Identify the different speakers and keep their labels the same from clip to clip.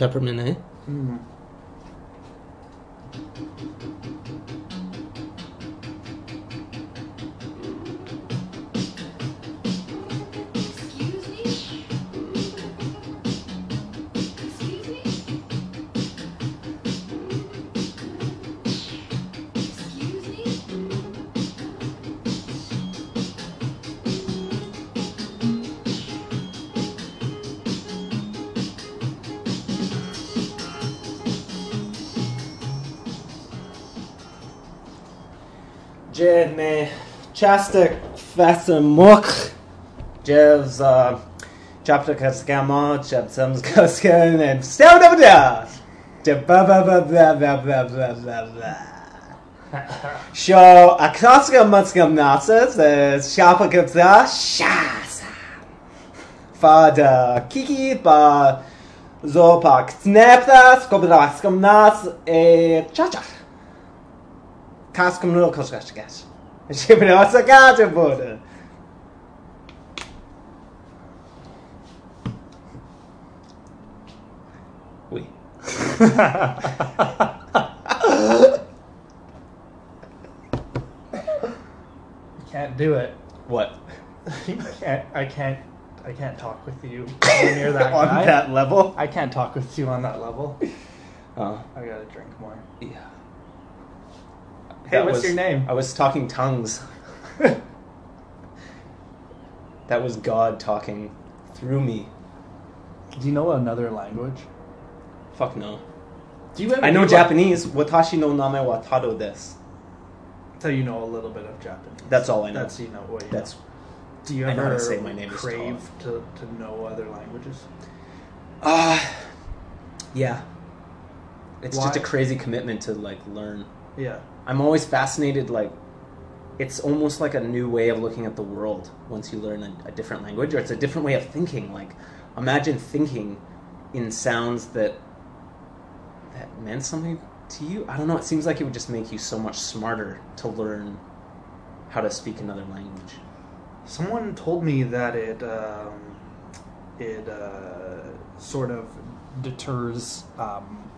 Speaker 1: Peppermint, eh?
Speaker 2: Excuse
Speaker 1: Jedne častek fesemok, Jevs chapter kaskamo, chapsams kaskan, and stand up there. Blah blah blah blah blah blah blah blah blah. Show akaska mutskam nasas, shapa kapsa, shas. Fada kiki ba zopak snaptas, kobraskam nas, e cha-cha. Kaskam no koskashkas. Shibinosa gaja buddha. Oui.
Speaker 3: Can't do it.
Speaker 1: What?
Speaker 3: I can't. I can't. I can't talk with you when you're that
Speaker 1: On
Speaker 3: guy.
Speaker 1: that level?
Speaker 3: I can't talk with you on that level.
Speaker 1: Oh,
Speaker 3: I gotta drink more.
Speaker 1: yeah.
Speaker 3: Hey,
Speaker 1: That
Speaker 3: what's
Speaker 1: was-
Speaker 3: your name?
Speaker 1: I was talking tongues. that was God talking through me.
Speaker 3: Do you know another language?
Speaker 1: Fuck no.
Speaker 3: Do you ever?
Speaker 1: I know Japanese. Watashi no name wa tado desu.
Speaker 3: So you know a little bit of Japanese.
Speaker 1: That's all I know.
Speaker 3: That's you know what. You
Speaker 1: That's
Speaker 3: know. Do you
Speaker 1: I know how
Speaker 3: ever
Speaker 1: to say my name is
Speaker 3: crave to, to know other languages?
Speaker 1: Ah, yeah. It's just a crazy commitment to like learn.
Speaker 3: Yeah.
Speaker 1: I'm always fascinated. Like, it's almost like a new way of looking at the world once you learn a, a different language, or it's a different way of thinking. Like, imagine thinking in sounds that that meant something to you. I don't know. It seems like it would just make you so much smarter to learn how to speak another language.
Speaker 3: Someone told me that it um, it uh, sort of deters um,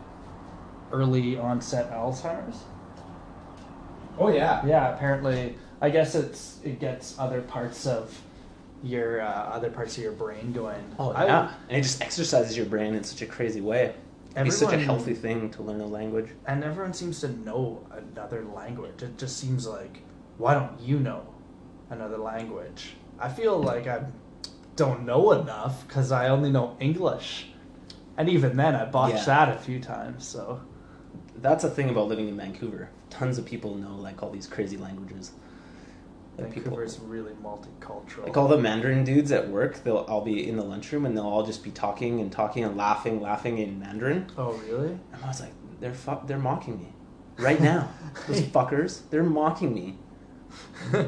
Speaker 3: early onset Alzheimer's.
Speaker 1: Oh yeah.
Speaker 3: Yeah, apparently, I guess it's it gets other parts of your uh, other parts of your brain going.
Speaker 1: Oh
Speaker 3: I-
Speaker 1: yeah. and it just exercises your brain in such a crazy way. It's such a
Speaker 3: Everyone-
Speaker 1: healthy thing to learn a language.
Speaker 3: and everyone seems to know another language. It just seems like, why don't you know another language? I feel like I don't know enough because I only know English, and even then I botched
Speaker 1: Yeah.
Speaker 3: that a few times. So
Speaker 1: That's a thing about living in Vancouver. Tons of people know like all these crazy languages. Like people,
Speaker 3: Vancouver's really multicultural.
Speaker 1: like all the Mandarin dudes at work, they'll all be in the lunchroom and they'll all just be talking and talking and laughing, laughing in Mandarin.
Speaker 3: oh really?
Speaker 1: And I was like, they're fu- they're mocking me right now. Those fuckers, they're mocking me.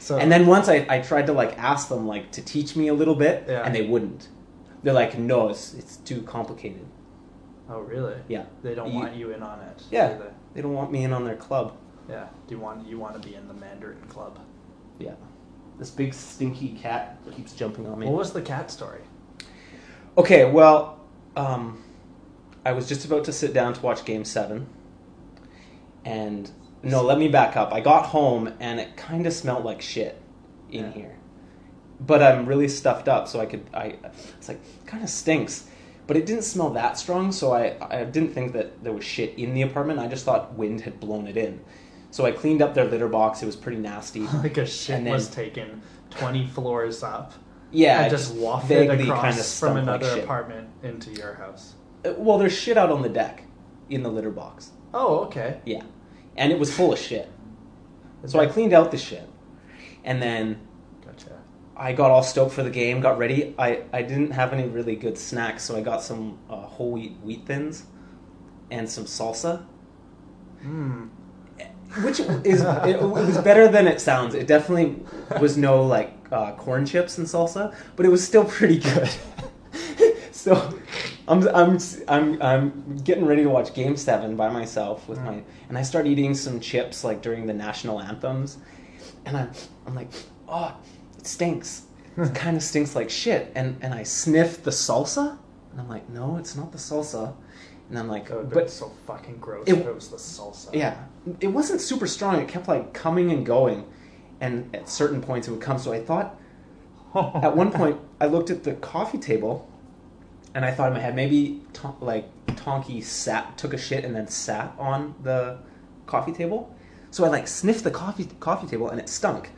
Speaker 3: so
Speaker 1: And then once I, I tried to like ask them like to teach me a little bit,
Speaker 3: Yeah.
Speaker 1: and they wouldn't. They're like, no, it's it's too complicated.
Speaker 3: oh really?
Speaker 1: Yeah,
Speaker 3: They don't
Speaker 1: You-
Speaker 3: want you in on it.
Speaker 1: Yeah.
Speaker 3: do they?
Speaker 1: don't want me in on their club.
Speaker 3: Yeah. Do you want you want to be in the Mandarin club?
Speaker 1: Yeah, this big stinky cat keeps jumping on me.
Speaker 3: What was the cat story?
Speaker 1: Okay, well, um, I was just about to sit down to watch Game Seven, and no, let me back up. I got home and it kind of smelled like shit in
Speaker 3: Yeah.
Speaker 1: here, but I'm really stuffed up, so I could. I it's like kind of stinks, but it didn't smell that strong, so I I didn't think that there was shit in the apartment. I just thought wind had blown it in. So I cleaned up their litter box. It was pretty nasty.
Speaker 3: like a shit
Speaker 1: And then-
Speaker 3: was taken twenty floors up.
Speaker 1: Yeah,
Speaker 3: and just wafted across from
Speaker 1: stunk like
Speaker 3: another apartment into your house.
Speaker 1: Uh, Well, there's shit out on the deck in the litter box.
Speaker 3: Oh, okay.
Speaker 1: Yeah. And it was full of shit. So I cleaned out the shit. And then. I got all stoked for the game, got ready. I, I didn't have any really good snacks, so I got some uh, whole wheat wheat thins and some salsa,
Speaker 3: Hmm.
Speaker 1: which is it, it was better than it sounds. It definitely was no like uh, corn chips and salsa, but it was still pretty good. so I'm, I'm I'm I'm getting ready to watch Game Seven by myself with my, and I start eating some chips like during the national anthems, and I'm I'm like, oh, stinks. It kind of stinks like shit, and and I sniff the salsa, And I'm like, no, it's not the salsa. And I'm like, but
Speaker 3: so fucking gross
Speaker 1: It-
Speaker 3: if it was the salsa.
Speaker 1: yeah, it wasn't super strong. It kept like coming and going, and at certain points it would come. So I thought, at one point, I looked at the coffee table, and I thought in my head maybe Ton- like Tonky sat, took a shit, and then sat on the coffee table. So I like sniffed the coffee coffee table, and it stunk.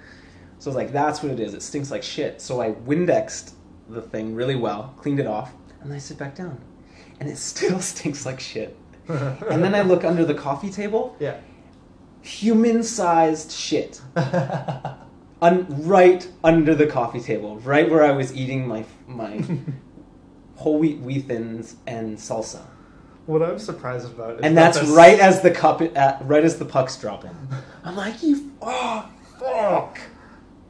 Speaker 1: So I was like, that's what it is. It stinks like shit. So I Windexed the thing really well, cleaned it off, and then I sit back down, and it still stinks like shit. And then I look under the coffee table,
Speaker 3: yeah.
Speaker 1: human-sized shit, un- right under the coffee table, right where I was eating my my whole wheat wheat thins and salsa,
Speaker 3: What I'm surprised about is
Speaker 1: and
Speaker 3: that
Speaker 1: that's
Speaker 3: this-
Speaker 1: right as the cup, uh, right as the pucks dropping. I'm like, you, oh fuck,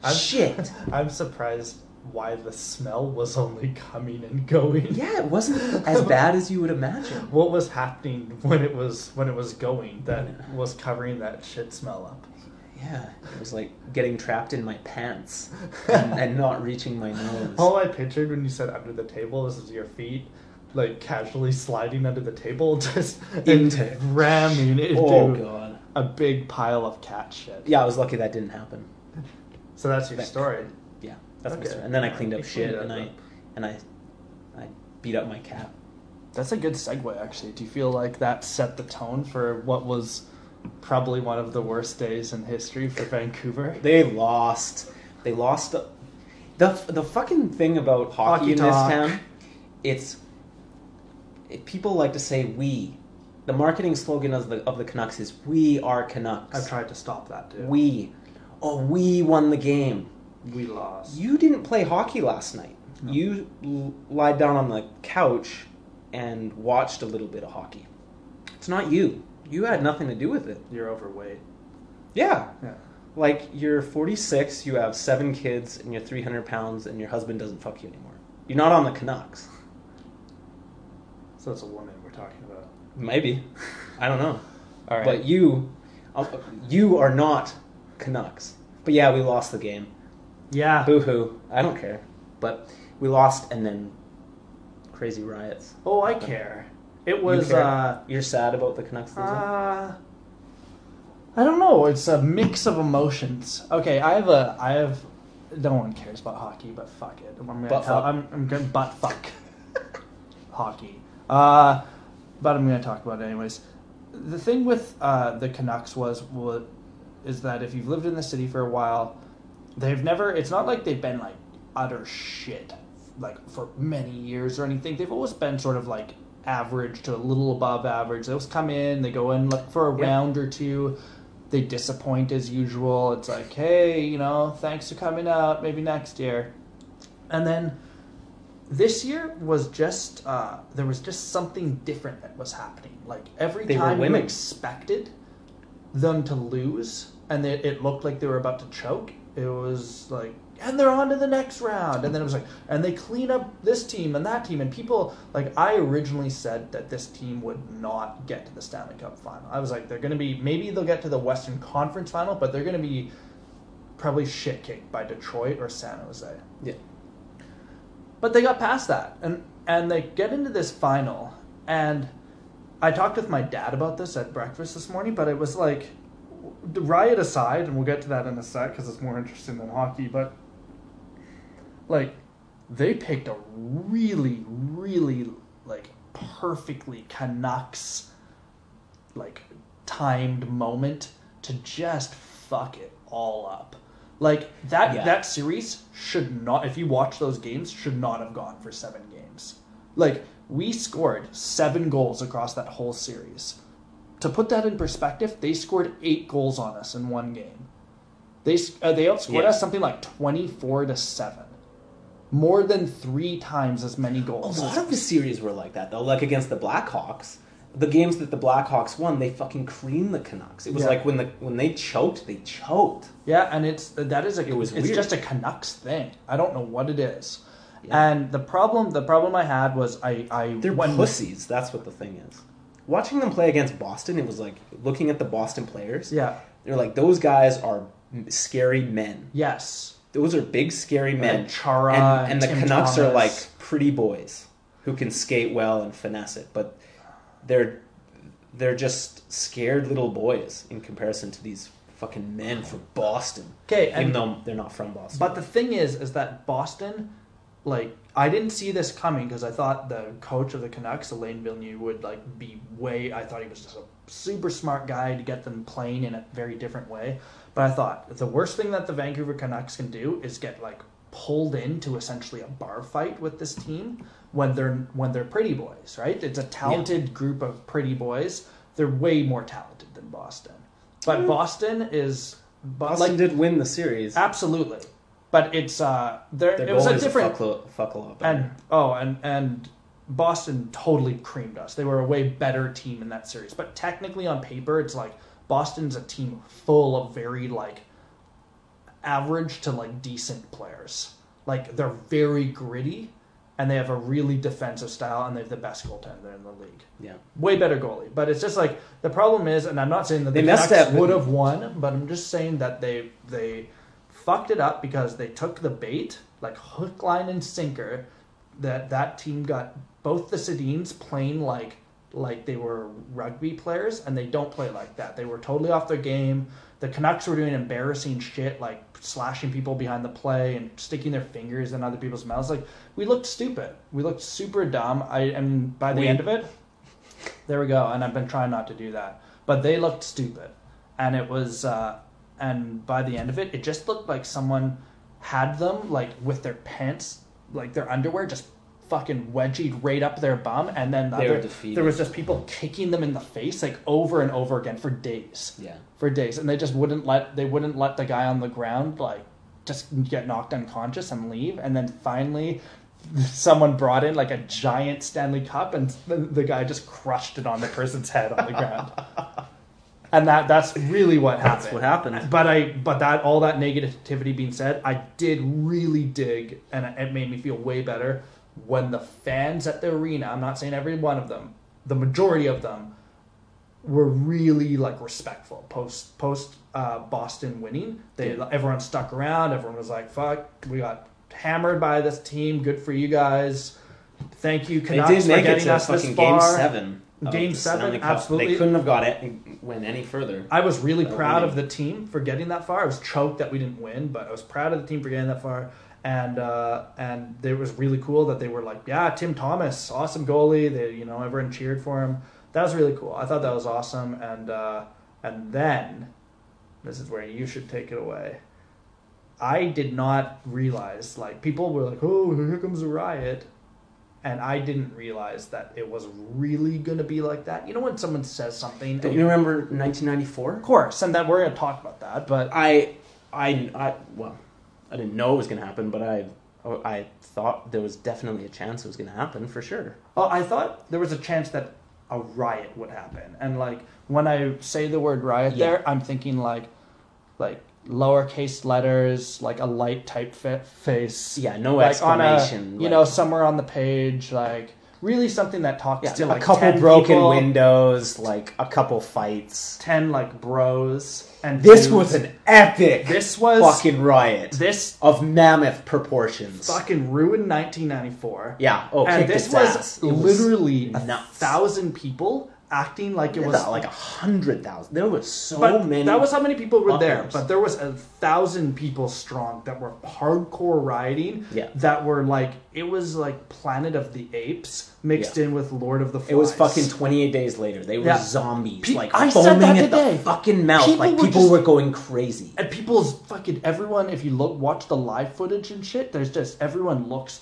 Speaker 3: I'm-
Speaker 1: shit.
Speaker 3: I'm surprised why the smell was only coming and going.
Speaker 1: Yeah, it wasn't as bad as you would imagine.
Speaker 3: What was happening when it was when it was going that was covering that shit smell up?
Speaker 1: Yeah, it was like getting trapped in my pants and, and not reaching my nose.
Speaker 3: All I pictured when you said under the table This is your feet like casually sliding under the table, just
Speaker 1: Into-
Speaker 3: ramming oh, into
Speaker 1: Oh god.
Speaker 3: a big pile of cat shit.
Speaker 1: Yeah, I was lucky that didn't happen.
Speaker 3: So that's your
Speaker 1: Thanks.
Speaker 3: story.
Speaker 1: Yeah, that's my story. And then I cleaned up
Speaker 3: You
Speaker 1: shit
Speaker 3: cleaned
Speaker 1: and I
Speaker 3: up.
Speaker 1: and I I beat up my cat.
Speaker 3: That's a good segue, actually. Do you feel like that set the tone for what was probably one of the worst days in history for Vancouver?
Speaker 1: They lost. They lost. The the, the fucking thing about hockey,
Speaker 3: Hockey
Speaker 1: in this town, it's it, people like to say we. The marketing slogan of the of the Canucks is "We are Canucks."
Speaker 3: I've tried to stop that, too.
Speaker 1: We. Oh, we won the game.
Speaker 3: we lost.
Speaker 1: You didn't play hockey last night.
Speaker 3: No.
Speaker 1: You l- lied down on the couch and watched a little bit of hockey. It's not you. You had nothing to do with it.
Speaker 3: You're overweight.
Speaker 1: Yeah.
Speaker 3: Yeah.
Speaker 1: Like, you're 46, you have seven kids, and you're 300 pounds, and your husband doesn't fuck you anymore. You're not on the Canucks.
Speaker 3: So it's a woman we're talking about.
Speaker 1: Maybe. I don't know.
Speaker 3: All right.
Speaker 1: But you, uh, you are not Canucks. But yeah, we lost the game.
Speaker 3: yeah.
Speaker 1: Boo hoo. I don't care. But we lost, and then crazy riots.
Speaker 3: Oh, I care. It
Speaker 1: You
Speaker 3: was.
Speaker 1: care?
Speaker 3: uh
Speaker 1: You're sad about the Canucks losing?
Speaker 3: Uh, I don't know. It's a mix of emotions. Okay, I have a. I have. No one cares about hockey, but fuck it. I'm gonna
Speaker 1: Butt
Speaker 3: tell.
Speaker 1: fuck.
Speaker 3: I'm, I'm gonna butt fuck hockey. Uh, but I'm gonna talk about it anyways. The thing with uh, the Canucks was was is that if you've lived in the city for a while, they've never. It's not like they've been like utter shit like for many years or anything. They've always been sort of like average to a little above average. They always come in, they go in like for a round or two. They disappoint as usual. It's like, hey, you know, thanks for coming out. Maybe next year. And then this year was just uh, there was just something different that was happening. Like every
Speaker 1: They
Speaker 3: time you expected them to lose, and they, it looked like they were about to choke. It was like, and they're on to the next round, and then it was like, and they clean up this team and that team, and people like I originally said that this team would not get to the Stanley Cup final. I was like, they're going to be maybe they'll get to the Western Conference final, but they're going to be probably shit kicked by Detroit or San Jose.
Speaker 1: Yeah.
Speaker 3: But they got past that, and and they get into this final, and I talked with my dad about this at breakfast this morning, but it was like, riot aside, and we'll get to that in a sec because it's more interesting than hockey, but like, they picked a really, really like perfectly Canucks like timed moment to just fuck it all up. Like that
Speaker 1: Yeah.
Speaker 3: that series should not if you watch those games should not have gone for 7 games. Like we scored 7 goals across that whole series. To put that in perspective, they scored 8 goals on us in one game. They uh, they outscored
Speaker 1: Yeah.
Speaker 3: us something like 24 to 7. More than 3 times as many goals.
Speaker 1: A
Speaker 3: lot
Speaker 1: of the series were like that, though. Like against the Blackhawks, the games that the Blackhawks won, they fucking creamed the Canucks. It was
Speaker 3: Yeah.
Speaker 1: like when the when they choked, they choked.
Speaker 3: Yeah, and it's that is a
Speaker 1: It was
Speaker 3: it's
Speaker 1: weird.
Speaker 3: just a Canucks thing. I don't know what it is.
Speaker 1: Yeah.
Speaker 3: And the problem the problem I had was I I
Speaker 1: They're
Speaker 3: when-
Speaker 1: pussies. That's what the thing is. Watching them play against Boston, it was like looking at the Boston players.
Speaker 3: Yeah.
Speaker 1: They're like those guys are scary men.
Speaker 3: Yes.
Speaker 1: Those are big, scary men.
Speaker 3: And Chara
Speaker 1: and, and the
Speaker 3: Tim
Speaker 1: Canucks are like pretty boys. who can skate well and finesse it, but they're they're just scared little boys in comparison to these fucking men from Boston.
Speaker 3: Okay,
Speaker 1: even though they're not from Boston.
Speaker 3: But the thing is, is that Boston, like, I didn't see this coming because I thought the coach of the Canucks, Alain Vigneault, would like be way. I thought he was just a super smart guy to get them playing in a very different way. But I thought the worst thing that the Vancouver Canucks can do is get like pulled into essentially a bar fight with this team when they're when they're pretty boys, right? It's a talented group of pretty boys. They're way more talented than Boston. But mm. Boston is
Speaker 1: Boston
Speaker 3: like
Speaker 1: did win the series.
Speaker 3: Absolutely, but it's uh, there.
Speaker 1: Their
Speaker 3: it was a different
Speaker 1: fuck, fuck a lot better.
Speaker 3: and oh, and and Boston totally creamed us. They were a way better team in that series. But technically, on paper, it's like Boston's a team full of very like average to like decent players. Like they're very gritty, and they have a really defensive style, and they have the best goaltender in the league
Speaker 1: yeah.
Speaker 3: way better goalie. But it's just like the problem is, and I'm not saying that
Speaker 1: They
Speaker 3: the
Speaker 1: messed
Speaker 3: Canucks would have won, but I'm just saying that they they fucked it up because they took the bait like hook, line, and sinker. That that team got both the Sedins playing like like they were rugby players, and they don't play like that. They were totally off their game. The Canucks were doing embarrassing shit like slashing people behind the play and sticking their fingers in other people's mouths. Like we looked stupid. We looked super dumb. I, mean, by the
Speaker 1: We-
Speaker 3: end of it, there we go. And I've been trying not to do that, but they looked stupid, and it was. Uh, and by the end of it, it just looked like someone had them like with their pants, like their underwear, just fucking wedgied right up their bum, and then the
Speaker 1: They
Speaker 3: other, there was just people kicking them in the face like over and over again for days
Speaker 1: Yeah.
Speaker 3: for days, and they just wouldn't let they wouldn't let the guy on the ground like just get knocked unconscious and leave, and then finally someone brought in like a giant Stanley Cup, and the, the guy just crushed it on the person's head on the ground. And that that's really what happened.
Speaker 1: That's what happened.
Speaker 3: But I but that all that negativity being said, I did really dig, and it made me feel way better when the fans at the arena. I'm not saying every one of them, the majority of them were really like respectful post post uh, Boston winning. They everyone stuck around. Everyone was like, "Fuck, we got hammered by this team. Good for you guys. Thank you, Canucks, for getting us this far."
Speaker 1: game seven.
Speaker 3: Game seven, absolutely.
Speaker 1: They couldn't have got it went any further.
Speaker 3: I was really proud of the team for getting that far. I was choked that we didn't win, but I was proud of the team for getting that far. And uh, and it was really cool that they were like, yeah, Tim Thomas, awesome goalie. They you know everyone cheered for him. That was really cool. I thought that was awesome. And uh, and then this is where you should take it away. I did not realize like people were like, oh, here comes a riot. And I didn't realize that it was really going to be like that. You know when someone says something,
Speaker 1: Don't you remember 1994?
Speaker 3: of course, and that we're going to talk about that. But
Speaker 1: I, I, I, well, I didn't know it was going to happen, but I, I thought there was definitely a chance it was going to happen for sure.
Speaker 3: oh, I thought there was a chance that a riot would happen. And like when I say the word riot,
Speaker 1: Yeah.
Speaker 3: there, I'm thinking like, like lowercase letters, like a light typeface.
Speaker 1: Yeah, no
Speaker 3: like on a,
Speaker 1: exclamation.
Speaker 3: you
Speaker 1: like-
Speaker 3: know, somewhere on the page, like really something that talks
Speaker 1: yeah,
Speaker 3: to like
Speaker 1: a couple
Speaker 3: 10
Speaker 1: broken
Speaker 3: people,
Speaker 1: windows, like a couple fights.
Speaker 3: ten like bros, and
Speaker 1: This
Speaker 3: dudes.
Speaker 1: was an epic
Speaker 3: This was-
Speaker 1: fucking riot
Speaker 3: this
Speaker 1: of mammoth proportions.
Speaker 3: fucking ruined 1994.
Speaker 1: Yeah. Oh,
Speaker 3: and this was
Speaker 1: ass. Was
Speaker 3: literally a thousand people acting like it was
Speaker 1: like a hundred thousand. There was so
Speaker 3: but
Speaker 1: many.
Speaker 3: that was how many people were there but there was a thousand people strong that were hardcore rioting
Speaker 1: Yeah.
Speaker 3: that were like it was like planet of the apes mixed
Speaker 1: Yeah.
Speaker 3: in with lord of the flies
Speaker 1: It was fucking 28 days later. They were
Speaker 3: Yeah.
Speaker 1: zombies,
Speaker 3: Pe-
Speaker 1: like
Speaker 3: I
Speaker 1: foaming at the fucking mouth.
Speaker 3: People
Speaker 1: like
Speaker 3: were
Speaker 1: people
Speaker 3: just-
Speaker 1: were going crazy.
Speaker 3: and people's fucking everyone if you look watch the live footage and shit there's just everyone looks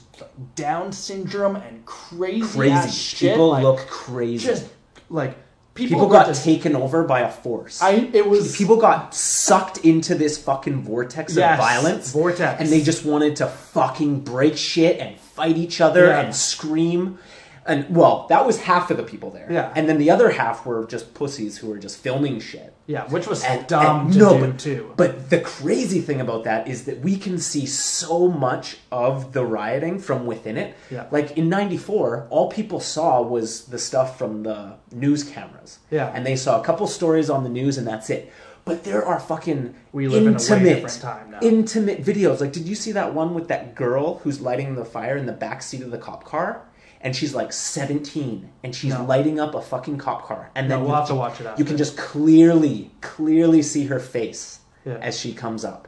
Speaker 3: down syndrome and crazy
Speaker 1: Crazy.
Speaker 3: shit
Speaker 1: people
Speaker 3: like,
Speaker 1: look crazy.
Speaker 3: just like people,
Speaker 1: people got
Speaker 3: just,
Speaker 1: taken over by a force.
Speaker 3: I it was
Speaker 1: people got sucked into this fucking vortex
Speaker 3: Yes,
Speaker 1: of violence.
Speaker 3: vortex.
Speaker 1: And they just wanted to fucking break shit and fight each other
Speaker 3: Yeah.
Speaker 1: and scream. And well, that was half of the people there.
Speaker 3: Yeah.
Speaker 1: And then the other half were just pussies who were just filming shit.
Speaker 3: Yeah which was
Speaker 1: And-
Speaker 3: dumb
Speaker 1: and-
Speaker 3: to
Speaker 1: no,
Speaker 3: do
Speaker 1: but,
Speaker 3: too
Speaker 1: But the crazy thing about that is that we can see so much of the rioting from within it.
Speaker 3: Yeah.
Speaker 1: Like in '94, all people saw was the stuff from the news cameras.
Speaker 3: Yeah.
Speaker 1: And they saw a couple stories on the news, and that's it. But there are fucking
Speaker 3: We live in
Speaker 1: intimate,
Speaker 3: now.
Speaker 1: intimate videos. Like, did you see that one with that girl who's lighting the fire in the back seat of the cop car? And she's like 17 and she's
Speaker 3: No.
Speaker 1: lighting up a fucking cop car and
Speaker 3: No,
Speaker 1: then
Speaker 3: we'll
Speaker 1: you,
Speaker 3: have to watch it
Speaker 1: you can just clearly clearly see her face
Speaker 3: Yeah.
Speaker 1: as she comes up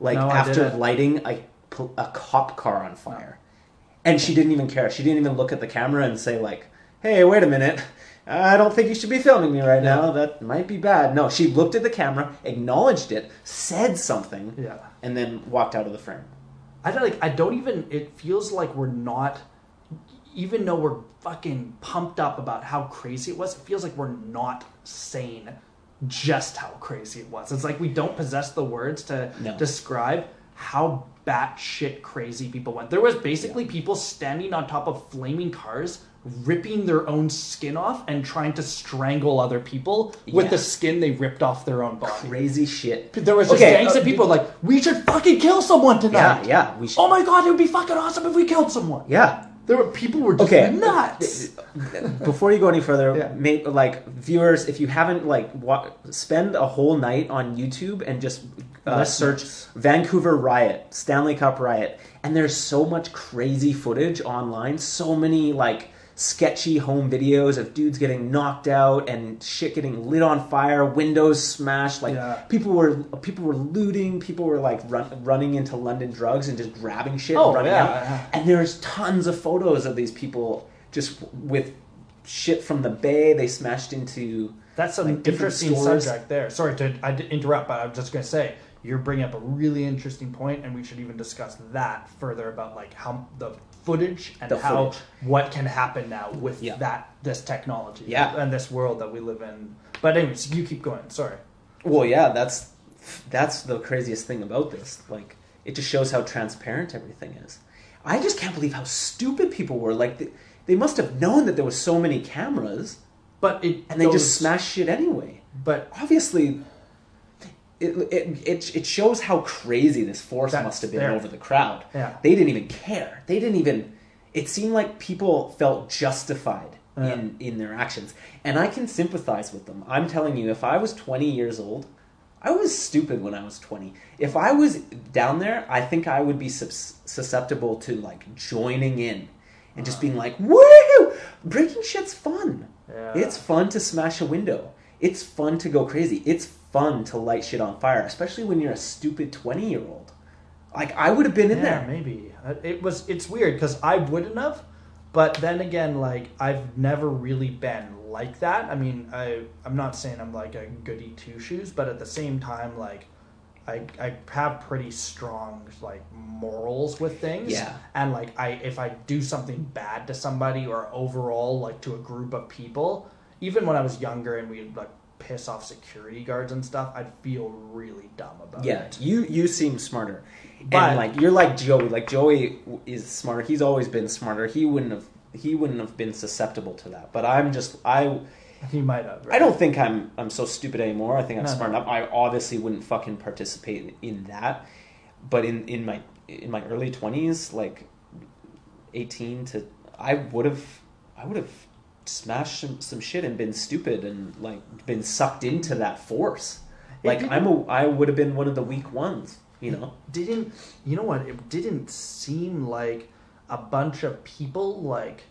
Speaker 1: like
Speaker 3: No,
Speaker 1: after lighting a, a cop car on fire and she didn't even care she didn't even look at the camera and say like hey wait a minute i don't think you should be filming me right now that might be bad no she looked at the camera acknowledged it said something
Speaker 3: Yeah.
Speaker 1: and then walked out of the frame
Speaker 3: I don't like. I don't even. It feels like we're not. Even though we're fucking pumped up about how crazy it was, it feels like we're not sane just how crazy it was. It's like we don't possess the words to
Speaker 1: No.
Speaker 3: describe how batshit crazy people went. There was basically people standing on top of flaming cars, ripping their own skin off and trying to strangle other people with the skin they ripped off their own body.
Speaker 1: crazy shit
Speaker 3: There was just
Speaker 1: Okay,
Speaker 3: gangs
Speaker 1: uh,
Speaker 3: of people like, we should fucking kill someone
Speaker 1: yeah
Speaker 3: tonight.
Speaker 1: yeah we should,
Speaker 3: Oh my god, it would be fucking awesome if we killed someone.
Speaker 1: yeah
Speaker 3: There were people were just
Speaker 1: okay
Speaker 3: nuts.
Speaker 1: before you go any further
Speaker 3: Yeah.
Speaker 1: make like viewers if you haven't like wa- spend a whole night on youtube and just uh, search
Speaker 3: Listeners.
Speaker 1: vancouver riot stanley cup riot and there's so much crazy footage online so many like sketchy home videos of dudes getting knocked out and shit getting lit on fire windows smashed like
Speaker 3: Yeah.
Speaker 1: people were people were looting people were like run, running into london drugs and just grabbing shit
Speaker 3: Oh,
Speaker 1: and running
Speaker 3: yeah.
Speaker 1: out and there's tons of photos of these people just with shit from the bay they smashed into
Speaker 3: That's an
Speaker 1: like,
Speaker 3: interesting
Speaker 1: stores.
Speaker 3: subject there. Sorry to I interrupt, but I'm just going to say you're bringing up a really interesting point, and we should even discuss that further about like how the footage and
Speaker 1: The
Speaker 3: how
Speaker 1: footage.
Speaker 3: what can happen now with
Speaker 1: Yeah.
Speaker 3: that this technology
Speaker 1: Yeah.
Speaker 3: and this world that we live in. But anyways, you keep going. Sorry.
Speaker 1: well yeah that's that's the craziest thing about this like it just shows how transparent everything is i just can't believe how stupid people were like they, they must have known that there was so many cameras
Speaker 3: But it
Speaker 1: and they
Speaker 3: goes-
Speaker 1: just smashed shit anyway
Speaker 3: But
Speaker 1: obviously it, it, it, it shows how crazy this force
Speaker 3: That's
Speaker 1: must have been
Speaker 3: there.
Speaker 1: over the crowd.
Speaker 3: Yeah.
Speaker 1: They didn't even care. They didn't even. It seemed like people felt justified
Speaker 3: Yeah.
Speaker 1: in, in their actions. And I can sympathize with them. I'm telling you, if I was 20 years old, I was stupid when I was 20. If I was down there, I think I would be sus- susceptible to like joining in and just being like, woo! Breaking shit's fun.
Speaker 3: Yeah.
Speaker 1: It's fun to smash a window. It's fun to go crazy. It's fun to light shit on fire, especially when you're a stupid 20 year old. Like, I would have been in
Speaker 3: yeah,
Speaker 1: there.
Speaker 3: maybe Uh, it was. It's weird because I wouldn't have, but then again, like I've never really been like that. I mean, I I'm not saying I'm like a goody two shoes, but at the same time, like I I have pretty strong like morals with things.
Speaker 1: Yeah.
Speaker 3: and like I if I do something bad to somebody or overall like to a group of people, even when I was younger and we'd like piss off security guards and stuff, I'd feel really dumb about
Speaker 1: Yeah,
Speaker 3: it.
Speaker 1: you you seem smarter,
Speaker 3: But-
Speaker 1: and like you're like Joey. Like Joey is smarter. He's always been smarter. He wouldn't have he wouldn't have been susceptible to that. But I'm just I
Speaker 3: He might have.
Speaker 1: I don't think I'm I'm so stupid anymore. I think I'm
Speaker 3: No,
Speaker 1: smart
Speaker 3: no.
Speaker 1: enough. I obviously wouldn't fucking participate in that. But in in my in my early twenties, like eighteen to, I would have I would have smashed some, some shit and been stupid and like been sucked into that force. Like I'm a I would have been one of the weak ones. You know.
Speaker 3: didn't you know what it didn't seem like a bunch of people like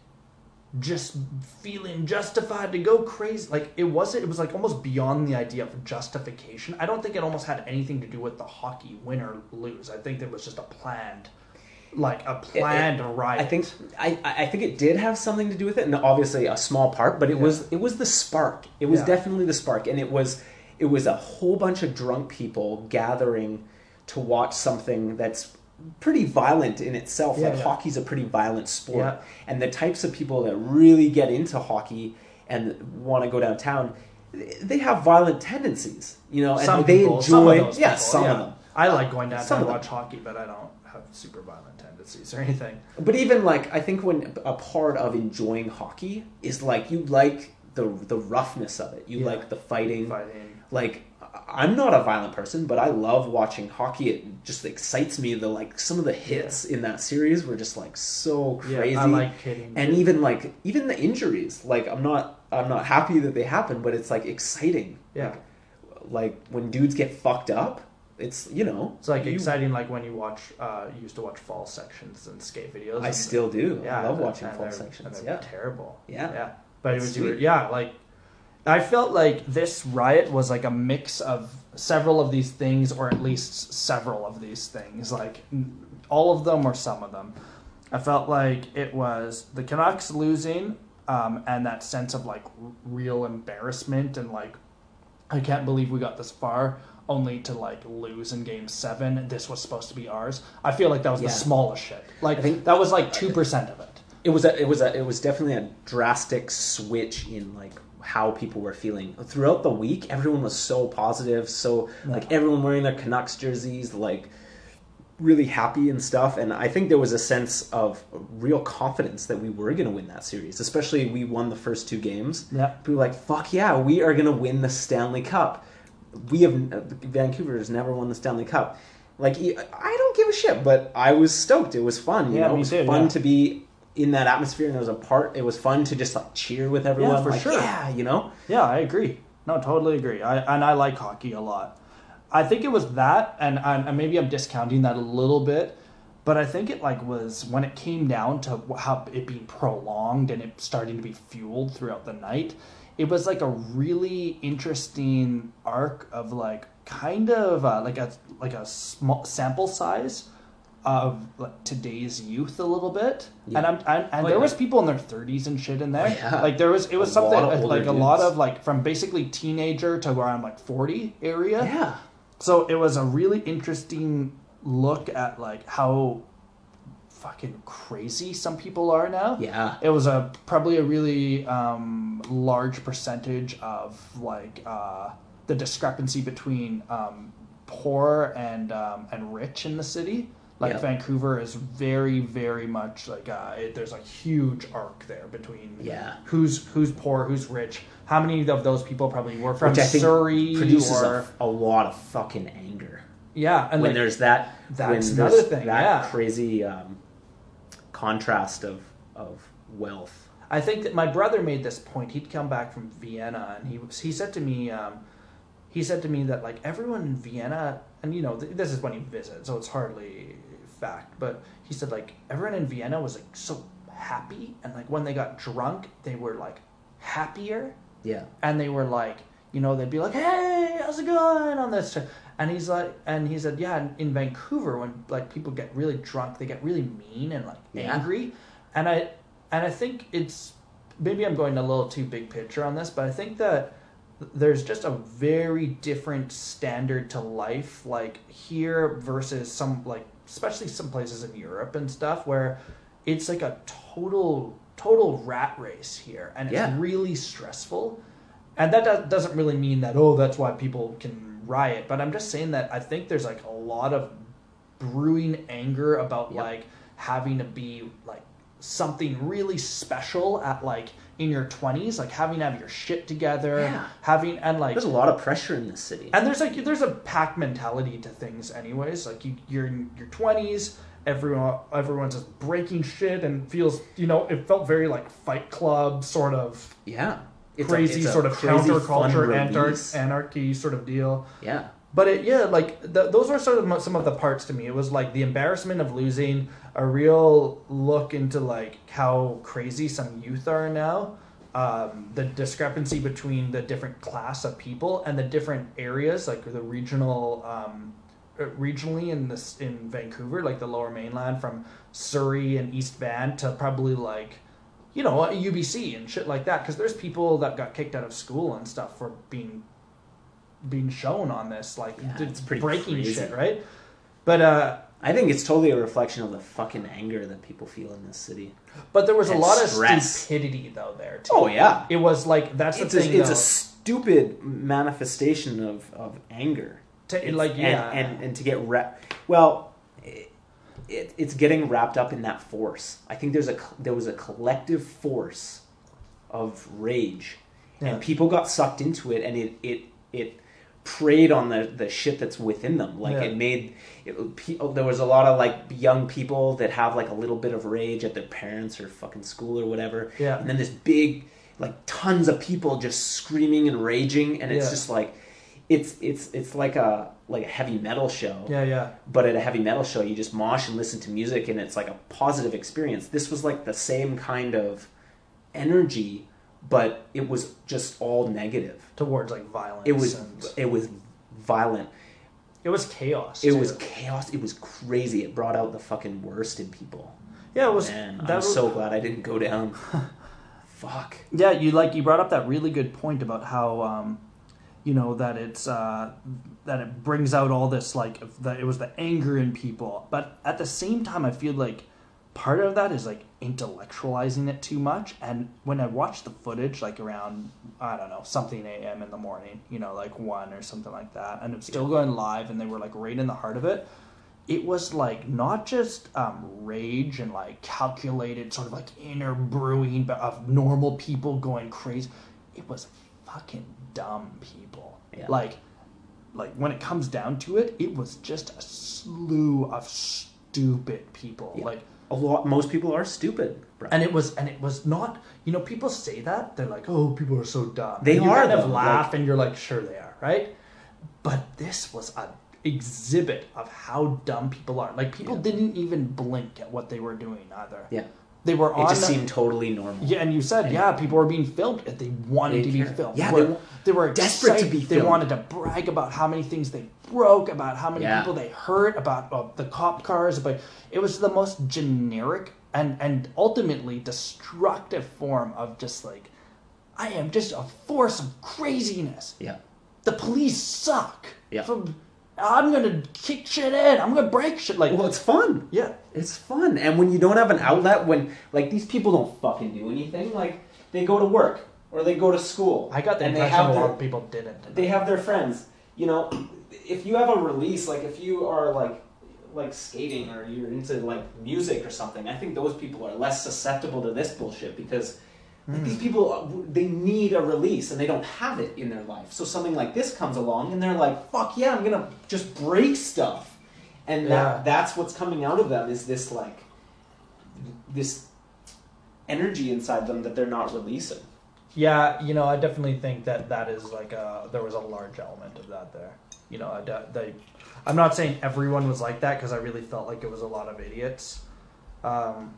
Speaker 3: just feeling justified to go crazy like it wasn't it was like almost beyond the idea of justification i don't think it almost had anything to do with the hockey win or lose i think it was just a planned like a planned riot
Speaker 1: I think I, I think it did have something to do with it, and obviously a small part, but it
Speaker 3: Yeah.
Speaker 1: was it was the spark. It was
Speaker 3: Yeah.
Speaker 1: definitely the spark, and it was it was a whole bunch of drunk people gathering to watch something that's pretty violent in itself.
Speaker 3: Yeah,
Speaker 1: like hockey's a pretty violent sport, and the types of people that really get into hockey and want to go downtown, they have violent tendencies. You know, and
Speaker 3: some
Speaker 1: they
Speaker 3: people,
Speaker 1: enjoy
Speaker 3: some
Speaker 1: yeah some of them.
Speaker 3: i like going down to watch hockey but i don't super violent tendencies or anything
Speaker 1: But even like I think when a part of enjoying hockey is like you like the the roughness of it. You
Speaker 3: Yeah.
Speaker 1: like the fighting.
Speaker 3: fighting
Speaker 1: Like I'm not a violent person, but I love watching hockey. It just excites me. The like some of the hits in that series were just like so crazy.
Speaker 3: yeah i like kidding
Speaker 1: and even like even the injuries. Like I'm not I'm not happy that they happen, but it's like exciting.
Speaker 3: yeah
Speaker 1: Like when dudes get fucked up, it's you know,
Speaker 3: It's like
Speaker 1: you-
Speaker 3: exciting, like when you watch, uh, you used to watch fall sections and skate videos.
Speaker 1: I
Speaker 3: and-
Speaker 1: still do.
Speaker 3: Yeah,
Speaker 1: I love watching fall sections. Yeah,
Speaker 3: terrible.
Speaker 1: Yeah.
Speaker 3: yeah. But it was,
Speaker 1: sweet.
Speaker 3: yeah, like I felt like this riot was like a mix of several of these things, or at least several of these things, like all of them or some of them. I felt like it was the Canucks losing, um, and that sense of like real embarrassment and like I can't believe we got this far only to like lose in game seven. This was supposed to be ours. I feel like that was
Speaker 1: Yeah.
Speaker 3: the smallest shit. Like
Speaker 1: I think-
Speaker 3: that was like two percent of it.
Speaker 1: it was a, it was a, it was definitely a drastic switch in like how people were feeling throughout the week. Everyone was so positive, so like everyone wearing their Canucks jerseys, like really happy and stuff. And I think there was a sense of real confidence that we were going to win that series, especially we won the first two games.
Speaker 3: Yeah.
Speaker 1: People were like, "Fuck yeah, we are going to win the Stanley Cup." We have uh, Vancouver has never won the Stanley Cup. Like I don't give a shit, but I was stoked. It was fun. You
Speaker 3: Yeah,
Speaker 1: know, it was
Speaker 3: too,
Speaker 1: fun
Speaker 3: yeah.
Speaker 1: to be in that atmosphere, and it was a part. It was fun to just like cheer with everyone.
Speaker 3: Yeah, for
Speaker 1: like,
Speaker 3: sure.
Speaker 1: Yeah, you know.
Speaker 3: Yeah, I agree. No, totally agree. I and I like hockey a lot. I think it was that, and, and and maybe I'm discounting that a little bit, but I think it like was when it came down to how it being prolonged and it starting to be fueled throughout the night. It was like a really interesting arc of like kind of uh, like a like a small sample size of like today's youth a little bit,
Speaker 1: Yeah.
Speaker 3: and I'm, and, and
Speaker 1: Oh,
Speaker 3: there
Speaker 1: yeah.
Speaker 3: was people in their 30s and shit in there.
Speaker 1: Oh, yeah.
Speaker 3: Like there was it was
Speaker 1: A
Speaker 3: something
Speaker 1: lot of older
Speaker 3: like a lot of like from basically teenager to around like 40 area.
Speaker 1: Yeah.
Speaker 3: So it was a really interesting look at like how fucking crazy some people are now.
Speaker 1: Yeah.
Speaker 3: It was a probably a really um, large percentage of like uh, the discrepancy between um, poor and um, and rich in the city. Like
Speaker 1: Yeah.
Speaker 3: Vancouver is very very much like uh, it, there's a huge arc there between
Speaker 1: Yeah.
Speaker 3: who's who's poor who's rich. How many of those people probably were from
Speaker 1: Which I think
Speaker 3: Surrey
Speaker 1: produces
Speaker 3: or
Speaker 1: a, a lot of fucking anger.
Speaker 3: yeah and
Speaker 1: when
Speaker 3: like,
Speaker 1: there's that
Speaker 3: That's
Speaker 1: when
Speaker 3: another thing,
Speaker 1: that
Speaker 3: yeah.
Speaker 1: crazy um, contrast of of wealth
Speaker 3: I think that my brother made this point. He'd come back from Vienna, and he was, he said to me, um, he said to me that like everyone in Vienna, and you know th- this is when he visited, so it's hardly fact, but he said like everyone in Vienna was like so happy, and like when they got drunk, they were like happier,
Speaker 1: yeah
Speaker 3: and they were like, you know, they'd be like, "Hey, how's it going?" on this, and he's like, and he said, "Yeah, in, Vancouver, when like people get really drunk, they get really mean and like
Speaker 1: Yeah.
Speaker 3: angry," and I and I think it's maybe I'm going a little too big picture on this, but I think that there's just a very different standard to life, like here versus some like especially some places in Europe and stuff where it's like a total total rat race here, and it's
Speaker 1: Yeah.
Speaker 3: really stressful. And that does, doesn't really mean that oh that's why people can riot, but I'm just saying that I think there's like a lot of brewing anger about
Speaker 1: Yep.
Speaker 3: like having to be like something really special at like in your 20s like having to have your shit together
Speaker 1: Yeah.
Speaker 3: having and like
Speaker 1: there's a lot of pressure in this city
Speaker 3: and there's like there's a pack mentality to things anyways like you you're in your 20s everyone everyone's just breaking shit and feels you know it felt very like fight club sort of
Speaker 1: yeah It's
Speaker 3: crazy
Speaker 1: a
Speaker 3: sort of
Speaker 1: crazy
Speaker 3: counterculture antar- anarchy sort of deal.
Speaker 1: Yeah.
Speaker 3: But it, yeah, like th- those were sort of some of the parts to me. It was like the embarrassment of losing, a real look into like how crazy some youth are now, um, the discrepancy between the different class of people and the different areas, like the regional, um, uh, regionally in this in Vancouver, like the Lower Mainland, from Surrey and East Van to probably like you know, UBC and shit like that. Because there's people that got kicked out of school and stuff for being being shown on this, like
Speaker 1: Yeah, it's pretty
Speaker 3: breaking
Speaker 1: crazy.
Speaker 3: shit, right? But uh,
Speaker 1: I think it's totally a reflection of the fucking anger that people feel in this city.
Speaker 3: but there was a
Speaker 1: And
Speaker 3: lot of
Speaker 1: stress.
Speaker 3: stupidity though there too.
Speaker 1: Oh yeah,
Speaker 3: It was like that's
Speaker 1: it's
Speaker 3: the
Speaker 1: a,
Speaker 3: thing.
Speaker 1: it's
Speaker 3: though.
Speaker 1: a stupid manifestation of, of anger.
Speaker 3: To- like, yeah.
Speaker 1: and and to get rep. Well, it, it, it's getting wrapped up in that force. I think there's a there was a collective force of rage,
Speaker 3: Yeah.
Speaker 1: and people got sucked into it, and it it it preyed on the the shit that's within them. Like
Speaker 3: Yeah.
Speaker 1: it made it, pe- oh, there was a lot of like young people that have like a little bit of rage at their parents or fucking school or whatever.
Speaker 3: Yeah.
Speaker 1: and then this big like tons of people just screaming and raging, and it's
Speaker 3: Yeah.
Speaker 1: just like it's it's it's like a like a heavy metal show.
Speaker 3: Yeah, yeah.
Speaker 1: But at a heavy metal show, you just mosh and listen to music, and it's like a positive experience. This was like the same kind of energy, but it was just all negative.
Speaker 3: Towards like violence.
Speaker 1: It was
Speaker 3: And
Speaker 1: it was violent.
Speaker 3: it was chaos.
Speaker 1: It
Speaker 3: too.
Speaker 1: was chaos. It was crazy. It brought out the fucking worst in people.
Speaker 3: Yeah, it was.
Speaker 1: Man,
Speaker 3: that
Speaker 1: I'm
Speaker 3: was,
Speaker 1: so glad I didn't go down. Fuck.
Speaker 3: Yeah, you like you brought up that really good point about how um, you know that it's uh, that it brings out all this like that it was the anger in people, but at the same time, I feel like part of that is like intellectualizing it too much. And when I watched the footage, like around I don't know something a.m. in the morning, you know, like one or something like that, and it's still going live, and they were like right in the heart of it. It was like not just um, rage and like calculated sort of like inner brewing but of normal people going crazy. It was fucking dumb people.
Speaker 1: Yeah.
Speaker 3: Like, like when it comes down to it, it was just a slew of stupid people.
Speaker 1: Yeah.
Speaker 3: Like,
Speaker 1: A lot. Most people are stupid. Bro.
Speaker 3: and it was and it was not. You know, people say that they're like, "Oh, people are so dumb."
Speaker 1: They
Speaker 3: and you
Speaker 1: are,
Speaker 3: kind of laugh,
Speaker 1: like-
Speaker 3: and you're like, "Sure, they are." Right? But this was a exhibit of how dumb people are. Like people
Speaker 1: Yeah.
Speaker 3: didn't even blink at what they were doing either.
Speaker 1: yeah.
Speaker 3: They were
Speaker 1: It just
Speaker 3: the-
Speaker 1: seemed totally normal.
Speaker 3: yeah, and you said,
Speaker 1: And-
Speaker 3: yeah, people were being filmed. They wanted to be filmed.
Speaker 1: Yeah,
Speaker 3: they
Speaker 1: they
Speaker 3: were, they were
Speaker 1: desperate to
Speaker 3: excited.
Speaker 1: be
Speaker 3: They wanted to brag about how many things they broke, about how many
Speaker 1: Yeah.
Speaker 3: people they hurt, about uh, the cop cars. But it was the most generic and and ultimately destructive form of just like, I am just a force of craziness.
Speaker 1: Yeah.
Speaker 3: The police suck.
Speaker 1: Yeah.
Speaker 3: From, I'm gonna kick shit in. I'm gonna break shit. Like,
Speaker 1: Well, it's fun.
Speaker 3: yeah.
Speaker 1: It's fun. And when you don't have an outlet, when like these people don't fucking do anything, like they go to work or they go to school.
Speaker 3: I got the
Speaker 1: and they
Speaker 3: impression
Speaker 1: have
Speaker 3: a lot
Speaker 1: their,
Speaker 3: of people didn't.
Speaker 1: they have their friends. You know, if you have a release, like if you are like like skating or you're into like music or something, I think those people are less susceptible to this bullshit because like, these people uh, they need a release and they don't have it in their life. So something like this comes along and they're like, "Fuck yeah, I'm gonna just break stuff," and
Speaker 3: Yeah.
Speaker 1: that that's what's coming out of them is this like this energy inside them that they're not releasing.
Speaker 3: Yeah, you know, I definitely think that that is like a there was a large element of that there. You know, they, I'm not saying everyone was like that because I really felt like it was a lot of idiots. Um,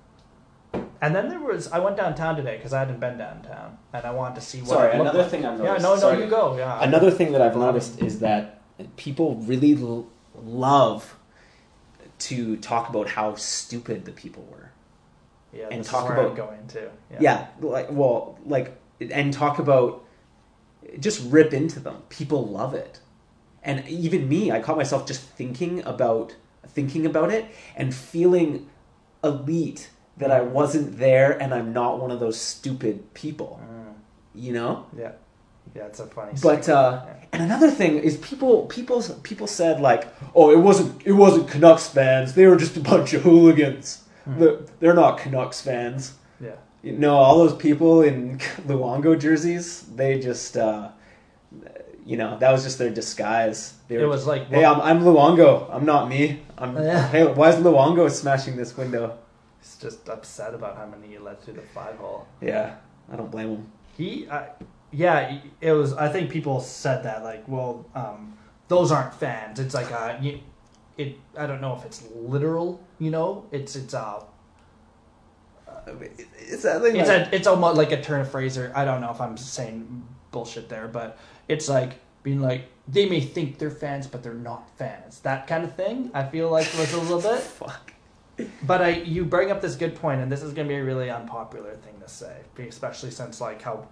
Speaker 3: and then there was I went downtown today because I hadn't been downtown and I wanted to see what.
Speaker 1: Sorry,
Speaker 3: it looked
Speaker 1: another
Speaker 3: like.
Speaker 1: thing
Speaker 3: Yeah,
Speaker 1: noticed.
Speaker 3: no, no,
Speaker 1: Sorry.
Speaker 3: you go. Yeah,
Speaker 1: Another thing that I've noticed is that people really l- love to talk about how stupid the people were.
Speaker 3: yeah,
Speaker 1: and talk about-
Speaker 3: going to. Yeah.
Speaker 1: Yeah, like well, like and talk about just rip into them. People love it. And even me, I caught myself just thinking about thinking about it and feeling elite that I wasn't there and I'm not one of those stupid people.
Speaker 3: Mm,
Speaker 1: You know?
Speaker 3: yeah, yeah, it's a funny.
Speaker 1: But uh,
Speaker 3: Yeah.
Speaker 1: and another thing is people people people said like, oh, it wasn't it wasn't Canucks fans. They were just a bunch of hooligans.
Speaker 3: Hmm.
Speaker 1: They're, not Canucks fans.
Speaker 3: yeah,
Speaker 1: You know, all those people in Luongo jerseys, they just, uh, you know, that was just their disguise. They
Speaker 3: it was like
Speaker 1: hey, I'm, I'm Luongo. I'm not me. I'm.
Speaker 3: Yeah.
Speaker 1: Hey, why is Luongo smashing this window?
Speaker 3: Just upset about how many he let through the five hole.
Speaker 1: Yeah, I don't blame him.
Speaker 3: He, I, yeah, it was. I think people said that like, well, um, those aren't fans. It's like uh, you, it. I don't know if it's literal. You know, it's it's uh,
Speaker 1: It's thing
Speaker 3: it's
Speaker 1: like-
Speaker 3: a it's almost like a turn of phrase. Or I don't know if I'm saying bullshit there, but it's like being like they may think they're fans, but they're not fans. That kind of thing. I feel like was a little bit.
Speaker 1: fuck.
Speaker 3: But I, you bring up this good point, and this is going to be a really unpopular thing to say, especially since like how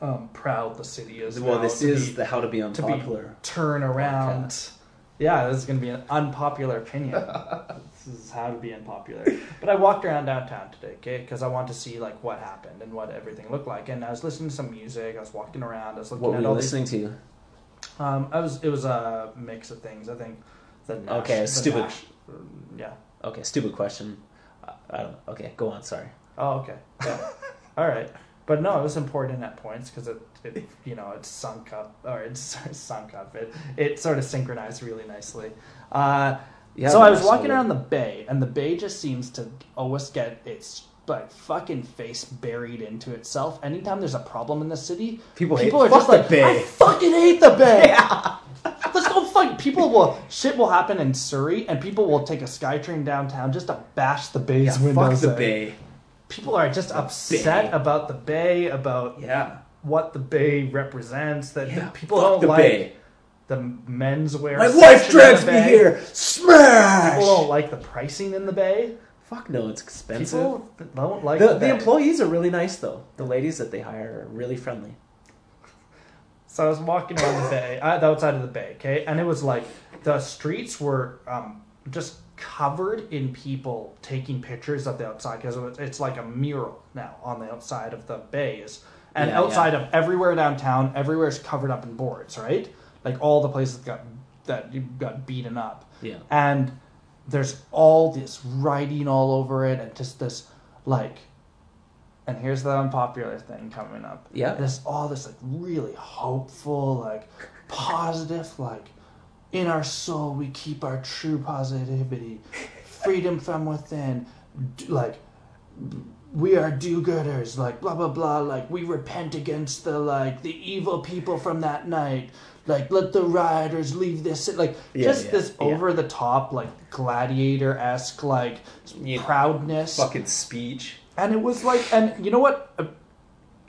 Speaker 3: um, proud the city is.
Speaker 1: Well, this is
Speaker 3: be-
Speaker 1: the how to be
Speaker 3: be
Speaker 1: unpopular.
Speaker 3: turn around. Yeah, this is going to be an unpopular opinion. this is how to be unpopular. But I walked around downtown today, okay, because I wanted to see like what happened and what everything looked like. And I was listening to some music. I was walking around. I was looking
Speaker 1: What were
Speaker 3: at
Speaker 1: you
Speaker 3: all these.
Speaker 1: listening to?
Speaker 3: Um, I was. It was a mix of things. I think. The Nash,
Speaker 1: Okay, stupid.
Speaker 3: Nash- yeah.
Speaker 1: Okay, stupid question. I, don't. Okay, go on. Sorry.
Speaker 3: Oh, okay. Yeah. All right. But no, it was important at points because it, it, you know, it's sunk up or it's sunk up. It, it sort of synchronized really nicely. Uh,
Speaker 1: Yeah,
Speaker 3: so I was walking
Speaker 1: so-
Speaker 3: around the bay, and the bay just seems to always get its like fucking face buried into itself. Anytime there's a problem in the city,
Speaker 1: People hate-
Speaker 3: people are
Speaker 1: fuck
Speaker 3: just like,
Speaker 1: Bay."
Speaker 3: I fucking hate the Bay. Let's fuck. People will shit will happen in Surrey, and people will take a SkyTrain downtown just to bash the Bay's
Speaker 1: Yeah, fuck the
Speaker 3: in.
Speaker 1: Bay.
Speaker 3: People are just upset
Speaker 1: Bay.
Speaker 3: about the Bay, about
Speaker 1: Yeah.
Speaker 3: what the Bay represents. That
Speaker 1: Yeah,
Speaker 3: people don't
Speaker 1: the
Speaker 3: like
Speaker 1: Bay.
Speaker 3: the menswear.
Speaker 1: My wife drags me here. Smash.
Speaker 3: People don't like the pricing in the Bay.
Speaker 1: Fuck no, it's expensive.
Speaker 3: People don't like
Speaker 1: the,
Speaker 3: the,
Speaker 1: the employees are really nice though. The ladies that they hire are really friendly.
Speaker 3: So I was walking around the bay, uh, the outside of the bay, okay, and it was like the streets were um, just covered in people taking pictures of the outside because it's like a mural now on the outside of the bays, and
Speaker 1: Yeah,
Speaker 3: outside of everywhere downtown, everywhere is covered up in boards, right? Like all the places got that you got beaten up,
Speaker 1: Yeah.
Speaker 3: and there's all this writing all over it, and just this like. And here's the unpopular thing coming up
Speaker 1: Yeah.
Speaker 3: this all this like really hopeful like positive like in our soul we keep our true positivity freedom from within d- like we are do-gooders like blah blah blah like we repent against the like the evil people from that night like let the rioters leave this like
Speaker 1: Yeah,
Speaker 3: just
Speaker 1: yeah,
Speaker 3: this
Speaker 1: yeah.
Speaker 3: over the top like gladiator-esque like
Speaker 1: Yeah.
Speaker 3: proudness
Speaker 1: Fucking speech.
Speaker 3: And it was like and you know what? Uh,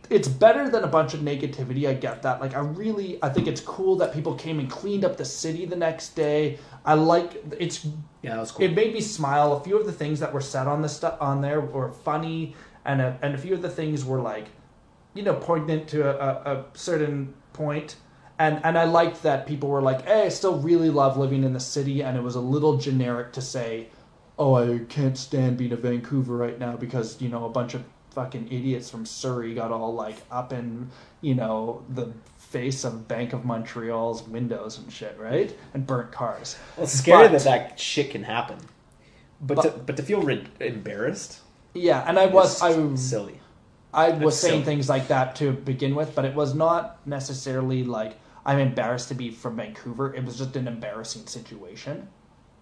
Speaker 3: it's better than a bunch of negativity. I get that. Like i really i think it's cool that people came and cleaned up the city the next day. I like it's
Speaker 1: Yeah, that was cool.
Speaker 3: it made me smile. A few of the things that were said on the stuff on there were funny. And a, and a few of the things were like you know poignant to a, a, a certain point. And and i liked that people were like hey i still really love living in the city. And it was a little generic to say oh i can't stand being a vancouver right now because you know a bunch of fucking idiots from surrey got all like up in you know the face of bank of montreal's windows and shit right and burnt cars
Speaker 1: Well, it's scary
Speaker 3: But-
Speaker 1: that that shit can happen. But
Speaker 3: But-
Speaker 1: to, but to feel re- embarrassed
Speaker 3: yeah and i was i
Speaker 1: silly.
Speaker 3: I was saying
Speaker 1: silly.
Speaker 3: things like that to begin with, but it was not necessarily like I'm embarrassed to be from Vancouver. It was just an embarrassing situation.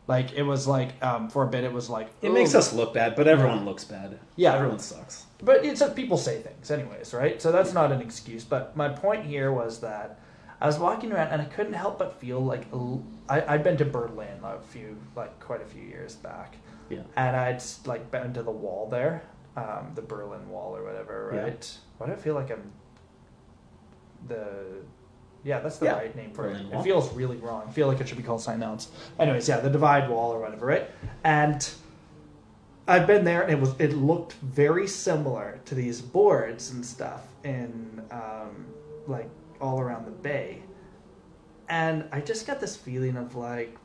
Speaker 3: Like it was like um, for a bit, it was like
Speaker 1: It makes us look bad, but everyone looks bad.
Speaker 3: Yeah.
Speaker 1: everyone sucks.
Speaker 3: But it's people say things anyways, right? So that's not an excuse. But my point here was that I was walking around and I couldn't help but feel like a l- I, I'd been to Berlin a few like quite a few years back,
Speaker 1: Yeah,
Speaker 3: and I'd like been to the wall there, um, the Berlin Wall or whatever,
Speaker 1: Yeah.
Speaker 3: right? Why do I feel like I'm the yeah, that's the
Speaker 1: Yeah.
Speaker 3: right name for
Speaker 1: Berlin
Speaker 3: it.
Speaker 1: Wall.
Speaker 3: It feels really wrong. I feel like it should be called something else. Anyways, yeah, the Divide Wall or whatever, right? And I've been there, and it was it looked very similar to these boards and stuff in um, like all around the bay, and I just got this feeling of like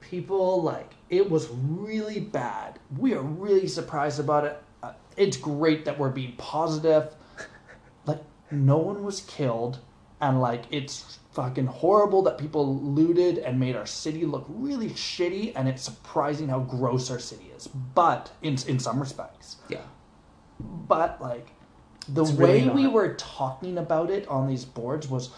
Speaker 3: people like it was really bad. We are really surprised about it. Uh, it's great that we're being positive. Like no one was killed, and like it's fucking horrible that people looted and made our city look really shitty. And it's surprising how gross our city is. But in in some respects,
Speaker 1: yeah.
Speaker 3: but like the
Speaker 1: It's
Speaker 3: way
Speaker 1: really
Speaker 3: we were talking about it on these boards was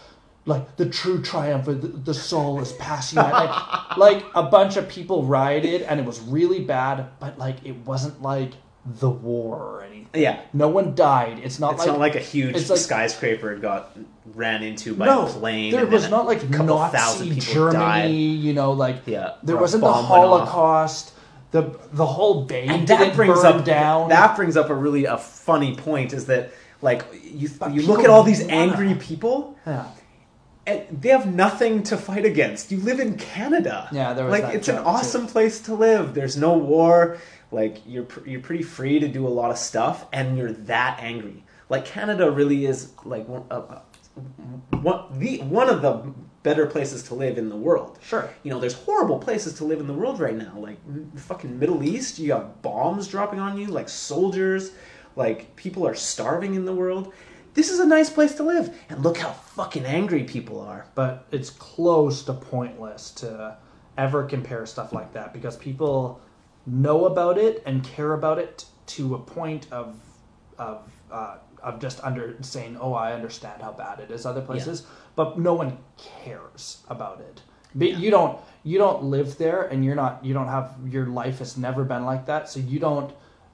Speaker 3: like the true triumph of the, the soul is passing out. like, like a bunch of people rioted and it was really bad but like it wasn't like the war or anything
Speaker 1: Yeah,
Speaker 3: no one died it's not
Speaker 1: it's
Speaker 3: like
Speaker 1: not like a huge
Speaker 3: it's like-
Speaker 1: skyscraper got ran into by
Speaker 3: no
Speaker 1: a plane.
Speaker 3: there was not like
Speaker 1: a couple thousand
Speaker 3: nazi germany
Speaker 1: died.
Speaker 3: you know like
Speaker 1: Yeah,
Speaker 3: there wasn't the
Speaker 1: bomb went off.
Speaker 3: holocaust the the whole bay
Speaker 1: And that brings up
Speaker 3: down
Speaker 1: That brings up a really a funny point. Is that like you
Speaker 3: But
Speaker 1: you look at all these
Speaker 3: wanna-
Speaker 1: angry people
Speaker 3: yeah
Speaker 1: and they have nothing to fight against. You live in Canada.
Speaker 3: Yeah, there was
Speaker 1: like it's an
Speaker 3: joke, too.
Speaker 1: awesome place to live. There's no war. Like you're pr- you're pretty free to do a lot of stuff, and you're that angry. Like Canada really is like one, uh, uh, one the one of the better places to live in the world.
Speaker 3: Sure.
Speaker 1: You know, there's horrible places to live in the world right now. Like fucking Middle East, you got bombs dropping on you, like soldiers, like people are starving in the world. This is a nice place to live, and look how fucking angry people are.
Speaker 3: but it's close to pointless to ever compare stuff like that because people know about it and care about it to a point of of uh, of just under saying, "Oh, I understand how bad it is other places," but no one cares about it. But
Speaker 1: Yeah.
Speaker 3: you don't you don't live there, and you're not you don't have your life has never been like that, so you don't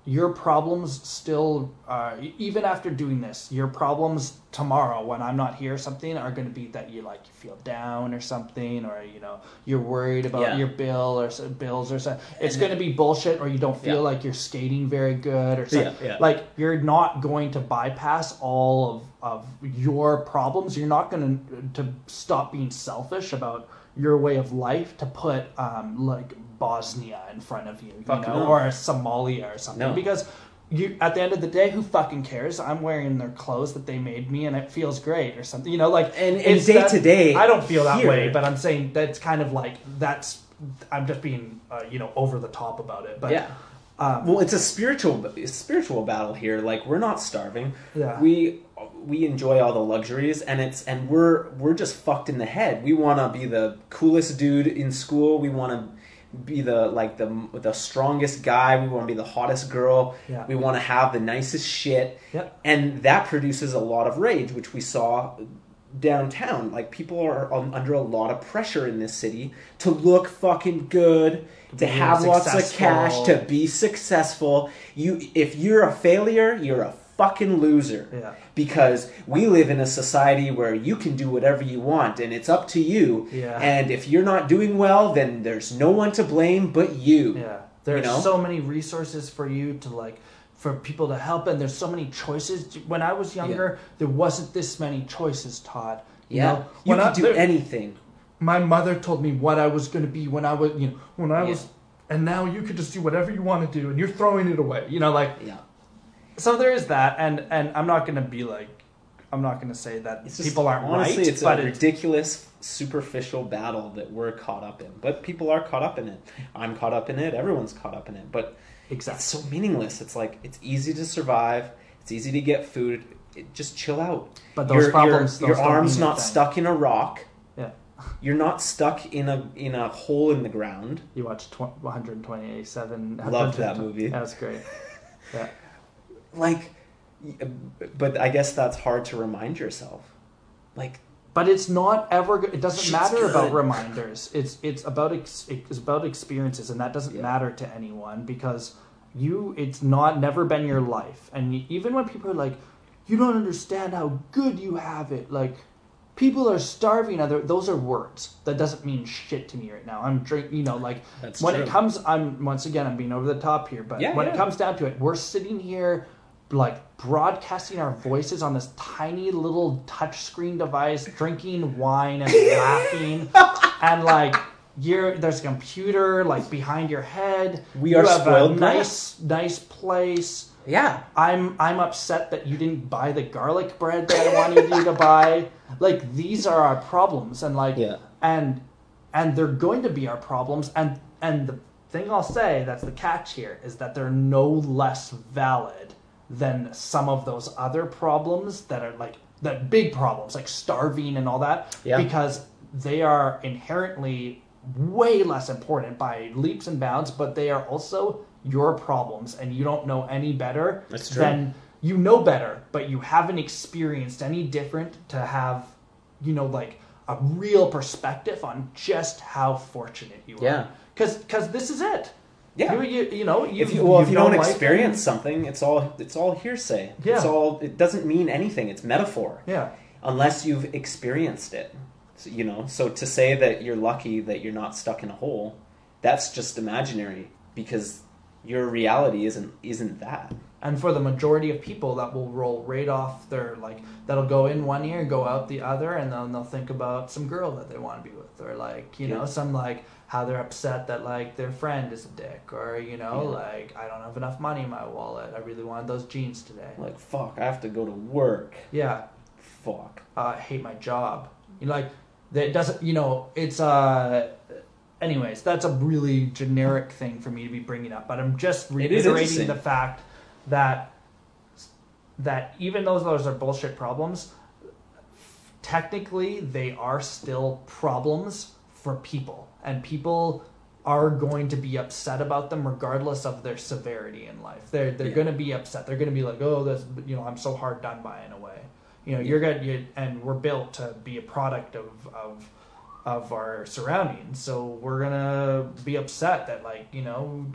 Speaker 3: your problems still, uh, even after doing this, your problems tomorrow when I'm not here, or something are going to be that you like you feel down or something, or you know you're worried about
Speaker 1: Yeah.
Speaker 3: your bill or so- bills or something. It's going to be bullshit, or you don't feel
Speaker 1: Yeah.
Speaker 3: like you're skating very good, or something.
Speaker 1: Yeah, yeah.
Speaker 3: Like you're not going to bypass all of of your problems. You're not going to to stop being selfish about your way of life to put um, like Bosnia in front of you, you
Speaker 1: Fuck
Speaker 3: know,
Speaker 1: no.
Speaker 3: or Somalia or something.
Speaker 1: No.
Speaker 3: Because you, at the end of the day, who fucking cares? I'm wearing their clothes that they made me, and it feels great, or something. You know, like
Speaker 1: And- and day
Speaker 3: that-
Speaker 1: to day
Speaker 3: I don't feel that
Speaker 1: here-
Speaker 3: way, but I'm saying that's kind of like that's. I'm just being, uh, you know, over the top about it. But
Speaker 1: yeah.
Speaker 3: um,
Speaker 1: Well, it's a spiritual a spiritual battle here. Like we're not starving.
Speaker 3: Yeah.
Speaker 1: We we enjoy all the luxuries, and it's and we're we're just fucked in the head. We want to be the coolest dude in school. We want to be the like the the strongest guy. We want to be the hottest girl.
Speaker 3: Yeah.
Speaker 1: We want to have the nicest shit.
Speaker 3: Yep.
Speaker 1: And that produces a lot of rage, which we saw downtown. Like people are un- under a lot of pressure in this city to look fucking good, to,
Speaker 3: be
Speaker 1: have lots of cash, to be successful. You, if you're a failure, you're a fucking loser.
Speaker 3: Yeah.
Speaker 1: Because we live in a society where you can do whatever you want, and it's up to you.
Speaker 3: Yeah.
Speaker 1: And if you're not doing well, then there's no one to blame but you.
Speaker 3: Yeah, there's
Speaker 1: know?
Speaker 3: so many resources for you to like for people to help, and there's so many choices. When I was younger, there wasn't this many choices, Todd. You
Speaker 1: Yeah.
Speaker 3: know,
Speaker 1: you
Speaker 3: when
Speaker 1: can
Speaker 3: I-
Speaker 1: do
Speaker 3: there-
Speaker 1: anything.
Speaker 3: My mother told me what I was going to be when I was, you know, when I
Speaker 1: Yeah.
Speaker 3: was, and now you could just do whatever you want to do, and you're throwing it away. You know, like
Speaker 1: Yeah.
Speaker 3: So there is that, and and I'm not going to be like. I'm not going to say that
Speaker 1: It's just,
Speaker 3: people aren't
Speaker 1: honestly,
Speaker 3: right,
Speaker 1: it's
Speaker 3: but
Speaker 1: a
Speaker 3: it's,
Speaker 1: ridiculous, superficial battle that we're caught up in. But people are caught up in it. I'm caught up in it. Everyone's caught up in it. But
Speaker 3: exactly.
Speaker 1: it's so meaningless. It's like it's easy to survive. It's easy to get food. It, just chill out.
Speaker 3: But those
Speaker 1: your,
Speaker 3: problems,
Speaker 1: your,
Speaker 3: those
Speaker 1: your
Speaker 3: don't
Speaker 1: arms
Speaker 3: mean
Speaker 1: not
Speaker 3: anything.
Speaker 1: stuck in a rock.
Speaker 3: Yeah.
Speaker 1: You're not stuck in a in a hole in the ground.
Speaker 3: You watched tw- 127.
Speaker 1: Loved that movie.
Speaker 3: That was great. Yeah.
Speaker 1: Like, uh, but I guess that's hard to remind yourself. Like,
Speaker 3: But it's not ever. It doesn't matter
Speaker 1: good.
Speaker 3: about reminders. It's it's about ex, it's about experiences, and that doesn't
Speaker 1: Yeah.
Speaker 3: matter to anyone because you. It's not never been your life, and even when people are like, "You don't understand how good you have it," like. People are starving. Other those are words. That doesn't mean shit to me right now. I'm drink. You know, like
Speaker 1: That's
Speaker 3: when
Speaker 1: true.
Speaker 3: it comes. I'm once again. I'm being over the top here, but
Speaker 1: Yeah,
Speaker 3: when it comes down to it, we're sitting here like broadcasting our voices on this tiny little touchscreen device, drinking wine and laughing, and like you're there's a computer like behind your head.
Speaker 1: We
Speaker 3: you
Speaker 1: are spoiled
Speaker 3: nice nice place.
Speaker 1: yeah,
Speaker 3: I'm I'm upset that you didn't buy the garlic bread that I wanted you to buy. Like these are our problems, and like
Speaker 1: Yeah.
Speaker 3: and and they're going to be our problems. And and the thing I'll say that's the catch here is that they're no less valid than some of those other problems that are like the big problems like starving and all that
Speaker 1: Yeah.
Speaker 3: because they are inherently way less important by leaps and bounds but they are also your problems and you don't know any better
Speaker 1: That's true.
Speaker 3: than you know better but you haven't experienced any different to have you know like a real perspective on just how fortunate you
Speaker 1: Yeah.
Speaker 3: are because this is it
Speaker 1: Yeah.
Speaker 3: you, you, you know you,
Speaker 1: if you well, if you don't experience something, it's all it's all hearsay.
Speaker 3: Yeah.
Speaker 1: It's all it doesn't mean anything. It's metaphor.
Speaker 3: yeah
Speaker 1: unless you've experienced it. So, you know, so to say that you're lucky that you're not stuck in a hole, that's just imaginary because your reality isn't isn't that.
Speaker 3: and for the majority of people that will roll right off their like that'll go in one ear go out the other and then they'll think about some girl that they want to be with or like you know some like how they're upset that like their friend is a dick or you know
Speaker 1: Yeah.
Speaker 3: like i don't have enough money in my wallet i really wanted those jeans today
Speaker 1: Like fuck, I have to go to work.
Speaker 3: yeah
Speaker 1: Fuck.
Speaker 3: uh, I hate my job. You know, like that doesn't. You know, it's uh. Anyways, that's a really generic thing for me to be bringing up, but I'm just reiterating the fact that that even though those are bullshit problems, technically they are still problems for people, and people are going to be upset about them regardless of their severity in life. They're they're
Speaker 1: Yeah.
Speaker 3: going to be upset. They're going to be like, oh, this you know, I'm so hard done by in a way. You know, you're gonna you, and we're built to be a product of of of our surroundings. So we're gonna be upset that like you know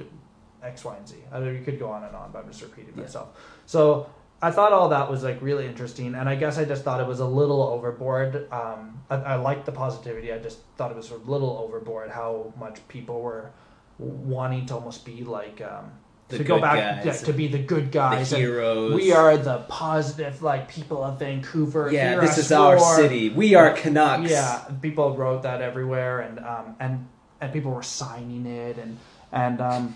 Speaker 3: X, Y, and Z. I mean, you could go on and on, but I'm just repeating
Speaker 1: Yeah.
Speaker 3: myself. So I thought all that was like really interesting, and I guess I just thought it was a little overboard. Um, I, I liked the positivity. I just thought it was a little overboard how much people were wanting to almost be like um, to go back yeah, to be the good guys. and
Speaker 1: heroes.
Speaker 3: we are the positive like people of Vancouver.
Speaker 1: Yeah,
Speaker 3: Hear
Speaker 1: this is our city. We are Canucks.
Speaker 3: Yeah, people wrote that everywhere, and um, and and people were signing it, and and um,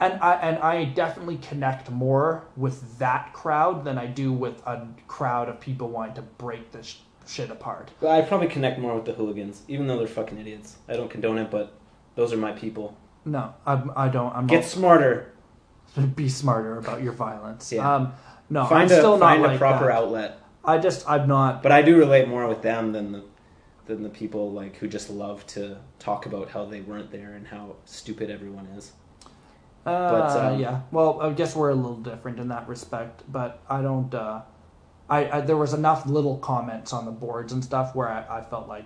Speaker 3: and I and I definitely connect more with that crowd than I do with a crowd of people wanting to break this shit apart.
Speaker 1: Well, I probably connect more with the hooligans, even though they're fucking idiots. I don't condone it, but those are my people.
Speaker 3: No, I'm, I don't. I'm
Speaker 1: Get smarter.
Speaker 3: Be smarter about your violence.
Speaker 1: Yeah.
Speaker 3: Um, no,
Speaker 1: find
Speaker 3: I'm
Speaker 1: a
Speaker 3: still
Speaker 1: find
Speaker 3: not
Speaker 1: a
Speaker 3: like
Speaker 1: proper
Speaker 3: that.
Speaker 1: outlet.
Speaker 3: I just I'm not.
Speaker 1: But I do relate more with them than the than the people like who just love to talk about how they weren't there and how stupid everyone is.
Speaker 3: Uh,
Speaker 1: But, um,
Speaker 3: yeah, well, I guess we're a little different in that respect. But I don't. Uh, I, I there was enough little comments on the boards and stuff where I, I felt like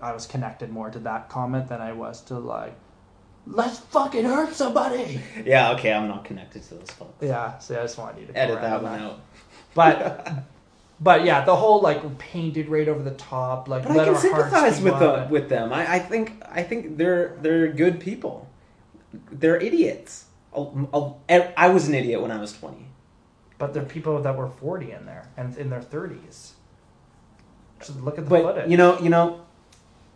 Speaker 3: I was connected more to that comment than I was to like, let's fucking hurt somebody.
Speaker 1: Yeah, okay, I'm not connected to those folks.
Speaker 3: Yeah, so I just wanted you to
Speaker 1: Edit that one out.
Speaker 3: But but yeah, the whole like painted right over the top, like
Speaker 1: But I can sympathize with the, with them. I, I think I think they're they're good people. They're idiots. I'll- I'll- I was an idiot when I was 20.
Speaker 3: But there are people that were forty in there and in their thirties. Just look at the
Speaker 1: But
Speaker 3: footage.
Speaker 1: you know, you know,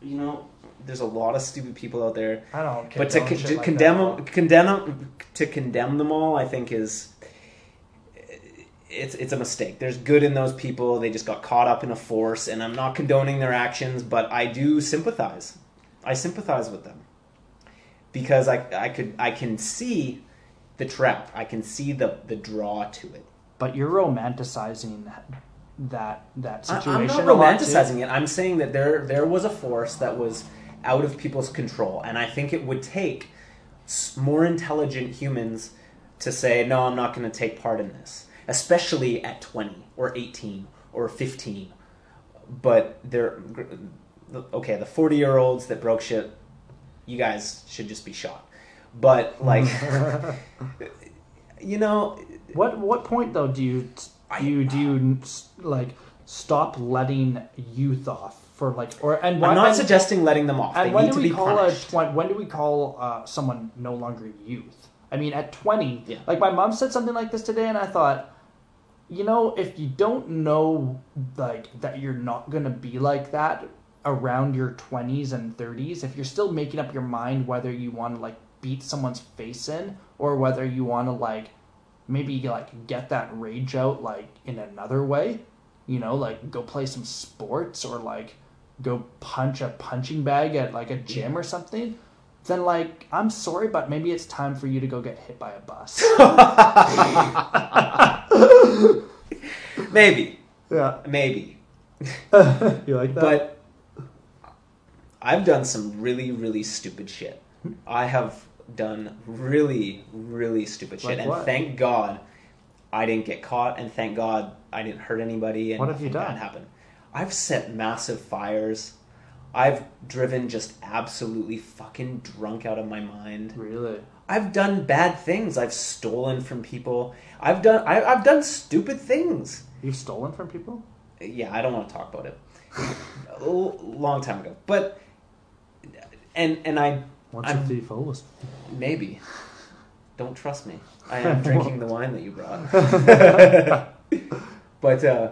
Speaker 1: you know, there's a lot of stupid people out there.
Speaker 3: I don't.
Speaker 1: But to, con- to
Speaker 3: like
Speaker 1: condemn
Speaker 3: that at all.
Speaker 1: them, condemn 'em- to condemn them all, I think is it's it's a mistake. There's good in those people. They just got caught up in a force, and I'm not condoning their actions, but I do sympathize. I sympathize with them because I I could I can see the trap. I can see the the draw to it.
Speaker 3: But you're romanticizing that that
Speaker 1: I-
Speaker 3: situation.
Speaker 1: I'm not
Speaker 3: a lot, too.
Speaker 1: romanticizing it. I'm saying that there there was a force that was out of people's control, and I think it would take more intelligent humans to say, "No, I'm not going to take part in this," especially at 20 or 18 or 15. But they're okay. The 40 year olds that broke shit, you guys should just be shot. But like, you know,
Speaker 3: What what point though do you do you do you like stop letting youth off for like or and why,
Speaker 1: I'm not
Speaker 3: and,
Speaker 1: suggesting letting them off.
Speaker 3: and
Speaker 1: they
Speaker 3: when
Speaker 1: need
Speaker 3: do
Speaker 1: to
Speaker 3: we
Speaker 1: be
Speaker 3: call
Speaker 1: punished.
Speaker 3: a when do we call uh, someone no longer youth? I mean, at 20,
Speaker 1: Yeah.
Speaker 3: like my mom said something like this today, and I thought, you know, if you don't know like that you're not gonna be like that around your 20s and 30s, if you're still making up your mind whether you want to like beat someone's face in or whether you want to like maybe like get that rage out like in another way, you know, like go play some sports or like go punch a punching bag at like a gym or something, then like I'm sorry, but maybe it's time for you to go get hit by a bus.
Speaker 1: Maybe,
Speaker 3: yeah,
Speaker 1: maybe.
Speaker 3: you like that?
Speaker 1: But I've done some really, really stupid shit. I have done really, really stupid shit,
Speaker 3: Like
Speaker 1: and
Speaker 3: what?
Speaker 1: thank God I didn't get caught, and thank God I didn't hurt anybody. And
Speaker 3: What have you done?
Speaker 1: bad happened. I've set massive fires. I've driven just absolutely fucking drunk out of my mind.
Speaker 3: really,
Speaker 1: I've done bad things. I've stolen from people. I've done. I, I've done stupid things.
Speaker 3: you've stolen from people?
Speaker 1: Yeah, I don't want to talk about it. a long time ago, but and and I
Speaker 3: What's
Speaker 1: I'm-
Speaker 3: a thief always?
Speaker 1: maybe don't trust me. I am drinking the wine that you brought, but uh,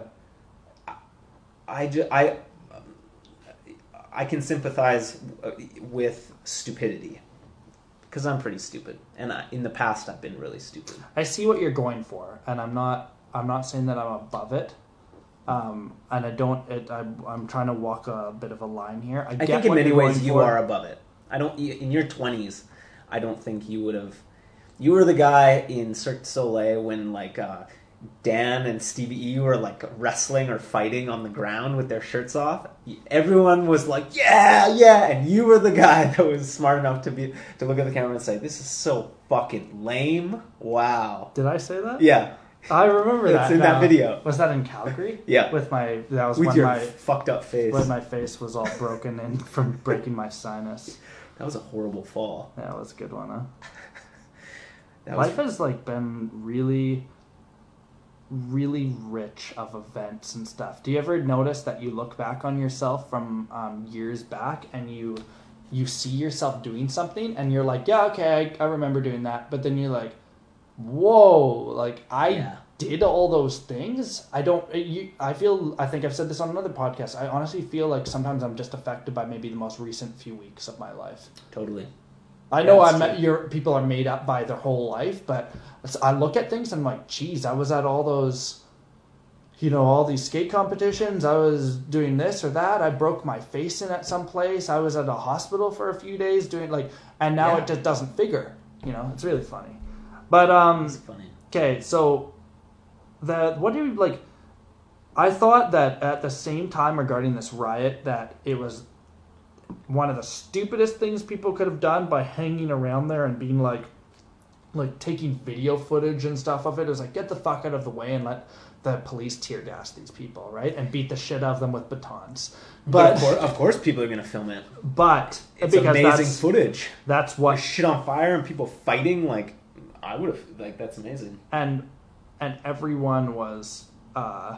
Speaker 1: I ju- I I can sympathize with stupidity because I'm pretty stupid, and I, in the past I've been really stupid.
Speaker 3: I see what you're going for, and I'm not. I'm not saying that I'm above it. Um, and I don't. It, I, I'm trying to walk a bit of a line here. I,
Speaker 1: I
Speaker 3: get
Speaker 1: think in many ways you
Speaker 3: for.
Speaker 1: are above it. I don't in your twenties. I don't think you would have. You were the guy in Cirque du Soleil when like uh, Dan and Stevie E were like wrestling or fighting on the ground with their shirts off. Everyone was like, "Yeah, yeah," and you were the guy that was smart enough to be to look at the camera and say, "This is so fucking lame." Wow.
Speaker 3: Did I say that?
Speaker 1: Yeah,
Speaker 3: I remember
Speaker 1: It's
Speaker 3: that.
Speaker 1: in that video.
Speaker 3: Was that in Calgary?
Speaker 1: Yeah.
Speaker 3: With my that was
Speaker 1: with
Speaker 3: when
Speaker 1: your
Speaker 3: my
Speaker 1: fucked up face.
Speaker 3: when my face was all broken and from breaking my sinus.
Speaker 1: That was a horrible fall.
Speaker 3: That was a good one, huh?
Speaker 1: That was
Speaker 3: Life has like been really, really rich of events and stuff. Do you ever notice that you look back on yourself from um, years back and you you see yourself doing something and you're like, yeah, okay, I, I remember doing that, but then you're like, whoa, like I
Speaker 1: Yeah.
Speaker 3: Did all those things. I don't. You, I feel. I think I've said this on another podcast. I honestly feel like sometimes I'm just affected by maybe the most recent few weeks of my life.
Speaker 1: totally.
Speaker 3: I know
Speaker 1: Yeah,
Speaker 3: I'm your people are made up by their whole life, but I look at things and I'm like, geez, I was at all those, you know, all these skate competitions. I was doing this or that. I broke my face in at some place. I was at a hospital for a few days doing like, and now
Speaker 1: Yeah.
Speaker 3: it just doesn't figure. You know, it's really funny. But um,
Speaker 1: It's funny.
Speaker 3: Okay, so the what do you like? I thought that at the same time regarding this riot that it was one of the stupidest things people could have done by hanging around there and being like, like taking video footage and stuff of it. It was like get the fuck out of the way and let the police tear gas these people, right, and beat the shit out of them with batons.
Speaker 1: But
Speaker 3: But
Speaker 1: of course, of course people are gonna film it.
Speaker 3: but
Speaker 1: It's amazing
Speaker 3: that's
Speaker 1: footage.
Speaker 3: that's
Speaker 1: What
Speaker 3: what
Speaker 1: shit on fire and people fighting like I would have like that's amazing.
Speaker 3: and and everyone was uh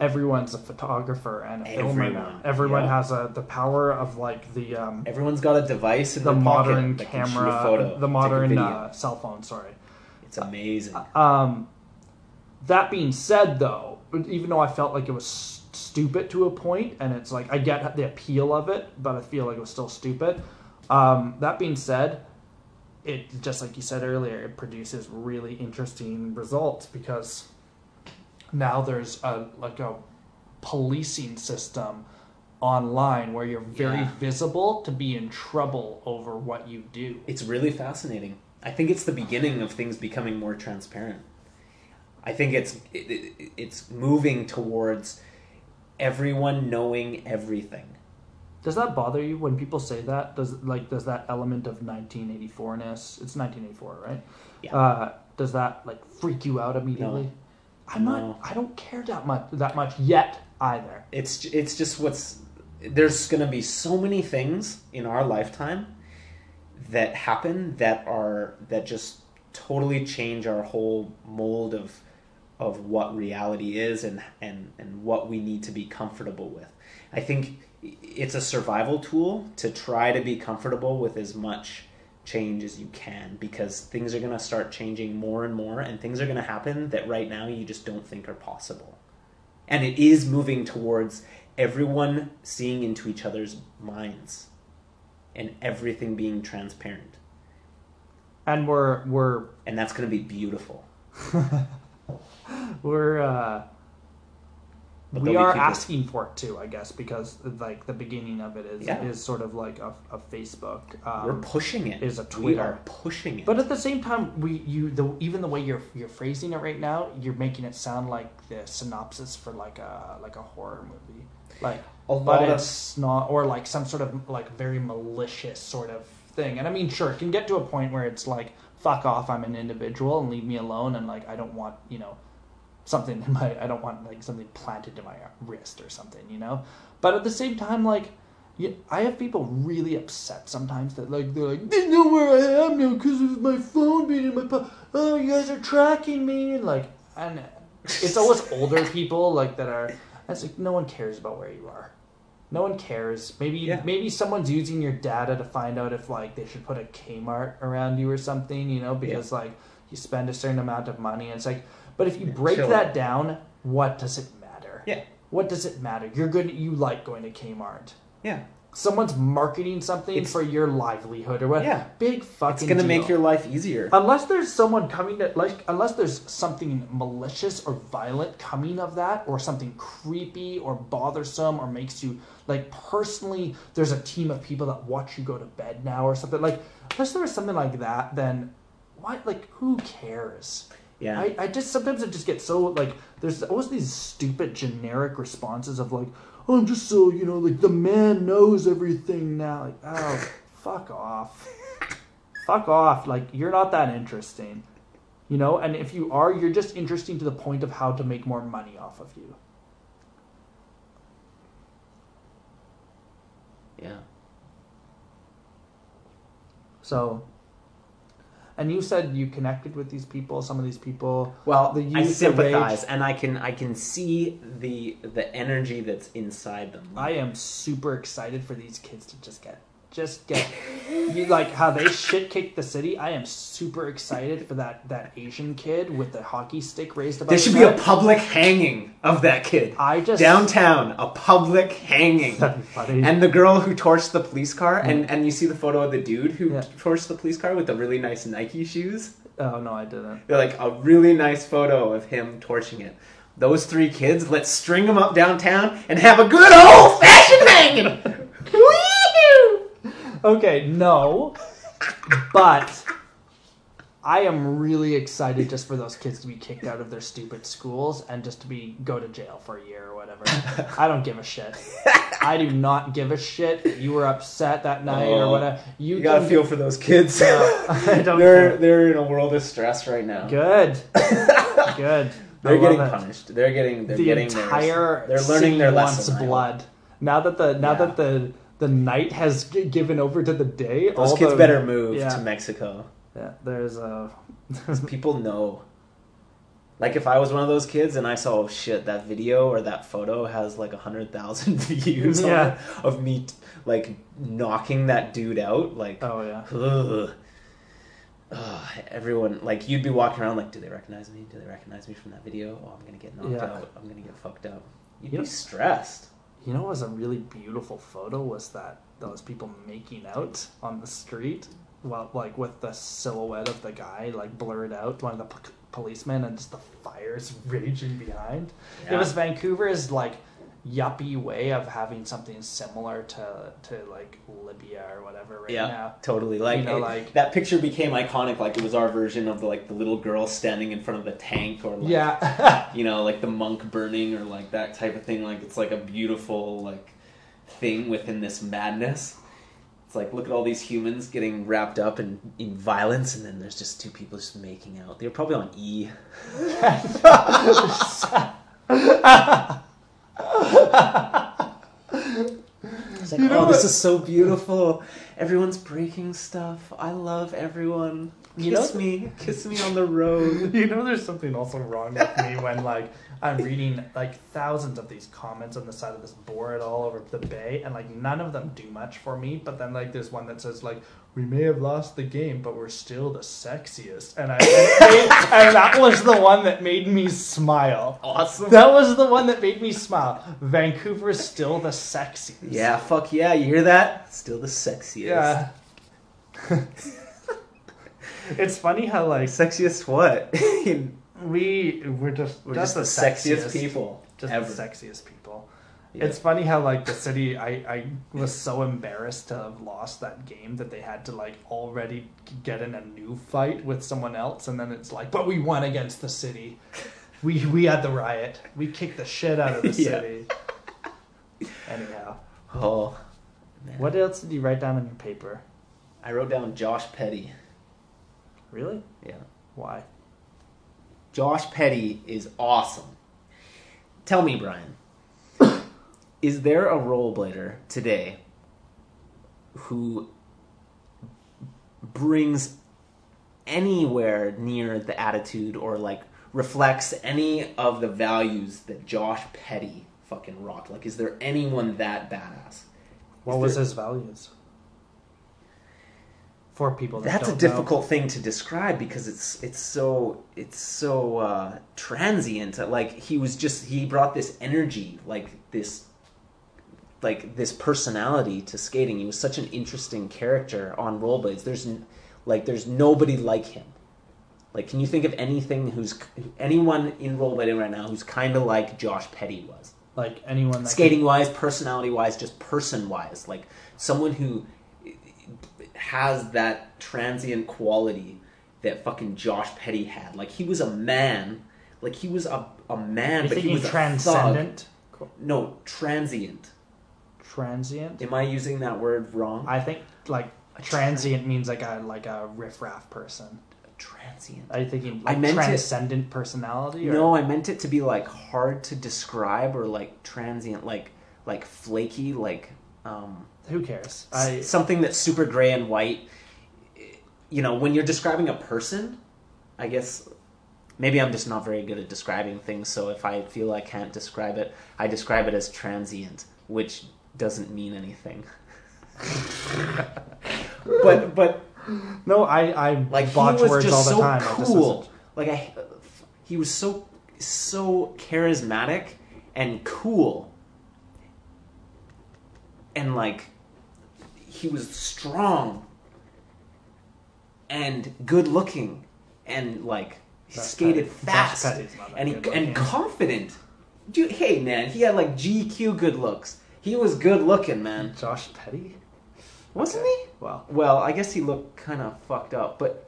Speaker 3: everyone's a photographer and a filmer now.
Speaker 1: Everyone,
Speaker 3: everyone
Speaker 1: yeah.
Speaker 3: has a the power of like the um
Speaker 1: Everyone's got a device in
Speaker 3: the
Speaker 1: their pocket
Speaker 3: modern
Speaker 1: that can shoot a
Speaker 3: camera
Speaker 1: photo,
Speaker 3: the modern uh, cell phone sorry
Speaker 1: It's amazing.
Speaker 3: um that being said though even though i felt like it was stupid to a point and it's like i get the appeal of it but i feel like it was still stupid um that being said it just like you said earlier it produces really interesting results because now there's a like a policing system online where you're very
Speaker 1: Yeah.
Speaker 3: visible to be in trouble over what you do
Speaker 1: It's really fascinating. I think it's the beginning of things becoming more transparent. I think it's it, it, it's moving towards everyone knowing everything.
Speaker 3: Does that bother you when people say that? Does like does that element of 1984ness? It's 1984, right?
Speaker 1: Yeah.
Speaker 3: Uh, does that like freak you out immediately?
Speaker 1: No.
Speaker 3: I'm
Speaker 1: No.
Speaker 3: not. I don't care that much that much yet either.
Speaker 1: It's it's just what's there's going to be so many things in our lifetime that happen that are that just totally change our whole mold of of what reality is and and and what we need to be comfortable with. I think it's a survival tool to try to be comfortable with as much change as you can because things are going to start changing more and more and things are going to happen that right now you just don't think are possible. And it is moving towards everyone seeing into each other's minds and everything being transparent.
Speaker 3: And we're we're
Speaker 1: And that's going to be beautiful.
Speaker 3: we're uh,
Speaker 1: But
Speaker 3: we are asking for it too, I guess, because like the beginning of it is
Speaker 1: Yeah.
Speaker 3: is sort of like a, a Facebook. Um,
Speaker 1: We're pushing it.
Speaker 3: is a Twitter.
Speaker 1: We are pushing it.
Speaker 3: But at the same time, we you the even the way you're you're phrasing it right now, you're making it sound like the synopsis for like a like a horror movie, like
Speaker 1: A
Speaker 3: but
Speaker 1: of-
Speaker 3: it's not or like some sort of like very malicious sort of thing. And I mean, sure, it can get to a point where it's like fuck off, I'm an individual and leave me alone, and like I don't want you know something in my I don't want like something planted to my wrist or something, you know. But at the same time, like. Yeah, I have people really upset sometimes that like they're like they know where I am now because of my phone being in my pocket. oh you guys are tracking me and like and it's always older people like that are it's like no one cares about where you are no one cares maybe
Speaker 1: Yeah.
Speaker 3: maybe someone's using your data to find out if like they should put a Kmart around you or something you know because like you spend a certain amount of money and it's like but if you break that down what does it matter
Speaker 1: Yeah.
Speaker 3: what does it matter you're good you like going to Kmart
Speaker 1: Yeah.
Speaker 3: someone's marketing something
Speaker 1: It's-
Speaker 3: for your livelihood or what
Speaker 1: Yeah.
Speaker 3: big fucking
Speaker 1: It's going to
Speaker 3: deal.
Speaker 1: make your life easier.
Speaker 3: unless there's someone coming to like unless there's something malicious or violent coming of that or something creepy or bothersome or makes you like personally there's a team of people that watch you go to bed now or something like unless there was something like that then why like who cares
Speaker 1: yeah.
Speaker 3: I, I just sometimes it just gets so like there's always these stupid generic responses of like oh, I'm just so you know like the man knows everything now. Like oh fuck off. Fuck off. Like you're not that interesting. You know and if you are you're just interesting to the point of how to make more money off of you.
Speaker 1: Yeah.
Speaker 3: so And you said you connected with these people. Some of these people.
Speaker 1: Well,
Speaker 3: The
Speaker 1: I
Speaker 3: youth, the
Speaker 1: sympathize, and I can I can see the the energy that's inside them.
Speaker 3: I am super excited for these kids to just get, just get, you like how they shit kicked the city. I am super excited for that that Asian kid with the hockey stick raised above.
Speaker 1: there should be a public hanging of that kid
Speaker 3: I just
Speaker 1: downtown. A public hanging. And the girl who torched the police car, and, and you see the photo of the dude who
Speaker 3: Yeah.
Speaker 1: torched the police car with the really nice Nike shoes.
Speaker 3: oh no, I didn't.
Speaker 1: They're like a really nice photo of him torching it. Those three kids, let's string them up downtown and have a good old fashioned hanging.
Speaker 3: Okay, no, but I am really excited just for those kids to be kicked out of their stupid schools and just to be go to jail for a year or whatever. I don't give a shit. I do not give a shit. that You were upset that night or
Speaker 1: Oh,
Speaker 3: whatever. You,
Speaker 1: You gotta
Speaker 3: can-
Speaker 1: feel for those kids.
Speaker 3: I don't
Speaker 1: they're
Speaker 3: care.
Speaker 1: they're in a world of stress right now.
Speaker 3: Good, good. I
Speaker 1: They're
Speaker 3: love
Speaker 1: getting
Speaker 3: it.
Speaker 1: punished. They're getting they're
Speaker 3: the
Speaker 1: getting
Speaker 3: entire
Speaker 1: theirs. They're learning
Speaker 3: city
Speaker 1: their
Speaker 3: wants
Speaker 1: lesson. I hope.
Speaker 3: blood. Now that the now
Speaker 1: Yeah.
Speaker 3: that the the night has g- given over to the day,
Speaker 1: Those
Speaker 3: all
Speaker 1: kids
Speaker 3: the-
Speaker 1: better move
Speaker 3: yeah.
Speaker 1: to Mexico.
Speaker 3: Yeah, there's uh, a.
Speaker 1: People know. Like if I was one of those kids and I saw, oh shit, that video or that photo has like a hundred thousand views
Speaker 3: Yeah.
Speaker 1: it of me like knocking that dude out, like
Speaker 3: Oh yeah.
Speaker 1: ugh. Ugh, everyone like you'd be walking around like, do they recognize me? Do they recognize me from that video? Oh, I'm gonna get knocked
Speaker 3: Yeah.
Speaker 1: out. I'm gonna get fucked up. You'd
Speaker 3: Yep.
Speaker 1: be stressed.
Speaker 3: You know, what was a really beautiful photo was that those people making out on the street, well, like with the silhouette of the guy like blurred out, one of the p- policemen, and just the fires raging behind. It
Speaker 1: Yeah.
Speaker 3: was Vancouver's like yuppie way of having something similar to to like Libya or whatever right
Speaker 1: yeah,
Speaker 3: now.
Speaker 1: totally. Like,
Speaker 3: You know,
Speaker 1: it-
Speaker 3: like-
Speaker 1: that picture became iconic. Like it was our version of the like the little girl standing in front of the tank, or like,
Speaker 3: Yeah.
Speaker 1: you know, like the monk burning, or like that type of thing. Like it's like a beautiful like thing within this madness. It's like look at all these humans getting wrapped up in, in violence, and then there's just two people just making out. They're probably on E. It's like,
Speaker 3: You oh, know
Speaker 1: oh, this
Speaker 3: what-
Speaker 1: is so beautiful. Everyone's breaking stuff. I love everyone. Kiss
Speaker 3: know-
Speaker 1: me, kiss me on the road.
Speaker 3: You know, there's something also wrong with me when like I'm reading like thousands of these comments on the side of this board all over the bay, and like none of them do much for me. But then like there's one that says like we may have lost the game, but we're still the sexiest, and I and that was the one that made me smile.
Speaker 1: Awesome.
Speaker 3: That was the one that made me smile. Vancouver's still the sexiest.
Speaker 1: Yeah, fuck yeah. You hear that? Still the sexiest.
Speaker 3: Yeah. it's funny how like
Speaker 1: Sexiest what?
Speaker 3: we we're just
Speaker 1: We're
Speaker 3: just
Speaker 1: just the sexiest people
Speaker 3: just
Speaker 1: ever.
Speaker 3: the sexiest people.
Speaker 1: Yeah.
Speaker 3: It's funny how like the city, I I was so embarrassed to have lost that game that they had to like already get in a new fight with someone else, and then it's like, but we won against the city. We we had the riot. We kicked the shit out of the
Speaker 1: Yeah.
Speaker 3: city. Anyhow,
Speaker 1: Oh, man.
Speaker 3: what else did you write down on your paper?
Speaker 1: I wrote down Josh Petty.
Speaker 3: Really?
Speaker 1: Yeah.
Speaker 3: Why?
Speaker 1: Josh Petty is awesome. Tell me, Brian, is there a rollerblader today who brings anywhere near the attitude or like reflects any of the values that Josh Petty fucking rocked? Like, is there anyone that badass?
Speaker 3: What was
Speaker 1: there-
Speaker 3: his values? For people that
Speaker 1: That's a
Speaker 3: don't know.
Speaker 1: difficult thing to describe because it's it's so it's so uh, transient. Like he was just he brought this energy, like this like this personality to skating. He was such an interesting character on rollerblades. There's n- like there's nobody like him. Like, can you think of anything who's anyone in rollerblading right now who's kind of like Josh Petty was?
Speaker 3: Like anyone that
Speaker 1: skating wise, personality wise, just person wise, like someone who has that transient quality that fucking Josh Petty had. Like he was a man, like he was a a man,
Speaker 3: You're
Speaker 1: but he was
Speaker 3: transcendent,
Speaker 1: thug. No, transient.
Speaker 3: transient.
Speaker 1: Am I using that word wrong?
Speaker 3: I think like transient means like a like a riffraff person.
Speaker 1: transient.
Speaker 3: Are you thinking like I
Speaker 1: meant it-
Speaker 3: transcendent personality? Or?
Speaker 1: No, I meant it to be like hard to describe or like transient, like like flaky, like um
Speaker 3: who cares? I
Speaker 1: something that's super gray and white. you know, when you're describing a person, I guess maybe I'm just not very good at describing things. So if I feel I can't describe it, I describe it as transient, which doesn't mean anything. but but
Speaker 3: No, I I
Speaker 1: like
Speaker 3: botch words
Speaker 1: just
Speaker 3: all the
Speaker 1: so
Speaker 3: time.
Speaker 1: Cool.
Speaker 3: doesn't-
Speaker 1: Like I, he was so so charismatic and cool, and like he was strong and good looking, and like he
Speaker 3: Josh
Speaker 1: skated
Speaker 3: Petty-
Speaker 1: fast
Speaker 3: Petty's not that
Speaker 1: and he
Speaker 3: looking.
Speaker 1: and confident. Dude, hey man, he had like GQ good looks. He was good looking, man,
Speaker 3: Josh Petty.
Speaker 1: wasn't
Speaker 3: Okay.
Speaker 1: he?
Speaker 3: Well,
Speaker 1: Well, I guess he looked kind of fucked up, but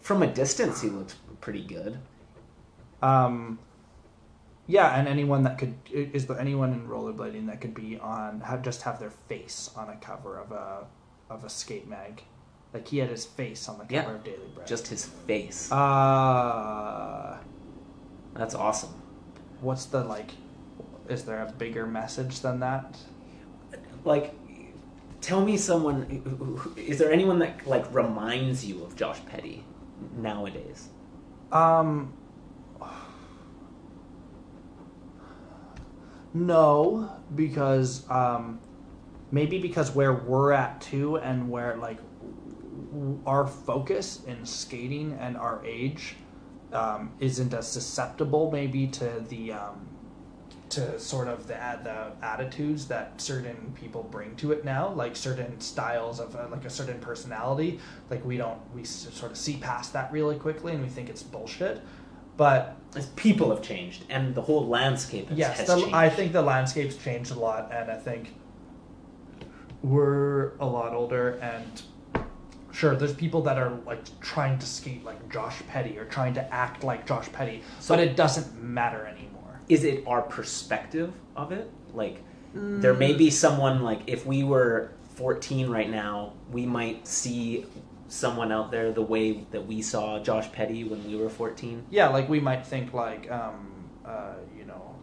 Speaker 1: from a distance, he looked pretty good.
Speaker 3: um, yeah, and anyone that could is there anyone in rollerblading that could be on have just have their face on a cover of a of a skate mag, like he had his face on the cover
Speaker 1: Yeah.
Speaker 3: of Daily Bread.
Speaker 1: Just his face.
Speaker 3: uh,
Speaker 1: That's awesome.
Speaker 3: what's the like? Is there a bigger message than that?
Speaker 1: Like, tell me someone. Is there anyone that like reminds you of Josh Petty nowadays?
Speaker 3: Um, no, because um, maybe because where we're at too, and where like our focus in skating and our age um, isn't as susceptible maybe to the um, to sort of the the attitudes that certain people bring to it now, like certain styles of uh, like a certain personality. Like we don't we sort of see past that really quickly, and we think it's bullshit. But
Speaker 1: people have changed, and the whole landscape has,
Speaker 3: yes,
Speaker 1: has
Speaker 3: the,
Speaker 1: changed.
Speaker 3: I think the landscape's changed a lot, and I think we're a lot older. And sure, there's people that are like trying to skate like Josh Petty or trying to act like Josh Petty,
Speaker 1: So-
Speaker 3: but it doesn't matter anymore.
Speaker 1: is it our perspective of it? Like, there mm. may be someone like if we were 14 right now, we might see someone out there the way that we saw Josh Petty when we were 14.
Speaker 3: Yeah, like we might think like um, uh, you know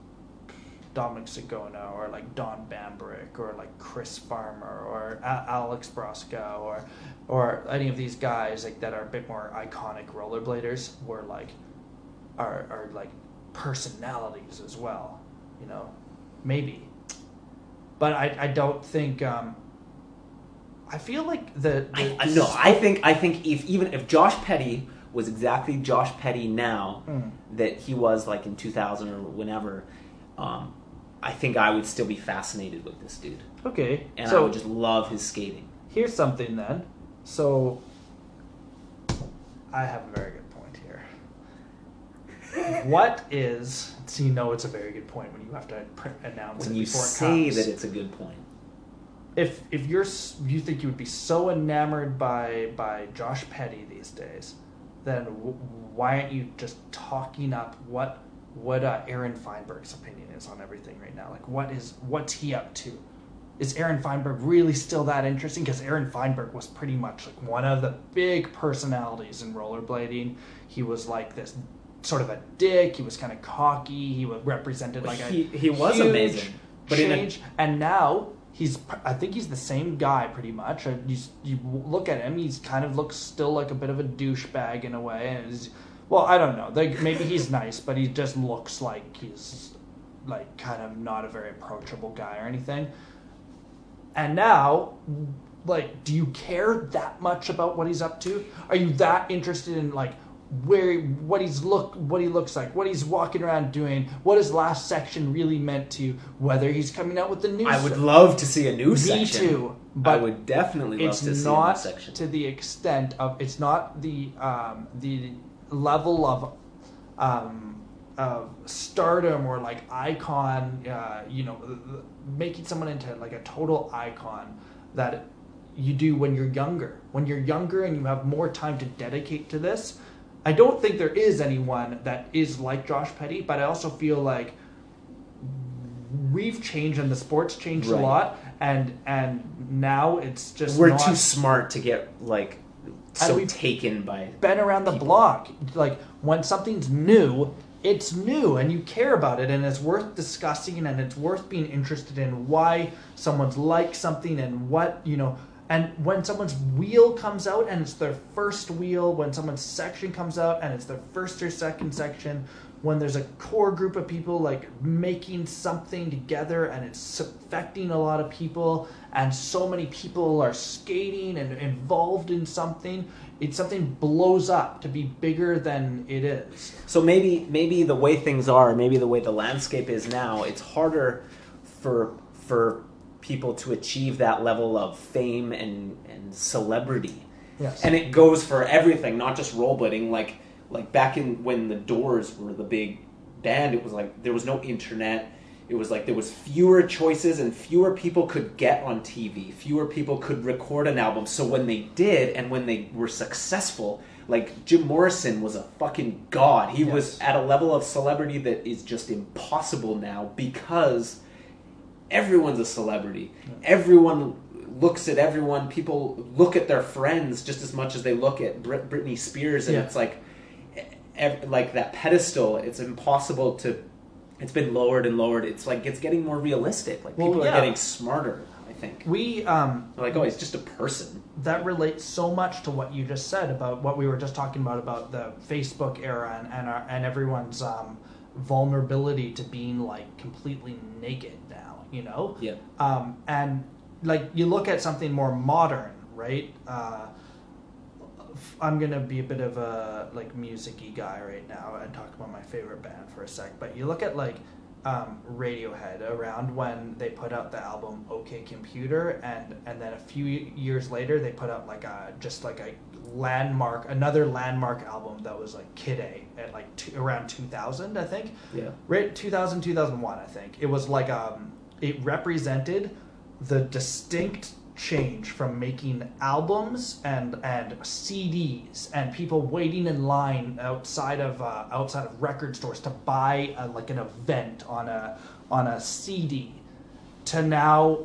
Speaker 3: Dominic Sagona or like Don Bambrick or like Chris Farmer or A- Alex Broskow or or any of these guys like that are a bit more iconic rollerbladers were like are are like personalities as well, you know, maybe. But I I don't think um, I feel like the, the
Speaker 1: I, no, I think I think if even if Josh Petty was exactly Josh Petty now
Speaker 3: Mm.
Speaker 1: that he was like in 2000 or whenever, um, I think I would still be fascinated with this dude,
Speaker 3: okay.
Speaker 1: and
Speaker 3: so I
Speaker 1: would just love his skating.
Speaker 3: here's something then. So I have a very good point here. what is? So you know it's a very good point when you have to pr- announce
Speaker 1: When
Speaker 3: it
Speaker 1: you
Speaker 3: before it
Speaker 1: say
Speaker 3: comes.
Speaker 1: that it's a good point,
Speaker 3: if if you're you think you would be so enamored by by Josh Petty these days, then w- why aren't you just talking up what what uh, Aaron Feinberg's opinion is on everything right now? Like what is what's he up to? Is Aaron Feinberg really still that interesting? Because Aaron Feinberg was pretty much like one of the big personalities in rollerblading. He was like this sort of a dick. He was kind of cocky. He represented like a
Speaker 1: he he was
Speaker 3: huge
Speaker 1: amazing, but in a,
Speaker 3: and now he's I think he's the same guy pretty much. Uh, You, you look at him, he's kind of looks still like a bit of a douchebag in a way. And well, I don't know. Like maybe he's nice, but he just looks like he's like kind of not a very approachable guy or anything. And now, like, do you care that much about what he's up to? Are you that interested in like where what he's look what he looks like, what he's walking around doing, what his last section really meant to you, whether he's coming out with the new
Speaker 1: I would love to see a new section.
Speaker 3: Me
Speaker 1: section.
Speaker 3: too, but I
Speaker 1: would definitely love to see a new section.
Speaker 3: to the extent of it's not the um, the level of um, of stardom or like icon uh, you know making someone into like a total icon that you do when you're younger when you're younger and you have more time to dedicate to this i don't think there is anyone that is like josh petty but i also feel like we've changed and the sport's changed
Speaker 1: Right.
Speaker 3: a lot and and now it's just
Speaker 1: We're
Speaker 3: not
Speaker 1: too smart to get like so taken by.
Speaker 3: been around the
Speaker 1: people.
Speaker 3: block like when something's new it's new and you care about it and it's worth discussing and it's worth being interested in why someone's like something and what you know and when someone's wheel comes out and it's their first wheel, when someone's section comes out and it's their first or second section, when there's a core group of people like making something together and it's affecting a lot of people and so many people are skating and involved in something, it's something blows up to be bigger than it is.
Speaker 1: So maybe maybe the way things are, maybe the way the landscape is now, it's harder for for people to achieve that level of fame and, and celebrity.
Speaker 3: Yes.
Speaker 1: And it goes for everything, not just rollerblading. Like like back in when the Doors were the big band, it was like there was no internet. It was like there was fewer choices and fewer people could get on TV. Fewer people could record an album. So when they did and when they were successful, like Jim Morrison was a fucking god. He was at a level of celebrity that is just impossible now because everyone's a celebrity. Everyone looks at everyone. People look at their friends just as much as they look at Brit- Britney Spears, and
Speaker 3: Yeah.
Speaker 1: it's like, ev- like that pedestal. It's impossible to. It's been lowered and lowered. It's like it's getting more realistic. Like
Speaker 3: Well,
Speaker 1: people
Speaker 3: yeah.
Speaker 1: are getting smarter. I think.
Speaker 3: We um,
Speaker 1: like, oh, he's just a person.
Speaker 3: that relates so much to what you just said about what we were just talking about about the Facebook era and and, our, and everyone's um, vulnerability to being like completely naked. You know.
Speaker 1: Yeah.
Speaker 3: Um, and like you look at something more modern, right? Uh, I'm gonna be a bit of a like musicy guy right now and talk about my favorite band for a sec. But you look at like um, Radiohead around when they put out the album OK Computer, and and then a few years later they put out like a just like a landmark, another landmark album that was like Kid A at like two, around 2000, I think
Speaker 1: Yeah.
Speaker 3: right 2000 2001 i think it was like um it represented the distinct change from making albums and and cds and people waiting in line outside of uh, outside of record stores to buy a, like an event on a on a cd to now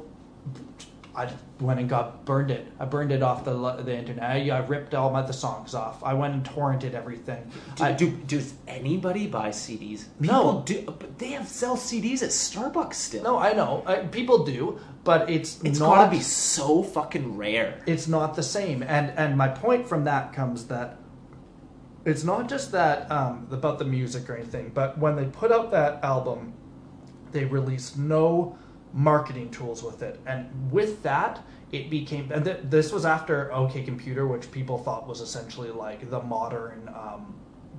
Speaker 3: I went and got burned it. I burned it off the the internet. I, I ripped all my the songs off. I went and torrented everything.
Speaker 1: Do,
Speaker 3: I,
Speaker 1: do, does anybody buy CDs?
Speaker 3: No.
Speaker 1: Do, but they have sell CDs at Starbucks still.
Speaker 3: No, I know. I, people do, but it's
Speaker 1: it's
Speaker 3: not.
Speaker 1: gotta be so fucking rare.
Speaker 3: It's not the same. And and my point from that comes that it's not just that um, about the music or anything, but when they put out that album, they released no marketing tools with it, and with that, it became. And th- this was after OK Computer, which people thought was essentially like the modern. Um,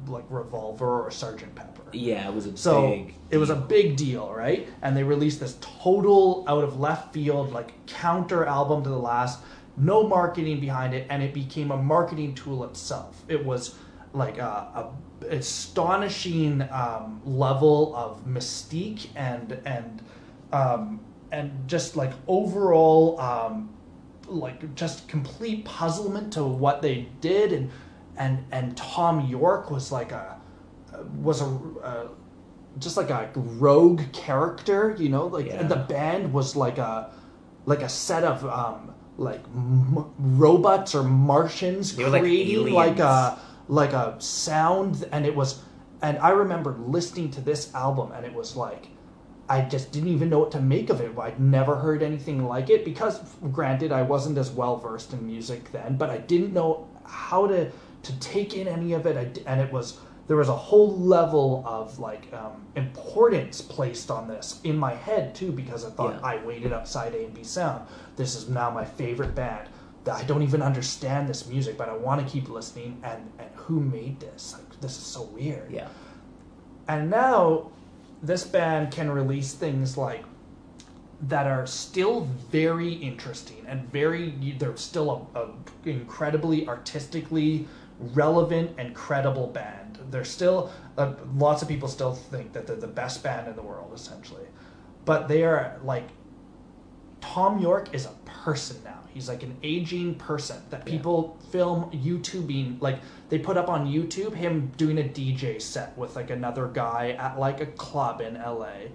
Speaker 3: like Revolver or Sergeant Pepper.
Speaker 1: Yeah, it was a
Speaker 3: So
Speaker 1: big.
Speaker 3: it was a big deal, right? And they released this total out of left field, like counter album to the last, no marketing behind it, and it became a marketing tool itself. It was like a, a astonishing um, level of mystique and and um, and just like overall um, like just complete puzzlement to what they did. And and and Thom Yorke was like a was a, a just like a rogue character, you know, like
Speaker 1: Yeah.
Speaker 3: the band was like a like a set of um like m- robots or Martians
Speaker 1: They were like
Speaker 3: creating like a like a sound. And it was and I remember listening to this album and it was like I just didn't even know what to make of it. I'd never heard anything like it because, granted, I wasn't as well versed in music then, but I didn't know how to to take in any of it. I and it was there was a whole level of like um, importance placed on this in my head too because I thought
Speaker 1: Yeah.
Speaker 3: I waited upside A and B sound. This is now my favorite band. I don't even understand this music, but I want to keep listening. And and who made this? Like this is so weird.
Speaker 1: Yeah.
Speaker 3: And now this band can release things like that are still very interesting and very they're still a, a incredibly artistically relevant and credible band. They're still uh, lots of people still think that they're the best band in the world essentially. But they are like Thom Yorke is a person now. He's like an aging person that
Speaker 1: Yeah.
Speaker 3: people film YouTubing. Like they put up on YouTube him doing a DJ set with like another guy at like a club in LA.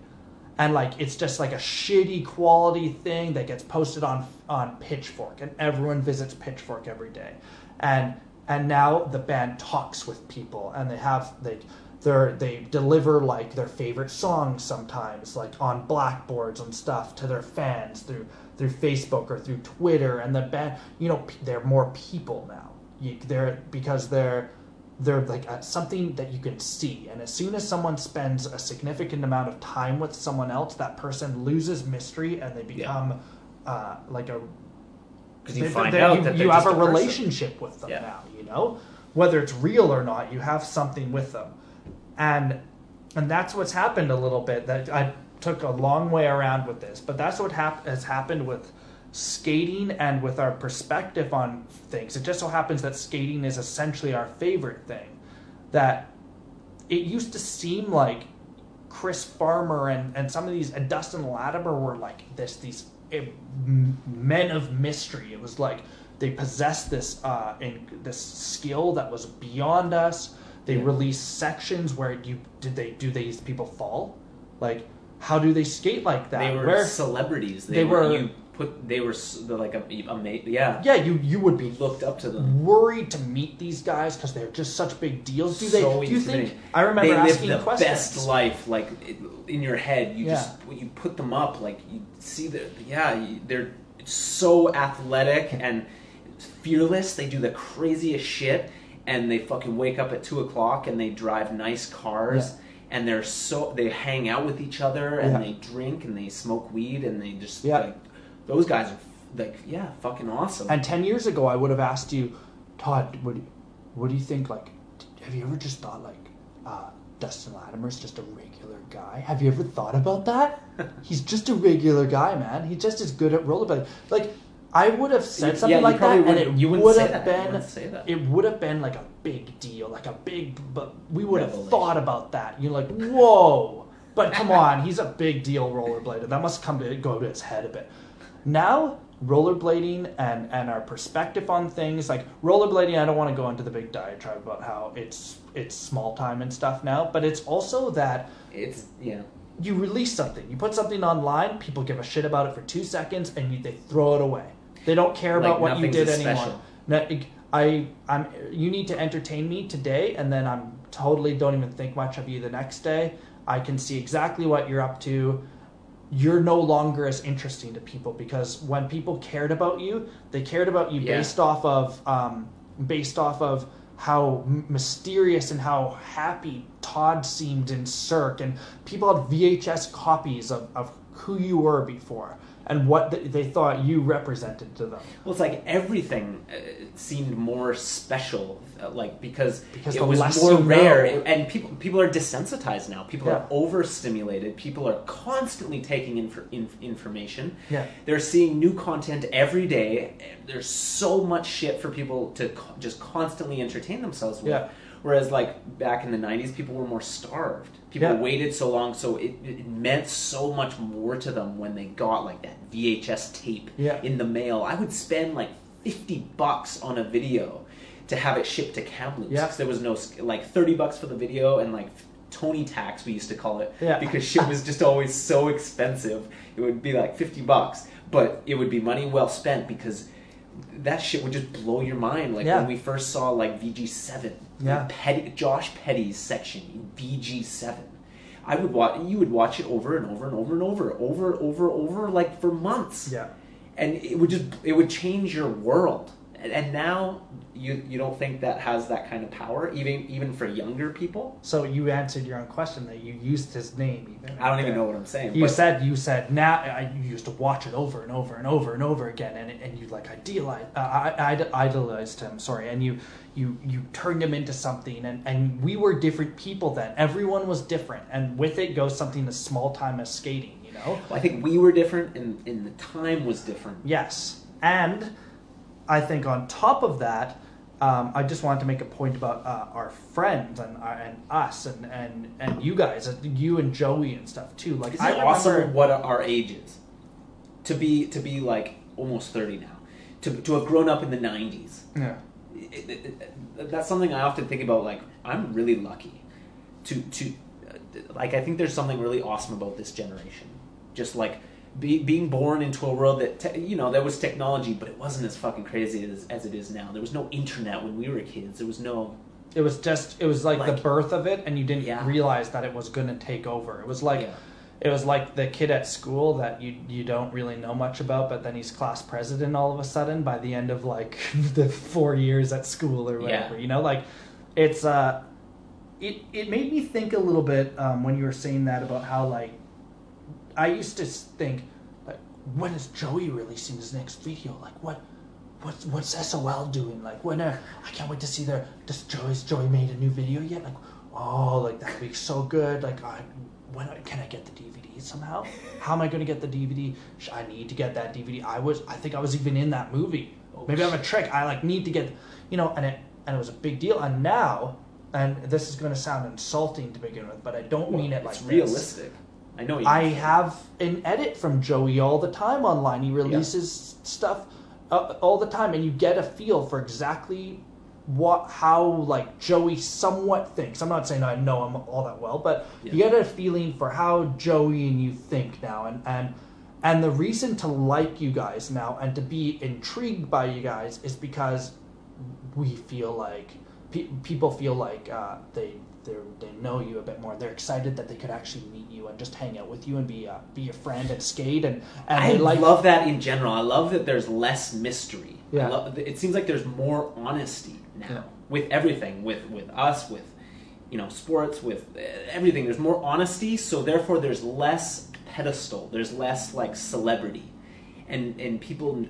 Speaker 3: And like it's just like a shitty quality thing that gets posted on on Pitchfork and everyone visits Pitchfork every day. And and now the band talks with people and they have they they're they deliver like their favorite songs sometimes like on blackboards and stuff to their fans through through Facebook or through Twitter and the band you know p- they're more people now. You, they're because they're they're like uh, something that you can see. And as soon as someone spends a significant amount of time with someone else that person loses mystery and they become uh, like a
Speaker 1: because you
Speaker 3: they-
Speaker 1: find
Speaker 3: they-
Speaker 1: out
Speaker 3: you,
Speaker 1: that
Speaker 3: you have a
Speaker 1: person.
Speaker 3: relationship with them
Speaker 1: Yeah.
Speaker 3: now you know? Whether it's real or not you have something with them. And and that's what's happened a little bit that i took a long way around with this but that's what hap- has happened with skating and with our perspective on things it just so happens that skating is essentially our favorite thing that it used to seem like Chris Farmer and, and some of these and Dustin Latimer were like this these eh, men of mystery. It was like they possessed this uh, in this skill that was beyond us. They
Speaker 1: Yeah.
Speaker 3: released sections where you did they do these people fall? Like how do they skate like that?
Speaker 1: They were
Speaker 3: Where
Speaker 1: celebrities. They,
Speaker 3: They
Speaker 1: were,
Speaker 3: were-
Speaker 1: you put they were like a, a mate. Yeah,
Speaker 3: yeah, you you would be
Speaker 1: looked up to them.
Speaker 3: worried to meet these guys because they're just such big deals. Do they?
Speaker 1: So
Speaker 3: do you think? I remember
Speaker 1: they live
Speaker 3: asking
Speaker 1: the
Speaker 3: questions.
Speaker 1: best life, like in your head. You
Speaker 3: Yeah.
Speaker 1: just you put them up, like you see that. Yeah, they're so athletic and fearless. They do the craziest shit, and they fucking wake up at two o'clock and they drive nice cars.
Speaker 3: Yeah.
Speaker 1: And they're so they hang out with each other and
Speaker 3: Yeah.
Speaker 1: they drink and they smoke weed and they just
Speaker 3: Yeah.
Speaker 1: like those guys are like yeah fucking awesome.
Speaker 3: And ten years ago, I would have asked you, Todd, what do you, what do you think? Like, have you ever just thought like, uh, Dustin Latimer's just a regular guy? Have you ever thought about that? He's just a regular guy, man. He's just as good at rollerblading. Like, I would have said
Speaker 1: Yeah,
Speaker 3: something
Speaker 1: you
Speaker 3: like that, and it
Speaker 1: you wouldn't say
Speaker 3: have. Been
Speaker 1: wouldn't say that.
Speaker 3: it would have been like a big deal, like a big. But we would have thought about that. You're like, whoa. But come on, he's a big deal rollerblader. That must come to go to his head a bit. Now, rollerblading and and our perspective on things like rollerblading. I don't want to go into the big diatribe about how it's it's small time and stuff now, but it's also that
Speaker 1: it's yeah.
Speaker 3: you release something, you put something online, people give a shit about it for two seconds, and you, they throw it away. They don't care
Speaker 1: Like
Speaker 3: about what you did anymore. No, I, I'm. You need to entertain me today, and then I'm totally don't even think much of you the next day. I can see exactly what you're up to. You're no longer as interesting to people because when people cared about you, they cared about you
Speaker 1: Yeah.
Speaker 3: based off of um, based off of how mysterious and how happy Todd seemed in Cirque, and people had VHS copies of, of who you were before and what th- they thought you represented to them.
Speaker 1: Well, it's like everything uh, seemed more special, uh, like because,
Speaker 3: Because
Speaker 1: it was more rare, and people people are desensitized now. People
Speaker 3: Yeah.
Speaker 1: are overstimulated. People are constantly taking inf- inf- information.
Speaker 3: Yeah.
Speaker 1: they're seeing new content every day. There's so much shit for people to co- just constantly entertain themselves with.
Speaker 3: Yeah.
Speaker 1: Whereas, like back in the '90s, people were more starved. People
Speaker 3: Yeah.
Speaker 1: waited so long, so it, it meant so much more to them when they got like that VHS tape
Speaker 3: Yeah.
Speaker 1: in the mail. I would spend like fifty bucks on a video to have it shipped to Kamloops.
Speaker 3: Yeah.
Speaker 1: there was no like thirty bucks for the video and like Tony tax we used to call it
Speaker 3: Yeah.
Speaker 1: because shit was just always so expensive. It would be like fifty bucks, but it would be money well spent because that shit would just blow your mind. Like
Speaker 3: Yeah.
Speaker 1: when we first saw like VG seven,
Speaker 3: Yeah.
Speaker 1: Petty, Josh Petty's section in VG seven. I would watch. You would watch it over and over and over and over, over, over, over, like for months
Speaker 3: Yeah.
Speaker 1: and it would just it would change your world and, and now you you don't think that has that kind of power even even for younger people
Speaker 3: So you answered your own question that you used his name even.
Speaker 1: i don't even know what i'm saying
Speaker 3: You
Speaker 1: but
Speaker 3: said you said now I, you used to watch it over and over and over and over again, and and you like idealize uh, I, I, idolized him. Sorry, and you you you turned him into something, and and we were different people then. Everyone was different, and with it goes something as small time as skating. You know.
Speaker 1: i think we were different and, and the time was different
Speaker 3: Yes, and I think on top of that, um, I just wanted to make a point about uh, our friends and uh, and us and, and and you guys, uh, you and Joey and stuff too. Like
Speaker 1: Isn't
Speaker 3: I
Speaker 1: it
Speaker 3: remember,
Speaker 1: awesome what our age is to be to be like almost 30 now to, to have grown up in the 90s
Speaker 3: yeah,
Speaker 1: it, it, it- that's something I often think about. Like, I'm really lucky to to uh, like. I think there's something really awesome about this generation. Just like be, being born into a world that te- you know there was technology, but it wasn't as fucking crazy as, as it is now. There was no internet when we were kids. There was no
Speaker 3: It was just it was like,
Speaker 1: Like-
Speaker 3: the birth of it, and you didn't
Speaker 1: Yeah.
Speaker 3: realize that it was going to take over. It was like
Speaker 1: Yeah.
Speaker 3: It was like the kid at school that you you don't really know much about, but then he's class president all of a sudden by the end of like the four years at school or whatever.
Speaker 1: Yeah.
Speaker 3: You know, like it's uh, it it made me think a little bit um, when you were saying that about how like I used to think like when is Joey releasing his next video? Like what? What's what's SOL doing? Like when are, I can't wait to see their does Joey's Joey made a new video yet? Like oh like that would be so good. Like I when can I get the DVD somehow? How am I going to get the DVD? I need to get that DVD. I was I think I was even in that movie. Maybe I'm a trick. I like need to get you know and it and it was a big deal. And now and this is going to sound insulting to begin with, but I don't mean it like
Speaker 1: it's
Speaker 3: this.
Speaker 1: realistic. I know. You
Speaker 3: I have an edit from Joey all the time online. He releases stuff uh, all the time, and you get a feel for exactly what how like Joey somewhat thinks. I'm not saying I know him all that well, but you
Speaker 1: Yeah.
Speaker 3: get a feeling for how Joey and you think now, and and and the reason to like you guys now and to be intrigued by you guys is because we feel like pe- people feel like uh, they they know you a bit more. They're excited that they could actually meet you and just hang out with you and be uh, be a friend and skate and and
Speaker 1: I
Speaker 3: like
Speaker 1: love that in general. I love that there's less mystery. I
Speaker 3: Yeah.
Speaker 1: love, it seems like there's more honesty now
Speaker 3: Yeah.
Speaker 1: with everything, with with us, with you know sports, with uh, everything. There's more honesty, so therefore there's less pedestal. There's less like celebrity, and and people.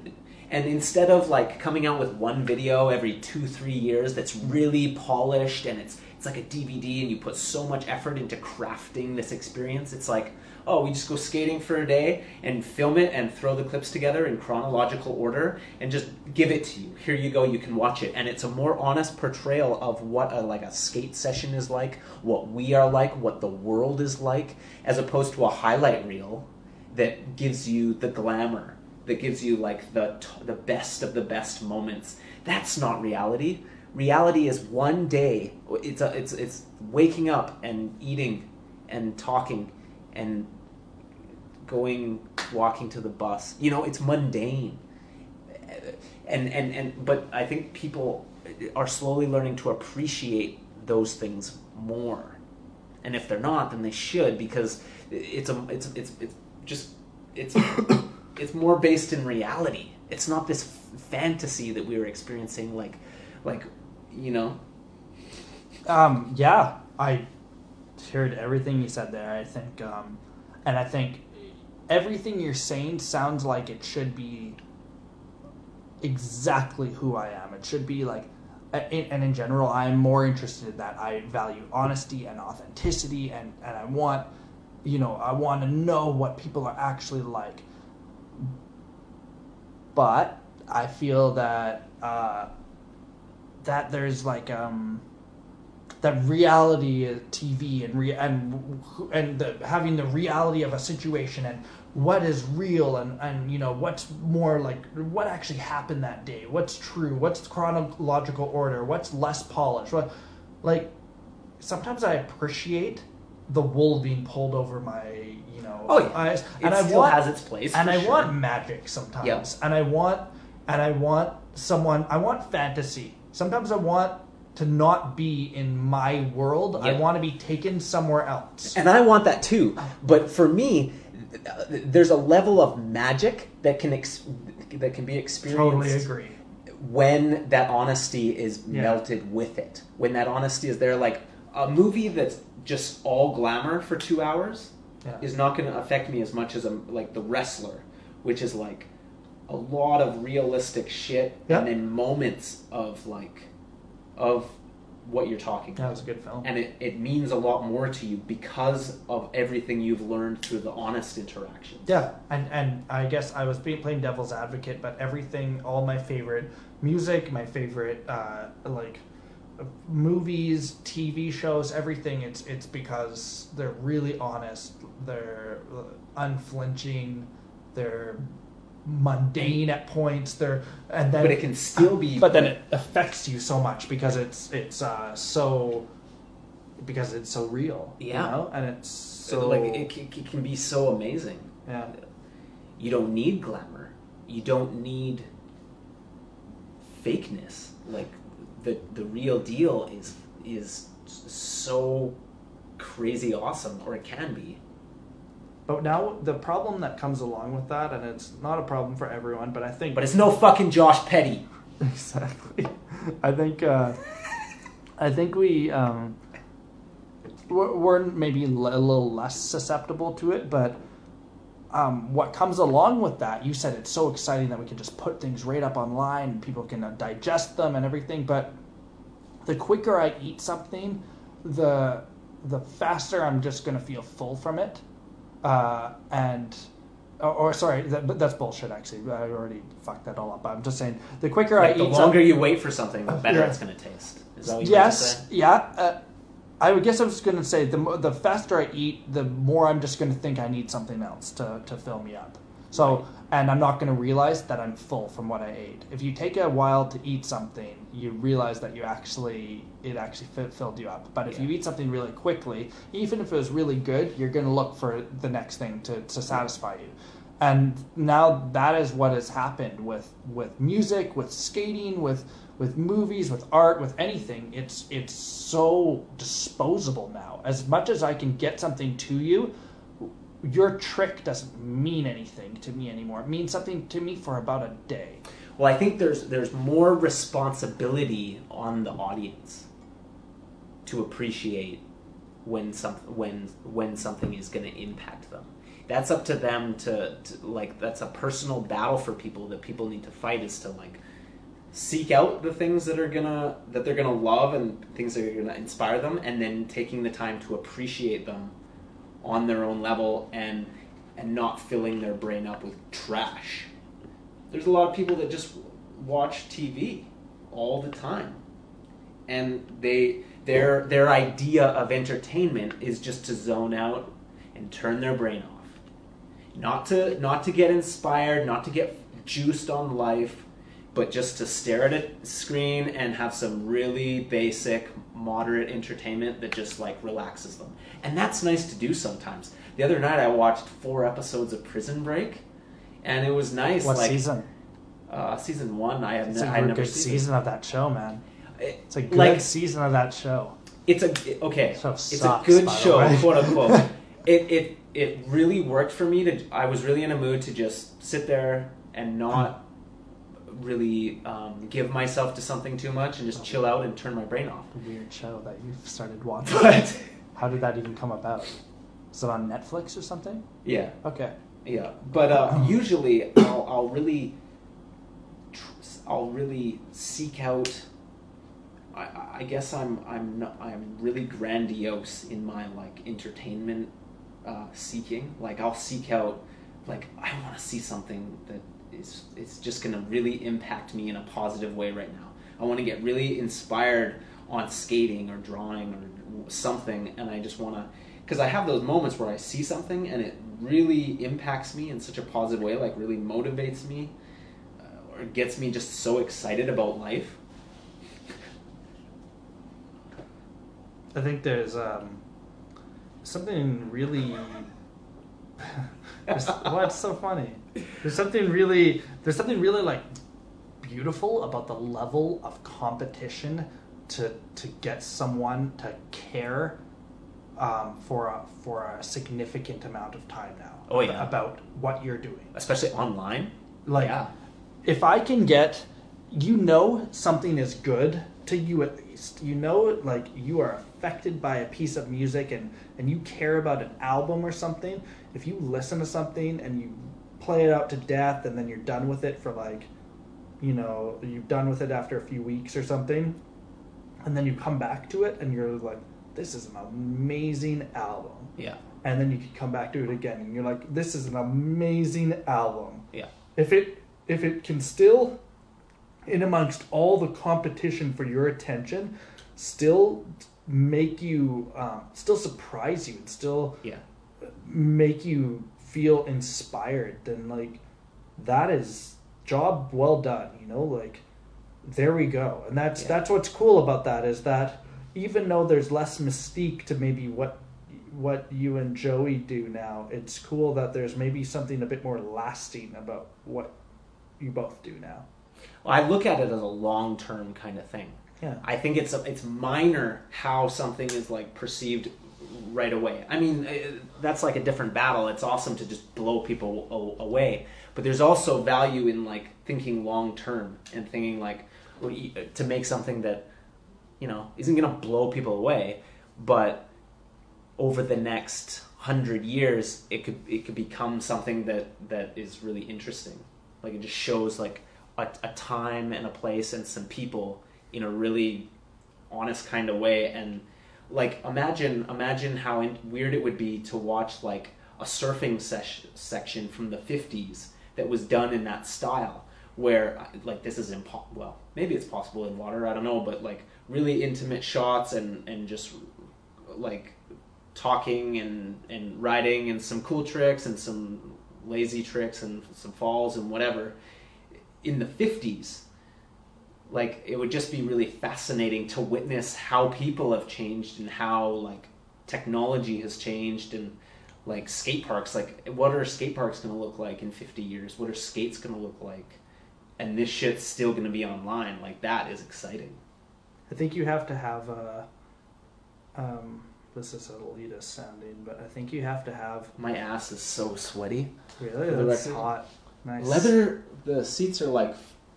Speaker 1: And instead of like coming out with one video every two, three years that's really polished and it's it's like a DVD and you put so much effort into crafting this experience, it's like, oh, we just go skating for a day and film it and throw the clips together in chronological order and just give it to you. Here you go, you can watch it. And it's a more honest portrayal of what a like a skate session is like, what we are like, what the world is like, as opposed to a highlight reel that gives you the glamour, that gives you like the the best of the best moments. That's not reality. Reality is one day. It's a, it's it's waking up and eating and talking and going walking to the bus. You know, it's mundane. And and and but I think people are slowly learning to appreciate those things more. And if they're not, then they should because it's a it's it's it's just it's it's more based in reality. It's not this f- fantasy that we were experiencing like like you know
Speaker 3: Um, yeah, I heard everything you said there. I think, um, and I think everything you're saying sounds like it should be exactly who I am. It should be like, and in general, I'm more interested in that. I value honesty and authenticity, and and I want, you know, I want to know what people are actually like. But I feel that uh, that there's like um that reality TV and re- and and the, having the reality of a situation and what is real and and you know what's more like what actually happened that day what's true what's chronological order what's less polished what like sometimes I appreciate the wool being pulled over my you know
Speaker 1: Oh, yeah.
Speaker 3: eyes
Speaker 1: it
Speaker 3: and I
Speaker 1: still
Speaker 3: want
Speaker 1: has its place
Speaker 3: and I
Speaker 1: sure.
Speaker 3: want magic sometimes.
Speaker 1: Yep.
Speaker 3: And I want and I want someone I want fantasy. Sometimes I want to not be in my world. I want to be taken somewhere else.
Speaker 1: and I want that too. But for me, there's a level of magic that can ex- that can be experienced
Speaker 3: Totally agree.
Speaker 1: when that honesty is
Speaker 3: Yeah.
Speaker 1: melted with it. When that honesty is there, like a movie that's just all glamour for two hours
Speaker 3: Yeah.
Speaker 1: is not going to affect me as much as a, like the wrestler, which is like a lot of realistic shit
Speaker 3: Yeah.
Speaker 1: and then moments of like of what you're talking about.
Speaker 3: That was a good film.
Speaker 1: and it, it means a lot more to you because of everything you've learned through the honest interactions.
Speaker 3: Yeah, and and I guess I was being playing devil's advocate, but everything, all my favorite music, my favorite uh, like movies, TV shows, everything. It's it's because they're really honest, they're uh, unflinching, they're mundane at points. They're and then
Speaker 1: But it can still be.
Speaker 3: but then it affects you so much because it's it's uh, so because it's so real.
Speaker 1: Yeah.
Speaker 3: you know? and it's so
Speaker 1: like it, it can be so amazing.
Speaker 3: yeah.
Speaker 1: You don't need glamour. You don't need fakeness. Like the the real deal is is so crazy awesome, or it can be.
Speaker 3: But now the problem that comes along with that, and it's not a problem for everyone, but I think
Speaker 1: But it's no fucking Josh Petty.
Speaker 3: exactly. I think uh, I think we um, we're, maybe a little less susceptible to it, but um, what comes along with that, you said it's so exciting that we can just put things right up online and people can uh, digest them and everything. But the quicker I eat something, the the faster I'm just gonna feel full from it, uh, and or, or sorry, that, but that's bullshit. Actually, I already fucked that all up. I'm just saying the quicker
Speaker 1: Like,
Speaker 3: I
Speaker 1: the
Speaker 3: eat,
Speaker 1: the
Speaker 3: longer
Speaker 1: you wait for something, the better
Speaker 3: Yeah.
Speaker 1: it's going to taste. Is that what you
Speaker 3: yes, yeah. Uh, I would guess I was going to say the the faster I eat, the more I'm just going to think I need something else to to fill me up. So,
Speaker 1: Right.
Speaker 3: and I'm not going to realize that I'm full from what I ate. If you take a while to eat something, you realize that you actually it actually fi- filled you up. But if
Speaker 1: Yeah.
Speaker 3: you eat something really quickly, even if it was really good, you're going to look for the next thing to, to satisfy you. And now that is what has happened with with music, with skating, with with movies, with art, with anything. It's it's so disposable now. As much as I can get something to you, your trick doesn't mean anything to me anymore. It means something to me for about a day.
Speaker 1: Well, I think there's there's more responsibility on the audience to appreciate when some when when something is going to impact them. That's up to them to, to like that's a personal battle for people that people need to fight is to like seek out the things that are gonna that they're gonna love and things that are gonna inspire them and then taking the time to appreciate them on their own level and and not filling their brain up with trash there's a lot of people that just watch TV all the time, and they their their idea of entertainment is just to zone out and turn their brain off, not to not to get inspired, not to get juiced on life, but just to stare at a screen and have some really basic, moderate entertainment that just like relaxes them, and that's nice to do sometimes. The other night I watched four episodes of Prison Break. And it was nice.
Speaker 3: What
Speaker 1: like,
Speaker 3: season?
Speaker 1: uh, season one, I had
Speaker 3: It's
Speaker 1: ne-
Speaker 3: a
Speaker 1: never
Speaker 3: good
Speaker 1: seen.
Speaker 3: season of that show, man. It's a good
Speaker 1: like
Speaker 3: season of that show.
Speaker 1: it's a okay.
Speaker 3: Show
Speaker 1: it's a good show, quote unquote. it it it really worked for me to. I was really in a mood to just sit there and not really um, give myself to something too much and just chill out and turn my brain off.
Speaker 3: Weird show that you've started watching.
Speaker 1: But
Speaker 3: How did that even come about? Is it on Netflix or something?
Speaker 1: yeah,
Speaker 3: Okay.
Speaker 1: Yeah, but uh, usually I'll, I'll really, I'll really seek out. I, I guess I'm I'm not, I'm really grandiose in my like entertainment uh, seeking. Like I'll seek out, like I want to see something that is is just gonna really impact me in a positive way right now. I want to get really inspired on skating or drawing or something, and I just want to because I have those moments where I see something and it really impacts me in such a positive way, like really motivates me, uh, or gets me just so excited about life.
Speaker 3: I think there's um, something really. what's so funny? There's something really. There's something really like beautiful about the level of competition to to get someone to care um, for a for a significant amount of time now.
Speaker 1: Oh, yeah.
Speaker 3: About what you're doing.
Speaker 1: Especially online.
Speaker 3: Like,
Speaker 1: yeah,
Speaker 3: if I can get, you know, something is good to you at least. You know, like you are affected by a piece of music and and you care about an album or something. If you listen to something and you play it out to death and then you're done with it for like, you know, you're done with it after a few weeks or something, and then you come back to it and you're like, this is an amazing album.
Speaker 1: yeah,
Speaker 3: And then you can come back to it again and you're like, this is an amazing album
Speaker 1: yeah,
Speaker 3: if it if it can still in amongst all the competition for your attention still make you um, still surprise you and still
Speaker 1: yeah.
Speaker 3: make you feel inspired then like that is job well done you know like there we go and that's
Speaker 1: Yeah.
Speaker 3: that's what's cool about that is that even though there's less mystique to maybe what what you and Joey do now it's cool that there's maybe something a bit more lasting about what you both do now
Speaker 1: Well, I look at it as a long term kind of thing.
Speaker 3: Yeah.
Speaker 1: I think it's it's minor how something is like perceived right away. I mean, eh, that's like a different battle. It's awesome to just blow people away, but there's also value in like thinking long term and thinking like to make something that you know isn't going to blow people away, but over the next hundred years, it could it could become something that that is really interesting. Like it just shows like a, a time and a place and some people in a really honest kind of way and like imagine imagine how in, weird it would be to watch like a surfing sesh, section from the 50s that was done in that style where like this is impo- well maybe it's possible in water i don't know but like really intimate shots and and just like talking and and riding and some cool tricks and some lazy tricks and some falls and whatever. In the 50s like it would just be really fascinating to witness how people have changed and how like technology has changed and like skate parks. Like what are skate parks going to look like in 50 years? What are skates going to look like? And this shit's still going to be online. Like that is exciting
Speaker 3: I think you have to have a. Um, this is elitist sounding, but I think you have to have.
Speaker 1: my ass is so sweaty
Speaker 3: Really,
Speaker 1: For the
Speaker 3: that's
Speaker 1: record.
Speaker 3: hot. Nice.
Speaker 1: leather the seats are like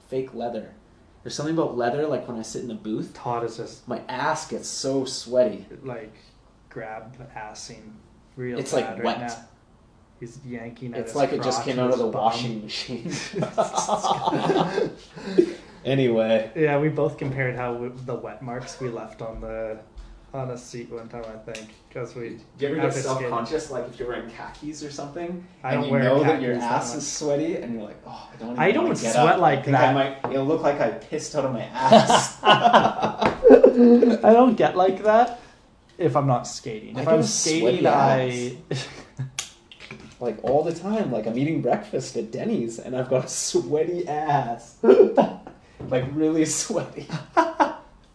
Speaker 1: fake leather there's something about leather like when i sit in the booth
Speaker 3: Todd is just
Speaker 1: my ass gets so sweaty
Speaker 3: like grab assing real
Speaker 1: It's,
Speaker 3: bad
Speaker 1: like,
Speaker 3: right
Speaker 1: wet.
Speaker 3: now. He's yanking. At
Speaker 1: It's
Speaker 3: his
Speaker 1: like it just
Speaker 3: crotch
Speaker 1: came out of
Speaker 3: his
Speaker 1: the
Speaker 3: bum.
Speaker 1: washing machine. anyway,
Speaker 3: Yeah, we both compared how we, the wet marks we left on the on a seat one time. I think because we.
Speaker 1: do you ever get
Speaker 3: after skating-
Speaker 1: self-conscious, like if you're wearing khakis or something,
Speaker 3: I
Speaker 1: and
Speaker 3: don't
Speaker 1: you
Speaker 3: wear
Speaker 1: know that your ass
Speaker 3: much.
Speaker 1: is sweaty, and you're like, oh, I don't. Even
Speaker 3: I don't
Speaker 1: wanna get
Speaker 3: sweat
Speaker 1: up.
Speaker 3: like
Speaker 1: I think
Speaker 3: that.
Speaker 1: I might. It'll look like I pissed out of my ass.
Speaker 3: I don't get like that if I'm not skating.
Speaker 1: I
Speaker 3: If
Speaker 1: get
Speaker 3: I'm skating, I
Speaker 1: like all the time. Like I'm eating breakfast at Denny's, and I've got a sweaty ass, like really sweaty.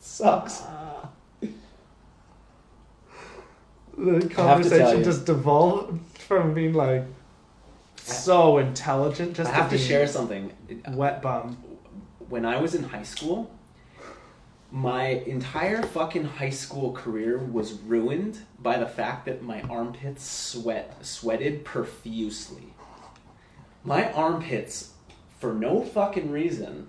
Speaker 1: Sucks.
Speaker 3: the conversation
Speaker 1: you.
Speaker 3: just devolved from being like so intelligent just
Speaker 1: I have to
Speaker 3: being
Speaker 1: share something.
Speaker 3: wet bum.
Speaker 1: when I was in high school, my entire fucking high school career was ruined by the fact that my armpits sweat sweated profusely. My armpits, for no fucking reason,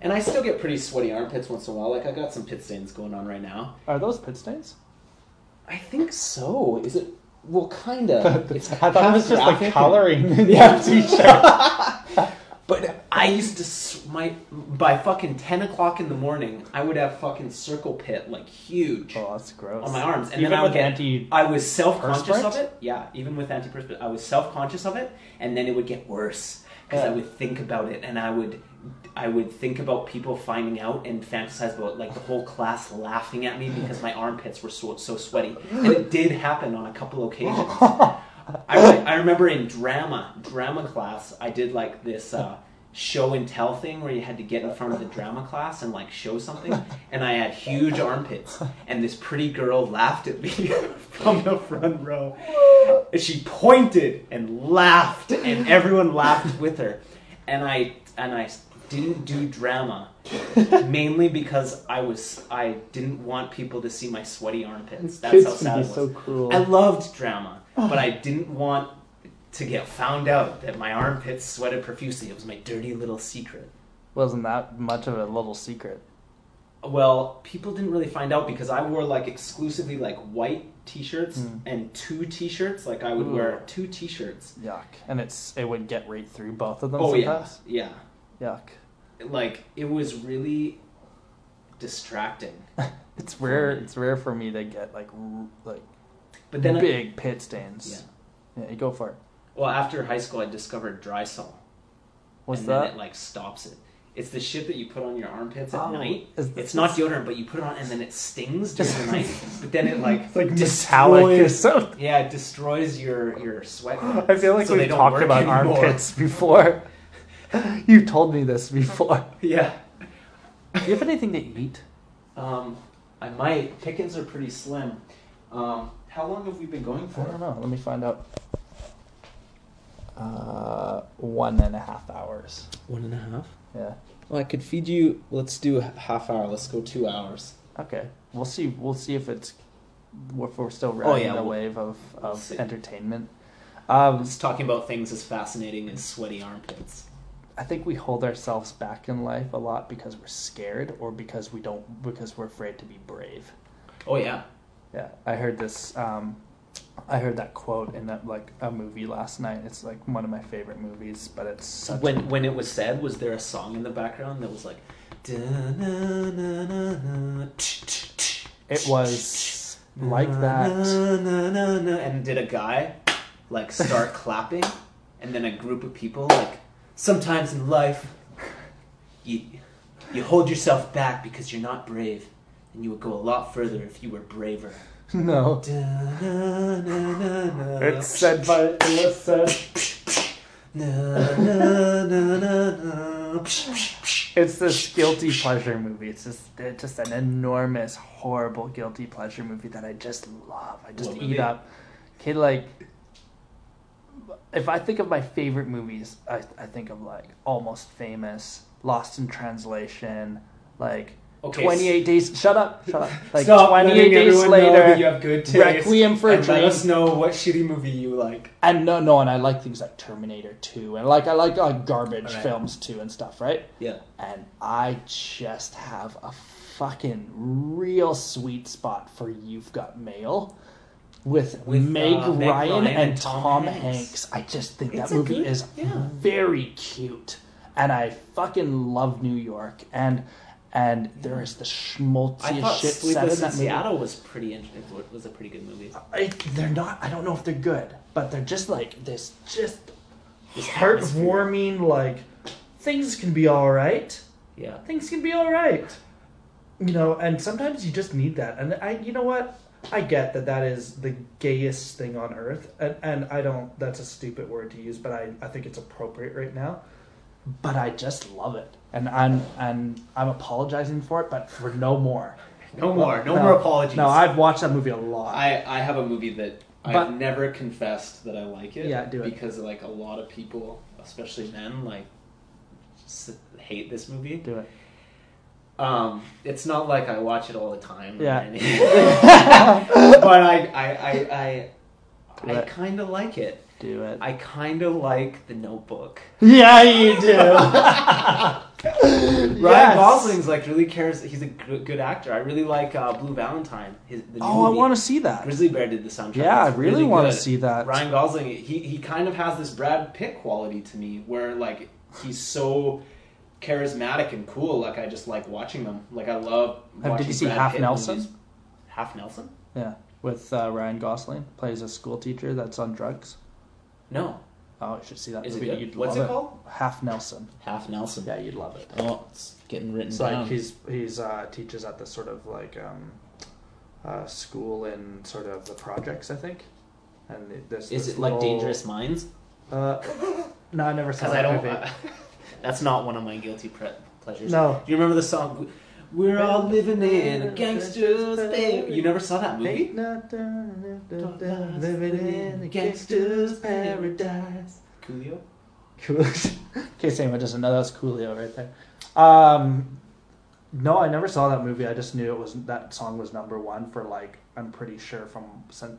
Speaker 1: and I still get pretty sweaty armpits once in a while. Like I got some pit stains going on right now.
Speaker 3: Are those pit stains?
Speaker 1: I think so. Is it? Well, kinda.
Speaker 3: I thought it was just
Speaker 1: graphic
Speaker 3: like coloring in the t-shirt.
Speaker 1: But I used to my by fucking ten o'clock in the morning, I would have fucking circle pit like huge
Speaker 3: oh, that's gross.
Speaker 1: on my arms, and
Speaker 3: Even
Speaker 1: then I would
Speaker 3: with
Speaker 1: get.
Speaker 3: anti.
Speaker 1: I was self conscious of it. Yeah, even with antiperspirant, I was self conscious of it, and then it would get worse because I would think about it, and I would. I would think about people finding out and fantasize about like the whole class laughing at me because my armpits were so, so sweaty, and it did happen on a couple occasions. I, I remember in drama drama class I did like this uh, show and tell thing where you had to get in front of the drama class and like show something and I had huge armpits. And this pretty girl laughed at me from the front row. And she pointed and laughed and everyone laughed with her. And I and I didn't do drama mainly because I was I didn't want people to see my sweaty armpits. That's
Speaker 3: Kids
Speaker 1: how sad it was.
Speaker 3: so.
Speaker 1: I loved drama, but I didn't want to get found out that my armpits sweated profusely. It was my dirty little secret.
Speaker 3: Wasn't that much of a little secret?
Speaker 1: Well, people didn't really find out because I wore like exclusively like white t-shirts
Speaker 3: Hmm.
Speaker 1: and two t-shirts. Like I would
Speaker 3: Ooh.
Speaker 1: wear two t-shirts.
Speaker 3: Yuck. And it's it would get right through both of them
Speaker 1: Oh
Speaker 3: sometimes.
Speaker 1: yeah, yeah.
Speaker 3: Yuck.
Speaker 1: Like it was really distracting.
Speaker 3: It's rare. It's rare for me to get like r- like
Speaker 1: But then, I,
Speaker 3: big pit stains.
Speaker 1: yeah.
Speaker 3: Yeah, you go for it.
Speaker 1: Well, after high school, I discovered Drysol.
Speaker 3: What's
Speaker 1: and
Speaker 3: that?
Speaker 1: Then it like stops it. It's the shit that you put on your armpits at
Speaker 3: Oh,
Speaker 1: night.
Speaker 3: is
Speaker 1: It's not deodorant, but you put it on and then it stings during the night. But then it like
Speaker 3: like metallic or
Speaker 1: destroys.
Speaker 3: something.
Speaker 1: Yeah, it destroys your your sweat.
Speaker 3: I feel like
Speaker 1: so
Speaker 3: we've talked about
Speaker 1: anymore.
Speaker 3: armpits before. you told me this before.
Speaker 1: Yeah.
Speaker 3: Do you have anything to eat?
Speaker 1: Um, I might. Pickings are pretty slim. Um, how long have we been going for?
Speaker 3: I don't know. Let me find out. Uh, one and a half hours.
Speaker 1: One and a half.
Speaker 3: Yeah.
Speaker 1: Well, I could feed you. Let's do a half hour. Let's go two hours.
Speaker 3: Okay. We'll see. We'll see if it's if we're still
Speaker 1: Oh,
Speaker 3: riding
Speaker 1: yeah,
Speaker 3: the
Speaker 1: we'll-
Speaker 3: wave of
Speaker 1: we'll
Speaker 3: of
Speaker 1: see.
Speaker 3: entertainment. Um,
Speaker 1: It's talking about things as fascinating as sweaty armpits.
Speaker 3: I think we hold ourselves back in life a lot because we're scared or because we don't because we're afraid to be brave.
Speaker 1: Oh yeah.
Speaker 3: Yeah, I heard this. Um, I heard that quote in that like a movie last night. It's like one of my favorite movies, but it's such
Speaker 1: When when it was said, was there a song in the background that was like?
Speaker 3: It was like that.
Speaker 1: And did a guy like start clapping, and then a group of people like. Sometimes in life, you you hold yourself back because you're not brave, and you would go a lot further if you were braver.
Speaker 3: No, it's said by it.
Speaker 1: Na, na, na, na, na.
Speaker 3: It's this guilty pleasure movie. It's just it's just an enormous, horrible guilty pleasure movie that I just love. I just
Speaker 1: What
Speaker 3: eat
Speaker 1: movie?
Speaker 3: up. Okay, like if I think of my favorite movies, I I think of like Almost Famous, Lost in Translation, like
Speaker 1: Okay,
Speaker 3: Twenty Eight Days. Shut up, shut up. Like
Speaker 1: Stop
Speaker 3: Twenty Eight Days
Speaker 1: everyone know that
Speaker 3: Later.
Speaker 1: you have good taste.
Speaker 3: Requiem for a
Speaker 1: and Let us know what shitty movie you like.
Speaker 3: And no, no, and I like things like Terminator Two, and like I like like garbage
Speaker 1: Alright.
Speaker 3: films too and stuff, right?
Speaker 1: Yeah.
Speaker 3: and I just have a fucking real sweet spot for You've Got Mail with,
Speaker 1: With,
Speaker 3: Meg,
Speaker 1: uh, Meg
Speaker 3: Ryan,
Speaker 1: Ryan
Speaker 3: and,
Speaker 1: and
Speaker 3: Tom,
Speaker 1: Tom
Speaker 3: Hanks.
Speaker 1: Hanks.
Speaker 3: I just think
Speaker 1: It's
Speaker 3: that movie
Speaker 1: good-
Speaker 3: is
Speaker 1: yeah.
Speaker 3: very cute, and I fucking love New York and. And there is the schmaltziest shit
Speaker 1: Sleepless
Speaker 3: in
Speaker 1: in. Seattle was pretty. int- It was a pretty good movie.
Speaker 3: I, they're not. I don't know if they're good, but they're just like this. Just
Speaker 1: This
Speaker 3: heartwarming. Like things can be all right.
Speaker 1: Yeah.
Speaker 3: things can be all right. You know, and sometimes you just need that. And I, you know what? I get that that is the gayest thing on earth, and, and I don't. That's a stupid word to use, but I, I think it's appropriate right now. But I just love it, and I'm and I'm apologizing for it, but for no more.
Speaker 1: No more. No, more apologies.
Speaker 3: No, I've watched that movie a lot.
Speaker 1: I, I have a movie that
Speaker 3: But-
Speaker 1: I've never confessed that I like it.
Speaker 3: Yeah, do it.
Speaker 1: Because like a lot of people, especially men, like hate this movie.
Speaker 3: Do it.
Speaker 1: Um, it's not like I watch it all the time.
Speaker 3: Yeah.
Speaker 1: but I I I I, I kind of like it.
Speaker 3: Do it.
Speaker 1: I kind of like The Notebook.
Speaker 3: yeah, you do.
Speaker 1: Ryan
Speaker 3: Yes.
Speaker 1: Gosling's like really cares. He's a good, good actor. I really like uh, Blue Valentine. His, the new
Speaker 3: Oh, I want to see that.
Speaker 1: Grizzly Bear did the soundtrack.
Speaker 3: Yeah, I
Speaker 1: It's
Speaker 3: really want to see that.
Speaker 1: Ryan Gosling, he he kind of has this Brad Pitt quality to me, where like he's so charismatic and cool. Like I just like watching them. Like I love.
Speaker 3: Have- did you see
Speaker 1: Brad
Speaker 3: Half
Speaker 1: Pitt
Speaker 3: Nelson?
Speaker 1: movies. Half Nelson?
Speaker 3: Yeah, with uh, Ryan Gosling plays a school teacher that's on drugs.
Speaker 1: No.
Speaker 3: Oh, you should see that
Speaker 1: Is it
Speaker 3: movie.
Speaker 1: good?
Speaker 3: You'd
Speaker 1: What's
Speaker 3: love
Speaker 1: it called?
Speaker 3: Half Nelson.
Speaker 1: Half Nelson.
Speaker 3: Yeah, you'd love it.
Speaker 1: Oh, it's getting written
Speaker 3: It's
Speaker 1: down.
Speaker 3: like he's he's uh, teaches at the sort of like um, uh, school in sort of the projects, I think. And this
Speaker 1: Is
Speaker 3: this
Speaker 1: it like
Speaker 3: little-
Speaker 1: Dangerous Minds?
Speaker 3: Uh, no, I never saw
Speaker 1: Because
Speaker 3: that
Speaker 1: I don't.
Speaker 3: movie.
Speaker 1: that's not one of my guilty pre- pleasures.
Speaker 3: No.
Speaker 1: Do you remember the song? We're all living in a gangster's paradise. You never saw that movie?
Speaker 3: Living in a gangster's paradise.
Speaker 1: Coolio.
Speaker 3: Cool. In case anyone doesn't know, that's Coolio right there. Um, no, I never saw that movie. I just knew it was that song was number one for like I'm pretty sure from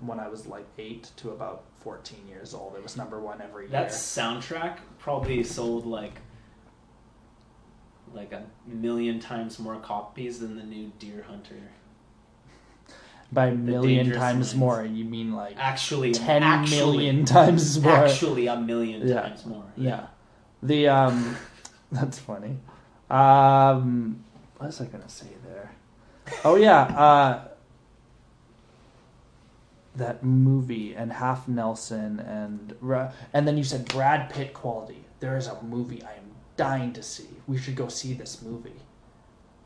Speaker 3: when I was like eight to about fourteen years old. It was number one every year.
Speaker 1: That soundtrack probably sold like like a million times more copies than the new Deerhunter.
Speaker 3: By a million times more, you mean like
Speaker 1: Actually,
Speaker 3: ten
Speaker 1: actually,
Speaker 3: million times more.
Speaker 1: Actually, a million
Speaker 3: Yeah.
Speaker 1: times more.
Speaker 3: Yeah. The um that's funny. Um what was I gonna say there? Oh yeah, uh that movie and Half Nelson and and then you said Brad Pitt quality. There is a movie I am dying to see. We should go see this movie.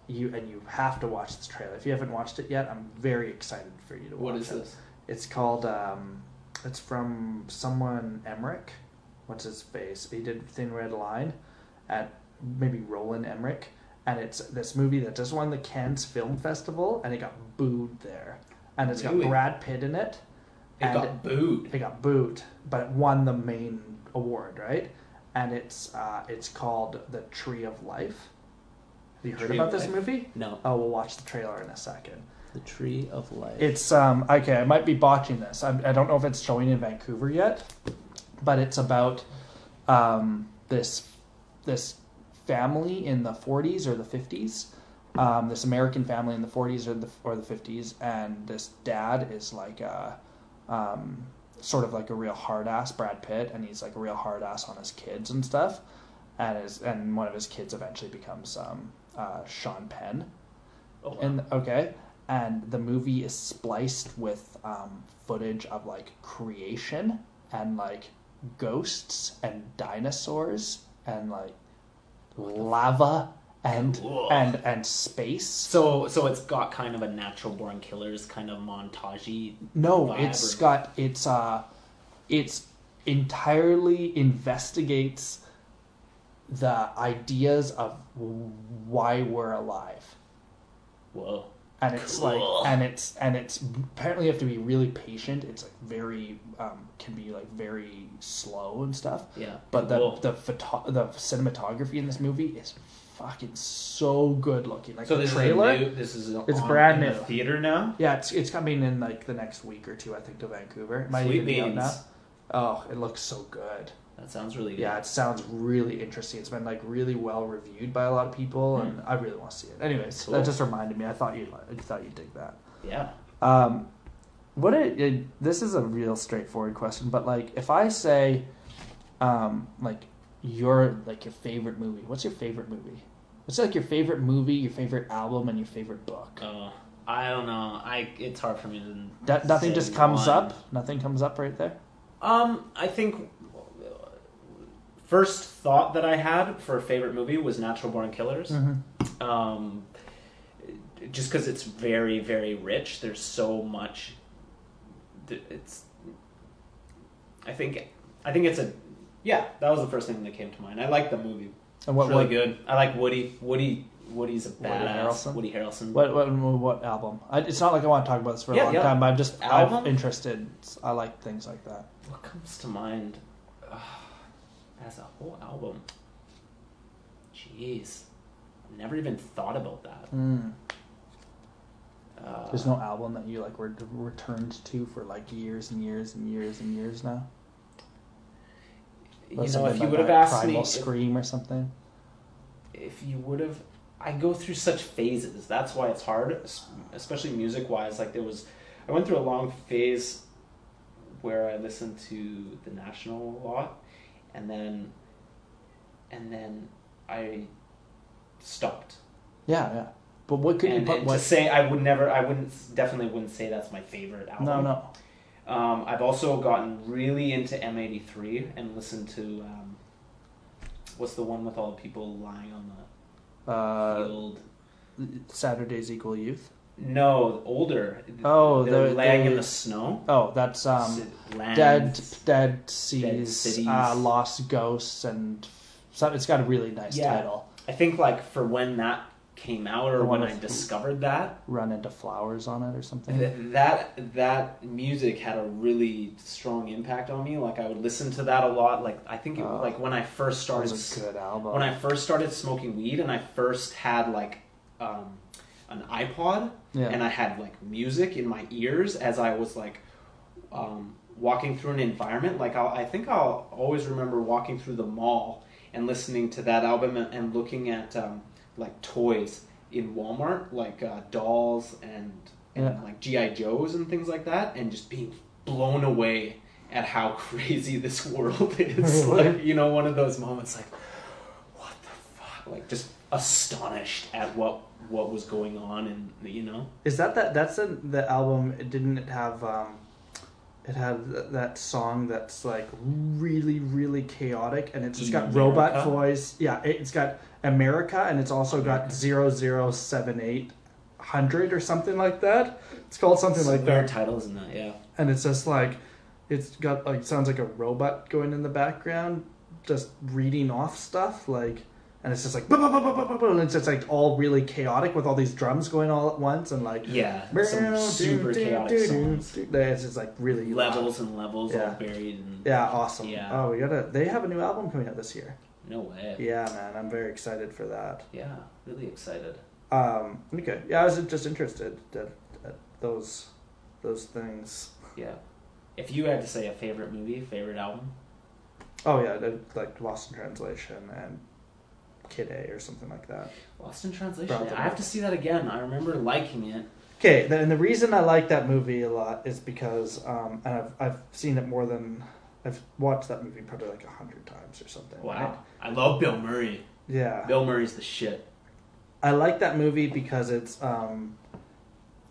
Speaker 3: You and you have to watch this trailer. If you haven't watched it yet, I'm very excited for you to watch
Speaker 1: What is
Speaker 3: it.
Speaker 1: this?
Speaker 3: It's called. Um, it's from someone Emmerich. What's his face? He did Thin Red Line, at maybe Roland Emmerich, and it's this movie that just won the Cannes Film Festival, and it got booed there, and it's
Speaker 1: Really?
Speaker 3: got Brad Pitt in it.
Speaker 1: It got booed.
Speaker 3: It got booed, but it won the main award, right? And it's uh, it's called The Tree of Life. Have you heard
Speaker 1: Tree
Speaker 3: about
Speaker 1: of
Speaker 3: this
Speaker 1: Life?
Speaker 3: movie?
Speaker 1: No.
Speaker 3: Oh, we'll watch the trailer in a second.
Speaker 1: The Tree of Life.
Speaker 3: It's um okay. I might be botching this. I, I don't know if it's showing in Vancouver yet, but it's about um this this family in the 40s or the 50s. Um, this American family in the 40s or the or the 50s, and this dad is like a um, sort of like a real hard ass Brad Pitt, and he's like a real hard ass on his kids and stuff, and his and one of his kids eventually becomes um, uh, Sean Penn.
Speaker 1: Oh, wow.
Speaker 3: And okay, and the movie is spliced with um, footage of like creation and like ghosts and dinosaurs and like lava and
Speaker 1: Cool.
Speaker 3: and and space.
Speaker 1: so so it's got kind of a natural born killers kind of montagey.
Speaker 3: No,
Speaker 1: vibe
Speaker 3: it's
Speaker 1: or-
Speaker 3: got it's uh it's entirely investigates the ideas of why we're alive.
Speaker 1: Whoa.
Speaker 3: and it's
Speaker 1: Cool.
Speaker 3: like and it's and it's apparently you have to be really patient it's like very um can be like very slow and stuff
Speaker 1: Yeah.
Speaker 3: but the
Speaker 1: Cool.
Speaker 3: the photo- the cinematography in this movie is fucking so good looking like
Speaker 1: so
Speaker 3: the
Speaker 1: this
Speaker 3: trailer
Speaker 1: is new, this is
Speaker 3: It's
Speaker 1: on
Speaker 3: brand
Speaker 1: in the
Speaker 3: new.
Speaker 1: theater now.
Speaker 3: yeah it's it's coming in like the next week or two i think to vancouver it might
Speaker 1: Sweet
Speaker 3: even be out now oh it looks so good
Speaker 1: That sounds really good.
Speaker 3: yeah it sounds really interesting it's been like really well reviewed by a lot of people and
Speaker 1: Hmm.
Speaker 3: i really want to see it anyways
Speaker 1: Cool.
Speaker 3: that just reminded me i thought you'd i thought you'd dig that
Speaker 1: Yeah.
Speaker 3: Um, what it, it, this is a real straightforward question, but like if I say, um, like your like your favorite movie, what's your favorite movie? What's like your favorite movie, your favorite album, and your favorite book?
Speaker 1: Oh, I don't know. I it's hard for me to.
Speaker 3: That nothing just comes
Speaker 1: one.
Speaker 3: up. Nothing comes up right there.
Speaker 1: Um, I think first thought that I had for a favorite movie was Natural Born Killers.
Speaker 3: Mm-hmm.
Speaker 1: Um, just because it's very very rich. There's so much. It's. I think I think it's a. Yeah, that was the first thing that came to mind. I like the movie.
Speaker 3: And what
Speaker 1: it's really
Speaker 3: what,
Speaker 1: good. I like Woody. Woody. Woody's a
Speaker 3: Woody
Speaker 1: badass.
Speaker 3: Harrelson?
Speaker 1: Woody Harrelson.
Speaker 3: what what what album? I, it's not like I want to talk about this for a
Speaker 1: Yeah,
Speaker 3: long
Speaker 1: yeah.
Speaker 3: time, but I'm just
Speaker 1: Album?
Speaker 3: I'm interested. I like things like that.
Speaker 1: What comes to mind Ugh, as a whole album? Jeez, I've never even thought about that.
Speaker 3: Mm.
Speaker 1: Uh,
Speaker 3: There's no album that you like were returned to for like years and years and years and years now.
Speaker 1: You know, if you
Speaker 3: like
Speaker 1: would have asked me,
Speaker 3: Primal Scream or something.
Speaker 1: if you would have, I go through such phases. That's why it's hard, especially music wise. Like there was, I went through a long phase where I listened to the National a lot, and then, and then I stopped.
Speaker 3: Yeah, yeah. But what could you
Speaker 1: and,
Speaker 3: put?
Speaker 1: and
Speaker 3: What?
Speaker 1: to say I would never, I wouldn't, definitely wouldn't say that's my favorite album.
Speaker 3: No, no.
Speaker 1: Um, I've also gotten really into M83 and listened to um, what's the one with all the people lying on the
Speaker 3: Uh,
Speaker 1: field?
Speaker 3: Saturdays equal youth.
Speaker 1: No, older.
Speaker 3: Oh,
Speaker 1: they're
Speaker 3: the-
Speaker 1: laying in the snow.
Speaker 3: Oh, that's um, dead, dead seas,
Speaker 1: Cities.
Speaker 3: uh, lost ghosts, and so it's got a really nice
Speaker 1: Yeah.
Speaker 3: title.
Speaker 1: I think like for when that came out or when I discovered that,
Speaker 3: Run into flowers on it or something.
Speaker 1: th- that that music had a really strong impact on me. Like I would listen to that a lot. Like I think it,
Speaker 3: Oh.
Speaker 1: like when I first started
Speaker 3: was a good album.
Speaker 1: when I first started smoking weed and I first had like um, an iPod
Speaker 3: yeah.
Speaker 1: and I had like music in my ears as I was like um, walking through an environment. Like I'll, I think I'll always remember walking through the mall and listening to that album and, and looking at um, like toys in Walmart, like uh, dolls and and
Speaker 3: Yeah.
Speaker 1: like GI Joes and things like that, and just being blown away at how crazy this world is. Like you know, one of those moments like, what the fuck? Like just astonished at what what was going on, and you know.
Speaker 3: Is that that? That's the the album. It didn't it have. Um, it had that song that's like really really chaotic, and it's just got
Speaker 1: America?
Speaker 3: robot voice. Yeah, it- it's got America, and it's also got zero zero seven eight hundred or something like that. It's called something
Speaker 1: Some
Speaker 3: like that,
Speaker 1: titles in that, yeah.
Speaker 3: and it's just like it's got like sounds like a robot going in the background, just reading off stuff like. And it's just like "Bah, bah, bah, bah, bah, bah, bah," and it's just like all really chaotic with all these drums going all at once and like
Speaker 1: Yeah, some super chaotic songs.
Speaker 3: It's just like really loud.
Speaker 1: Levels and levels
Speaker 3: Yeah.
Speaker 1: all buried. And
Speaker 3: Yeah, awesome.
Speaker 1: Yeah.
Speaker 3: Oh, we gotta. They have a new album coming out this year.
Speaker 1: No way.
Speaker 3: Yeah, man, I'm very excited for that.
Speaker 1: Yeah, really excited.
Speaker 3: Um, okay, yeah, I was just interested at, at those those things.
Speaker 1: Yeah. If you had to say a favorite movie, favorite album,
Speaker 3: Oh yeah, like Lost in Translation and Kid A or something like that.
Speaker 1: Lost in Translation. I have to see that again. I remember liking it.
Speaker 3: Okay, then the reason I like that movie a lot is because, um, and I've I've seen it more than I've watched that movie probably like a hundred times or something.
Speaker 1: Wow.
Speaker 3: right?
Speaker 1: I love Bill Murray.
Speaker 3: Yeah,
Speaker 1: Bill Murray's the shit.
Speaker 3: I like that movie because it's um,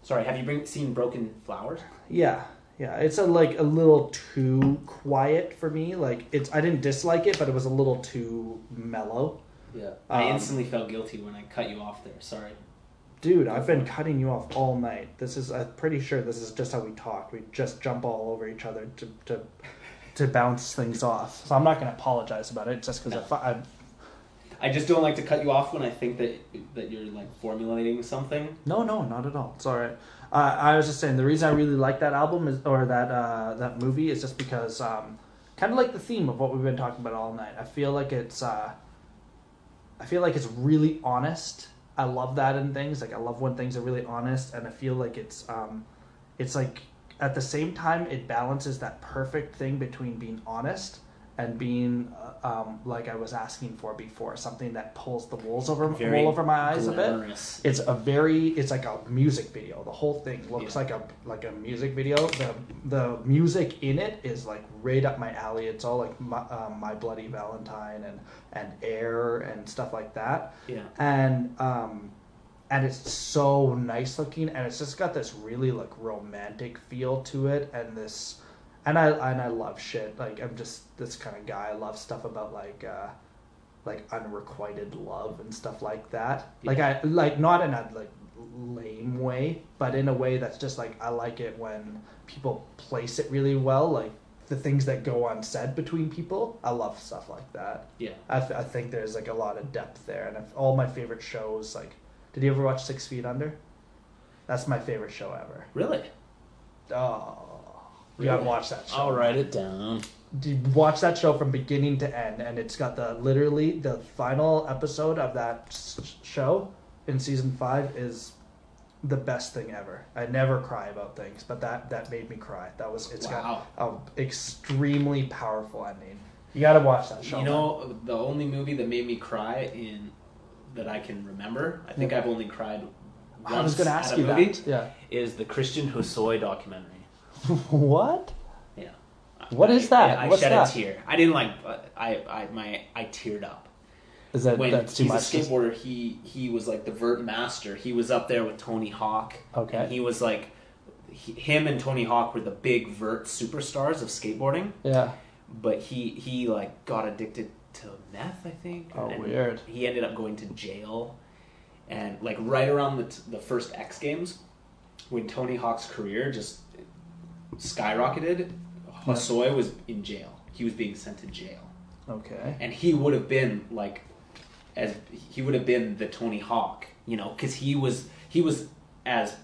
Speaker 1: Sorry, have you bring, seen Broken Flowers?
Speaker 3: Yeah, yeah. It's a like a little too quiet for me. Like it's I didn't dislike it, but it was a little too mellow.
Speaker 1: Yeah. I
Speaker 3: Um,
Speaker 1: instantly felt guilty when I cut you off there. Sorry.
Speaker 3: Dude, I've been cutting you off all night. This is I'm pretty sure this is just how we talk. We just jump all over each other to to to bounce things off. So I'm not going to apologize about it just because I, I
Speaker 1: I just don't like to cut you off when I think that that you're like formulating something.
Speaker 3: No, no, not at all. It's all right. Uh, I was just saying the reason I really like that album is, or that uh, that movie is just because um, kind of like the theme of what we've been talking about all night. I feel like it's uh, I feel like it's really honest. I love that in things. Like I love when things are really honest, and I feel like it's um, it's like at the same time it balances that perfect thing between being honest and being uh, um, like I was asking for before, something that pulls the wolves over
Speaker 1: Very
Speaker 3: wool over my eyes a bit. it's a very it's like a music video. The whole thing looks
Speaker 1: Yeah.
Speaker 3: like a like a music video. The the music in it is like right up my alley. It's all like my, um, my bloody valentine and and air and stuff like that.
Speaker 1: Yeah.
Speaker 3: and um and it's so nice looking and it's just got this really like romantic feel to it and this and i and i love shit like i'm just this kind of guy i love stuff about like uh like unrequited love and stuff like that like i like not in a like lame way but in a way that's just like i like it when people place it really well like the things that go unsaid between people i love stuff like that
Speaker 1: Yeah.
Speaker 3: I, th- I think there's like a lot of depth there, and if, all my favorite shows. Like, did you ever watch Six Feet Under? That's my favorite show ever.
Speaker 1: Really?
Speaker 3: Oh, you gotta
Speaker 1: Really?
Speaker 3: watch that show.
Speaker 1: I'll write it down.
Speaker 3: You watch that show from beginning to end, and it's got the literally the final episode of that s- show in season five is the best thing ever. I never cry about things, but that that made me cry. That was it's
Speaker 1: Wow.
Speaker 3: got a extremely powerful ending. You gotta watch that show.
Speaker 1: You know, the only movie that made me cry in that I can remember, I think. I've only cried once
Speaker 3: I was gonna ask
Speaker 1: at a
Speaker 3: you
Speaker 1: movie,
Speaker 3: that. Yeah.
Speaker 1: is the Christian Hosoi documentary.
Speaker 3: what?
Speaker 1: Yeah.
Speaker 3: What
Speaker 1: I-
Speaker 3: is that?
Speaker 1: I, I
Speaker 3: What's
Speaker 1: shed
Speaker 3: that?
Speaker 1: a tear. I didn't like. uh, I I my I teared up
Speaker 3: Is that
Speaker 1: when
Speaker 3: that's too
Speaker 1: he's
Speaker 3: much?
Speaker 1: a skateboarder. He he was like the vert master. He was up there with Tony Hawk.
Speaker 3: Okay.
Speaker 1: And he was like, he, him and Tony Hawk were the big vert superstars of skateboarding.
Speaker 3: yeah.
Speaker 1: But he he like got addicted to meth, I think.
Speaker 3: Oh,
Speaker 1: and
Speaker 3: weird.
Speaker 1: He ended up going to jail, and like right around the t- the first X Games, when Tony Hawk's career just skyrocketed, Hosoi was in jail. He was being sent to jail,
Speaker 3: Okay.
Speaker 1: and he would have been like, as he would have been the Tony Hawk, you know, because he was he was as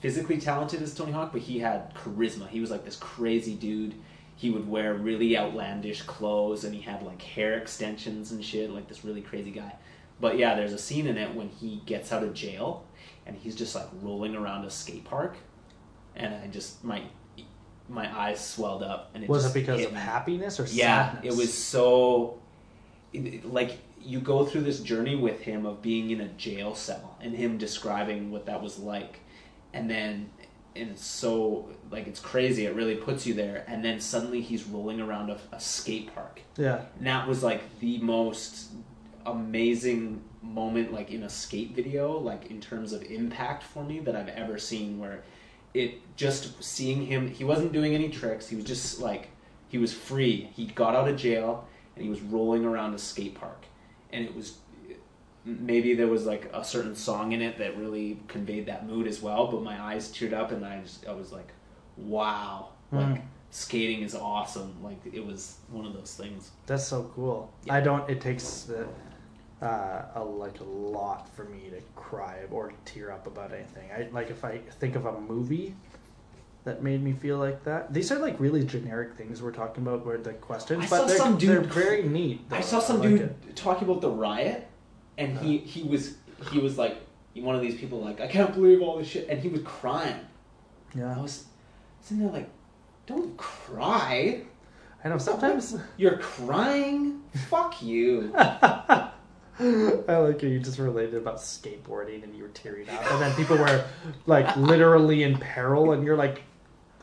Speaker 1: physically talented as Tony Hawk, but he had charisma. He was like this crazy dude. He would wear really outlandish clothes, and he had like hair extensions and shit, like this really crazy guy. But yeah, there's a scene in it when he gets out of jail, and he's just like rolling around a skate park, and I just my my eyes swelled up, and it
Speaker 3: Was
Speaker 1: just
Speaker 3: it because of
Speaker 1: me.
Speaker 3: happiness or
Speaker 1: Yeah,
Speaker 3: sadness?
Speaker 1: it was so like you go through this journey with him of being in a jail cell and him describing what that was like, and then and it's so like it's crazy. It really puts you there, and then suddenly he's rolling around a, a skate park,
Speaker 3: Yeah.
Speaker 1: and that was like the most amazing moment like in a skate video like in terms of impact for me that I've ever seen where it just seeing him he wasn't doing any tricks he was just like he was free he got out of jail and he was rolling around a skate park and it was maybe there was like a certain song in it that really conveyed that mood as well but my eyes teared up and I just I was like wow like
Speaker 3: Mm.
Speaker 1: skating is awesome like it was one of those things
Speaker 3: That's so cool.
Speaker 1: Yeah.
Speaker 3: I don't. It takes the. Uh, a, like a lot for me to cry or tear up about anything. I like if I think of a movie that made me feel like that. These are like really generic things we're talking about. Where the questions,
Speaker 1: I
Speaker 3: but they're,
Speaker 1: some dude-
Speaker 3: they're very neat.
Speaker 1: I saw some
Speaker 3: like
Speaker 1: dude
Speaker 3: it.
Speaker 1: talking about the riot, and he he was he was like one of these people like I can't believe all this shit, and he was crying.
Speaker 3: Yeah, I
Speaker 1: was sitting there like, don't cry.
Speaker 3: I know. Sometimes
Speaker 1: You're crying. Fuck you.
Speaker 3: I like how you just related about skateboarding and you were tearing up, and then people were like literally in peril, and you're like,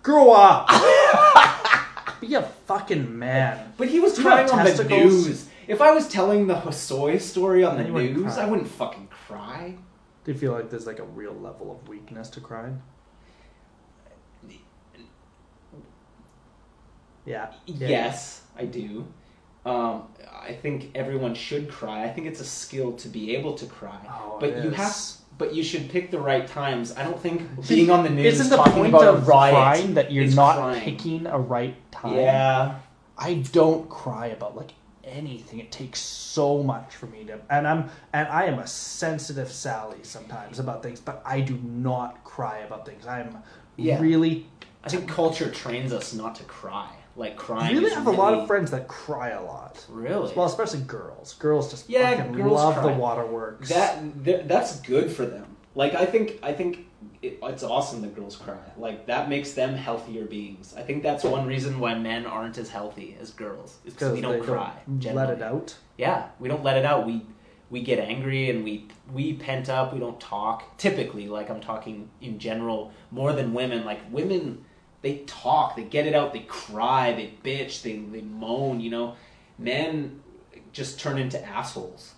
Speaker 3: "Grow up, be a fucking man."
Speaker 1: But he was
Speaker 3: Do you have
Speaker 1: crying on the
Speaker 3: testicles?
Speaker 1: news. If I was telling the Hosoi story on the
Speaker 3: Then you wouldn't
Speaker 1: news,
Speaker 3: cry.
Speaker 1: I wouldn't fucking cry.
Speaker 3: Do you feel like there's like a real level of weakness to crying? Yeah. yeah.
Speaker 1: Yes, I do. Um, I think everyone should cry. I think it's a skill to be able to cry.
Speaker 3: Oh,
Speaker 1: but
Speaker 3: it
Speaker 1: you have, but you should pick the right times. I don't think being on the news
Speaker 3: Isn't the
Speaker 1: talking
Speaker 3: point
Speaker 1: about
Speaker 3: of
Speaker 1: riot
Speaker 3: crying that you're not
Speaker 1: crying.
Speaker 3: picking a right time?
Speaker 1: Yeah,
Speaker 3: I don't cry about like anything. It takes so much for me to, and I'm and I am a sensitive Sally sometimes about things, but I do not cry about things. I'm
Speaker 1: Yeah.
Speaker 3: really,
Speaker 1: I think culture trains us not to cry. Like crying.
Speaker 3: really
Speaker 1: is
Speaker 3: have a lot of friends that cry a lot.
Speaker 1: Really?
Speaker 3: Well, especially girls. Girls just
Speaker 1: Yeah,
Speaker 3: fucking
Speaker 1: girls
Speaker 3: love
Speaker 1: cry.
Speaker 3: the waterworks.
Speaker 1: That th- that's good for them. Like I think I think it, it's awesome that girls cry. Like that makes them healthier beings. I think that's one reason why men aren't as healthy as girls. Is because we don't cry.
Speaker 3: let it out.
Speaker 1: Yeah, we don't let it out. We we get angry and we we pent up. We don't talk. Typically, like I'm talking in general, more than women. Like women, they talk. They get it out. They cry. They bitch. They they moan. You know, men just turn into assholes,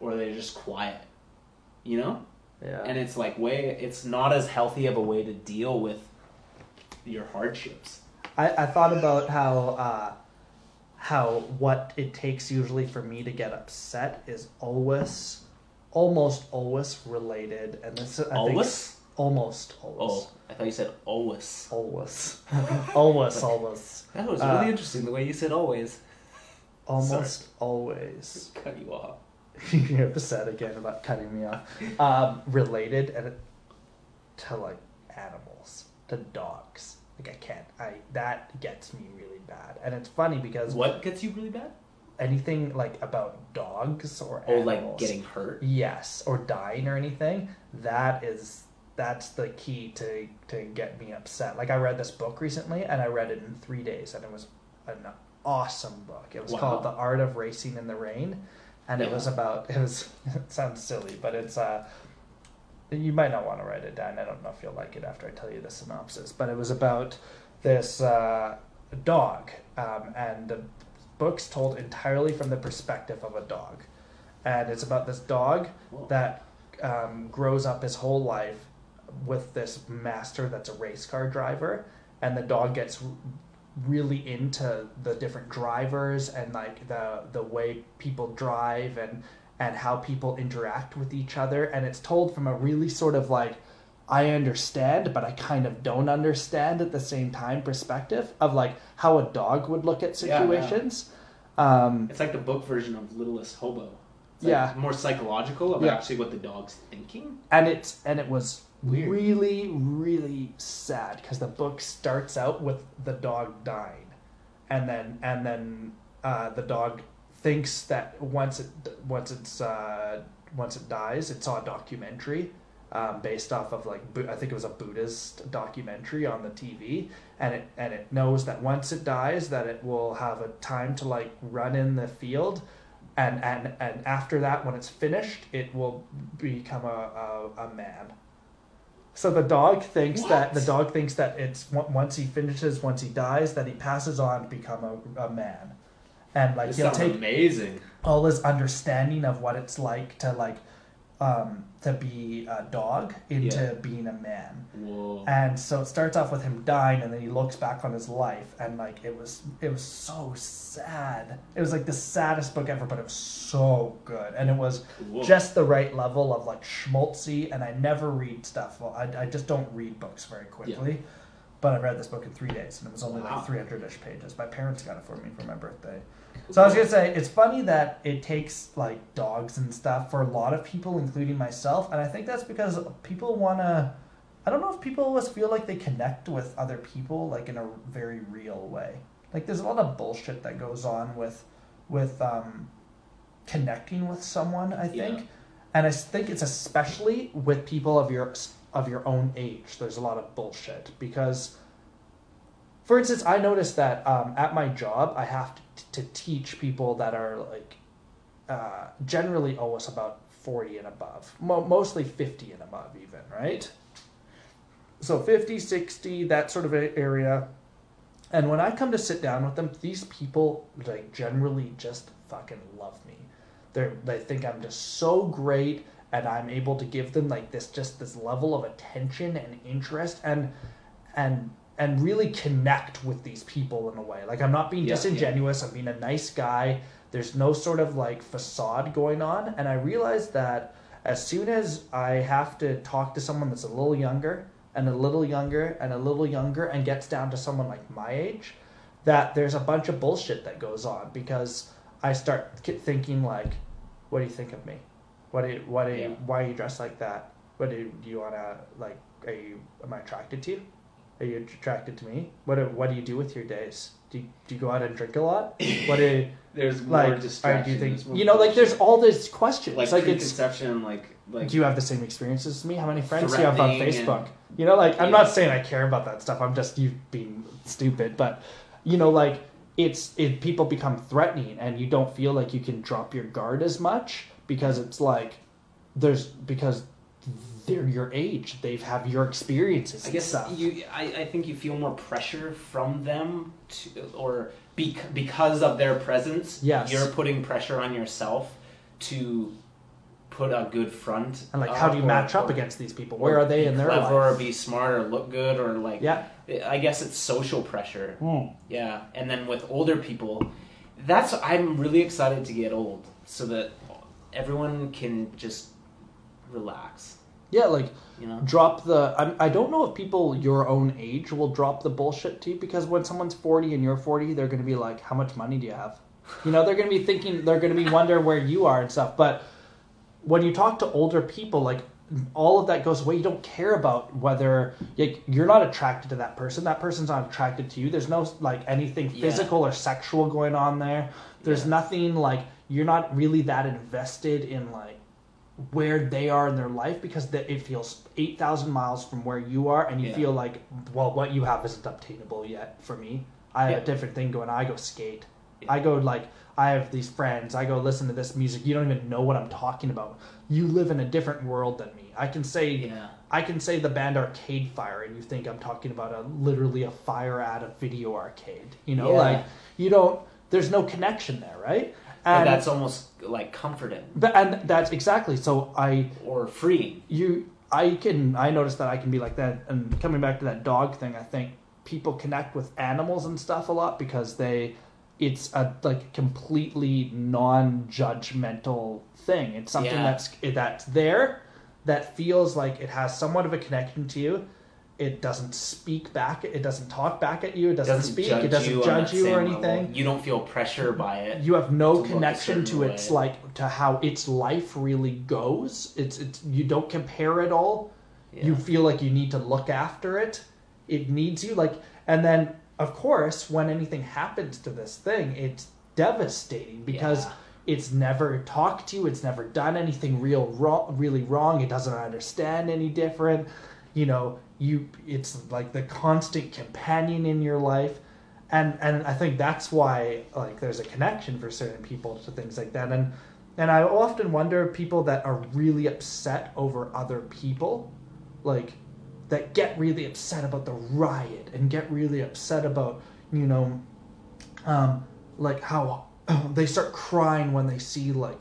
Speaker 1: or they're just quiet. You know,
Speaker 3: Yeah.
Speaker 1: and it's like way. It's not as healthy of a way to deal with your hardships.
Speaker 3: I, I thought about how uh, how what it takes usually for me to get upset is always almost always related and this I think
Speaker 1: Always?
Speaker 3: Almost always
Speaker 1: Oh, I thought you said always.
Speaker 3: always always always
Speaker 1: That was
Speaker 3: Uh,
Speaker 1: really interesting the way you said always.
Speaker 3: almost always
Speaker 1: Cut you off.
Speaker 3: you're upset again about cutting me off um, related and to like animals to dogs like I can't I that gets me really bad and it's funny because
Speaker 1: What gets you really bad?
Speaker 3: anything like about dogs or
Speaker 1: Oh,
Speaker 3: animals,
Speaker 1: like getting hurt.
Speaker 3: yes or dying or anything that is that's the key to to get me upset. Like i read this book recently and i read it in three days and it was an awesome book. It was
Speaker 1: Wow.
Speaker 3: called the art of racing in the rain and it was about it was it sounds silly but it's uh you might not want to write it down. I don't know if you'll like it after i tell you the synopsis but it was about this uh, dog um, and the book's told entirely from the perspective of a dog. And it's about this dog
Speaker 1: Whoa.
Speaker 3: that um, grows up his whole life with this master that's a race car driver, and the dog gets really into the different drivers and like the the way people drive and and how people interact with each other, and it's told from a really sort of like I understand, but I kind of don't understand at the same time perspective of like how a dog would look at
Speaker 1: Yeah, yeah.
Speaker 3: situations. Um,
Speaker 1: It's like the book version of Littlest Hobo. It's
Speaker 3: Yeah.
Speaker 1: more psychological of
Speaker 3: Yeah.
Speaker 1: actually what the dog's thinking.
Speaker 3: and it's and it was
Speaker 1: Weird.
Speaker 3: really really sad because the book starts out with the dog dying. And then and then uh, the dog thinks that once it once it's uh, once it dies it saw a documentary um, based off of like I think it was a Buddhist documentary on the TV and it and it knows that once it dies that it will have a time to like run in the field. And and and after that when it's finished it will become a a, a man so the dog thinks that the dog thinks that it's once he finishes once he dies that he passes on to become a, a man and like
Speaker 1: This
Speaker 3: he'll take
Speaker 1: amazing.
Speaker 3: all his understanding of what it's like to like um to be a dog into
Speaker 1: Yeah.
Speaker 3: being a man
Speaker 1: Whoa.
Speaker 3: and so it starts off with him dying and then he looks back on his life and like it was it was so sad it was like the saddest book ever but it was so good and it was
Speaker 1: Whoa.
Speaker 3: just the right level of like schmaltzy and i never read stuff well i, I just don't read books very quickly but i read this book in three days and it was only
Speaker 1: Wow.
Speaker 3: like 300ish pages my parents got it for me for my birthday So I was gonna say it's funny that it takes like dogs and stuff for a lot of people, including myself, and I think that's because people wanna. I don't know if people always feel like they connect with other people like in a very real way. Like there's a lot of bullshit that goes on with with um, connecting with someone. I think,
Speaker 1: Yeah.
Speaker 3: and I think it's especially with people of your of your own age. There's a lot of bullshit because for instance, I noticed that um, at my job, I have to, to teach people that are like uh, generally always about 40 and above, Mo- mostly 50 and above, even, right? So 50, 60, that sort of area. And when I come to sit down with them, these people like generally just fucking love me. They they think I'm just so great, and I'm able to give them like this just this level of attention and interest and and and really connect with these people in a way. Like I'm not being
Speaker 1: Yeah,
Speaker 3: disingenuous. I'm being a nice guy. There's no sort of like facade going on, and I realized that as soon as I have to talk to someone that's a little younger and a little younger and a little younger and gets down to someone like my age, that there's a bunch of bullshit that goes on because I start thinking like, what do you think of me? What do you, what do you,
Speaker 1: Yeah.
Speaker 3: why are you dressed like that? What do you, do you wanna like? Are you am I attracted to you? Are you attracted to me? What do, what do you do with your days? Do you, do you go out and drink a lot? What do you,
Speaker 1: There's more
Speaker 3: like?
Speaker 1: Distractions.
Speaker 3: do you think you know? Like, there's all these questions.
Speaker 1: like,
Speaker 3: Like,
Speaker 1: preconception, like like
Speaker 3: do you have the same experiences as me? How many friends do you have on
Speaker 1: Threatening and-
Speaker 3: Facebook? You know, like I'm not saying I care about that stuff. I'm just you being stupid, but you know, like it's it people become threatening, and you don't feel like you can drop your guard as much because it's like there's because they're your age. They've have your experiences.
Speaker 1: I guess
Speaker 3: stuff.
Speaker 1: you. I, I think you feel more pressure from them, to, or bec- because of their presence.
Speaker 3: Yes.
Speaker 1: you're putting pressure on yourself to put a good front.
Speaker 3: and like, how do you
Speaker 1: or-
Speaker 3: match up
Speaker 1: or-
Speaker 3: against these people? Where are they in their life?
Speaker 1: Or be smart, or look good, or like.
Speaker 3: Yeah.
Speaker 1: I guess it's social pressure.
Speaker 3: Hmm.
Speaker 1: Yeah, and then with older people, that's I'm really excited to get old so that everyone can just relax.
Speaker 3: Yeah, like
Speaker 1: You know.
Speaker 3: drop the. I'm, I don't know if people your own age will drop the bullshit to you because when someone's forty and you're forty, they're going to be like, "How much money do you have?" You know, they're going to be thinking, they're going to be wondering where you are and stuff. But when you talk to older people, like all of that goes away. You don't care about whether like, you're not attracted to that person. That person's not attracted to you. There's no like anything
Speaker 1: Yeah.
Speaker 3: physical or sexual going on there. There's
Speaker 1: Yeah.
Speaker 3: nothing like you're not really that invested in like where they are in their life because the, it feels 8,000 miles from where you are and you
Speaker 1: Yeah.
Speaker 3: feel like, well, what you have isn't obtainable yet for me. I have
Speaker 1: Yeah.
Speaker 3: a different thing going. I go skate.
Speaker 1: Yeah.
Speaker 3: I go like, I have these friends. I go listen to this music. You don't even know what I'm talking about. You live in a different world than me. I can say,
Speaker 1: Yeah.
Speaker 3: I can say the band Arcade Fire and you think I'm talking about a literally a fire at a video arcade. You know, like you don't, there's no connection there, right?
Speaker 1: But that's almost like comforting
Speaker 3: but, and that's exactly so I
Speaker 1: or freeing.
Speaker 3: you I can I notice that I can be like that and coming back to that dog thing I think people connect with animals and stuff a lot because they it's a like completely non-judgmental thing it's something
Speaker 1: Yeah.
Speaker 3: that's that's there that feels like it has somewhat of a connection to you it doesn't speak back it doesn't talk back at you it doesn't, speak it doesn't
Speaker 1: you
Speaker 3: judge you or anything
Speaker 1: level. You don't feel pressure by it.
Speaker 3: you have no connection to its
Speaker 1: way.
Speaker 3: like to how its life really goes it's it's you don't compare it all
Speaker 1: Yeah.
Speaker 3: you feel like you need to look after it it needs you like and then of course when anything happens to this thing it's devastating because
Speaker 1: Yeah.
Speaker 3: it's never talked to you it's never done anything real wrong really wrong it doesn't understand any different you know you it's like the constant companion in your life. And and I think that's why like there's a connection for certain people to things like that. And and I often wonder people that are really upset over other people like that get really upset about the riot and get really upset about you know um like how they start crying when they see like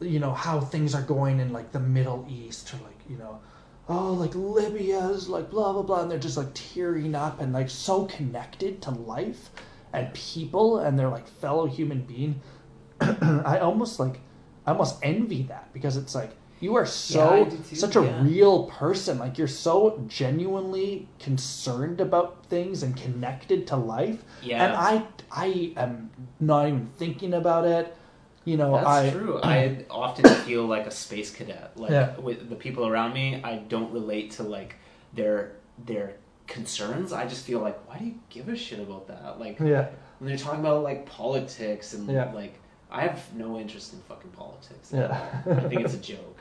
Speaker 3: you know how things are going in like the Middle East or like you know oh like Libya's like blah blah blah and they're just like tearing up and like so connected to life and people and they're like fellow human being I almost like I almost envy that because it's like you are so
Speaker 1: do too,
Speaker 3: such a
Speaker 1: yeah.
Speaker 3: real person. Like you're so genuinely concerned about things and connected to life.
Speaker 1: Yeah.
Speaker 3: And I I am not even thinking about it. You know,
Speaker 1: That's
Speaker 3: I
Speaker 1: true. I often feel like a space cadet. Like
Speaker 3: Yeah.
Speaker 1: with the people around me, I don't relate to like their their concerns. I just feel like, why do you give a shit about that? Like
Speaker 3: Yeah.
Speaker 1: when they're talking about like politics and
Speaker 3: Yeah.
Speaker 1: like, I have no interest in fucking politics.
Speaker 3: Yeah.
Speaker 1: I think it's a joke.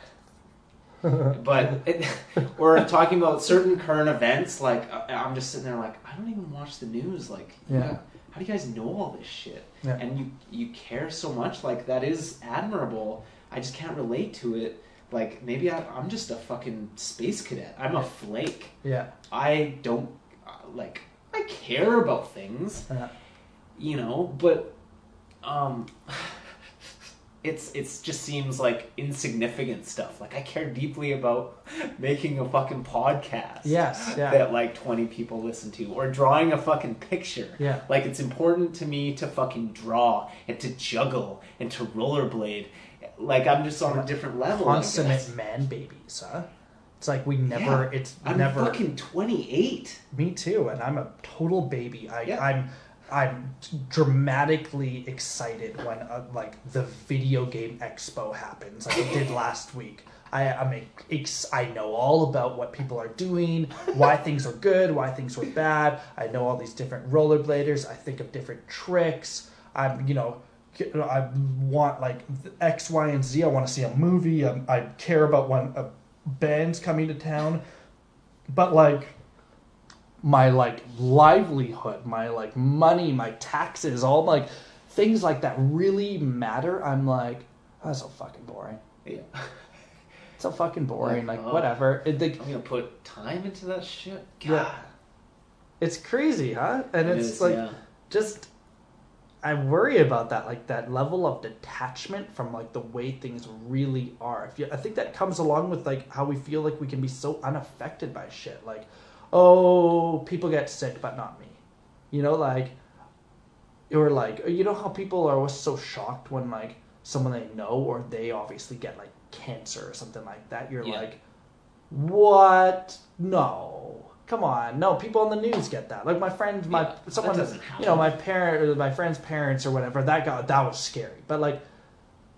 Speaker 1: But it, or talking about certain current events, like I'm just sitting there like I don't even watch the news. Like, you
Speaker 3: Yeah.
Speaker 1: know, how do you guys know all this shit?
Speaker 3: Yeah.
Speaker 1: And you you care so much. Like that is admirable. I just can't relate to it. Like maybe I, I'm just a fucking space cadet. I'm a flake.
Speaker 3: Yeah.
Speaker 1: I don't uh, like. I care about things
Speaker 3: Yeah.
Speaker 1: you know but um it's it's just seems like insignificant stuff like i care deeply about making a fucking podcast
Speaker 3: Yes, yeah.
Speaker 1: that like 20 people listen to or drawing a fucking picture
Speaker 3: Yeah.
Speaker 1: like it's important to me to fucking draw and to juggle and to rollerblade like i'm just on a different level.
Speaker 3: Consummate man babies, huh? It's like we never.
Speaker 1: Yeah.
Speaker 3: It's
Speaker 1: i'm
Speaker 3: never.
Speaker 1: fucking 28
Speaker 3: Me too, and I'm a total baby. I,
Speaker 1: Yeah.
Speaker 3: I'm I'm dramatically excited when uh, like the video game expo happens, like it did last week. I I'm ex- I know all about what people are doing, why things are good, why things were bad. I know all these different rollerbladers. I think of different tricks. I'm you know. I want like X, Y, and Z. I want to see a movie. I, I care about when a band's coming to town, but like my like livelihood, my like money, my taxes, all like things like that really matter. I'm like, oh, that's so fucking boring.
Speaker 1: yeah
Speaker 3: It's so fucking boring. Like
Speaker 1: Oh.
Speaker 3: whatever. It, like,
Speaker 1: i'm gonna put time into that shit god
Speaker 3: Yeah. it's crazy, huh? And
Speaker 1: It
Speaker 3: it's
Speaker 1: is,
Speaker 3: like
Speaker 1: yeah.
Speaker 3: just I worry about that, like that level of detachment from like the way things really are. If you, I think that comes along with like how we feel like we can be so unaffected by shit. Like, oh, people get sick, but not me. You know, like, or like, you know how people are always so shocked when like someone they know or they obviously get like cancer or something like that. You're
Speaker 1: Yeah.
Speaker 3: like, what? No. Come on, no. People on the news get that. Like my friend, my
Speaker 1: Yeah,
Speaker 3: someone, you know, my parent, or my friend's parents, or whatever. That got that was scary. But like,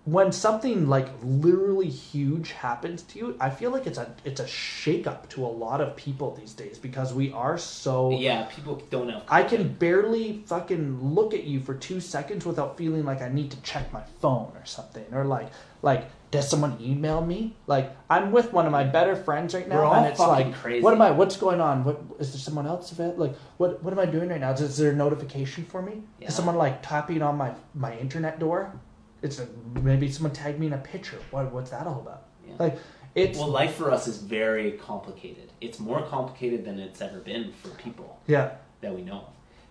Speaker 3: when something like literally huge happens to you, I feel like it's a it's a shakeup to a lot of people these days because we are so.
Speaker 1: yeah people don't know
Speaker 3: I can barely fucking look at you for two seconds without feeling like I need to check my phone or something, or like like does someone email me? Like I'm with one of my better friends right now, and it's like,
Speaker 1: crazy.
Speaker 3: what am I? What's going on? What is there someone else of it? Like what what am I doing right now? Is, is there a notification for me?
Speaker 1: Yeah.
Speaker 3: Is someone like tapping on my my internet door? It's a, maybe someone tagged me in a picture. What what's that all about?
Speaker 1: Yeah.
Speaker 3: Like it's
Speaker 1: Well, life for us is very complicated. It's more complicated than it's ever been for people
Speaker 3: yeah
Speaker 1: that we know.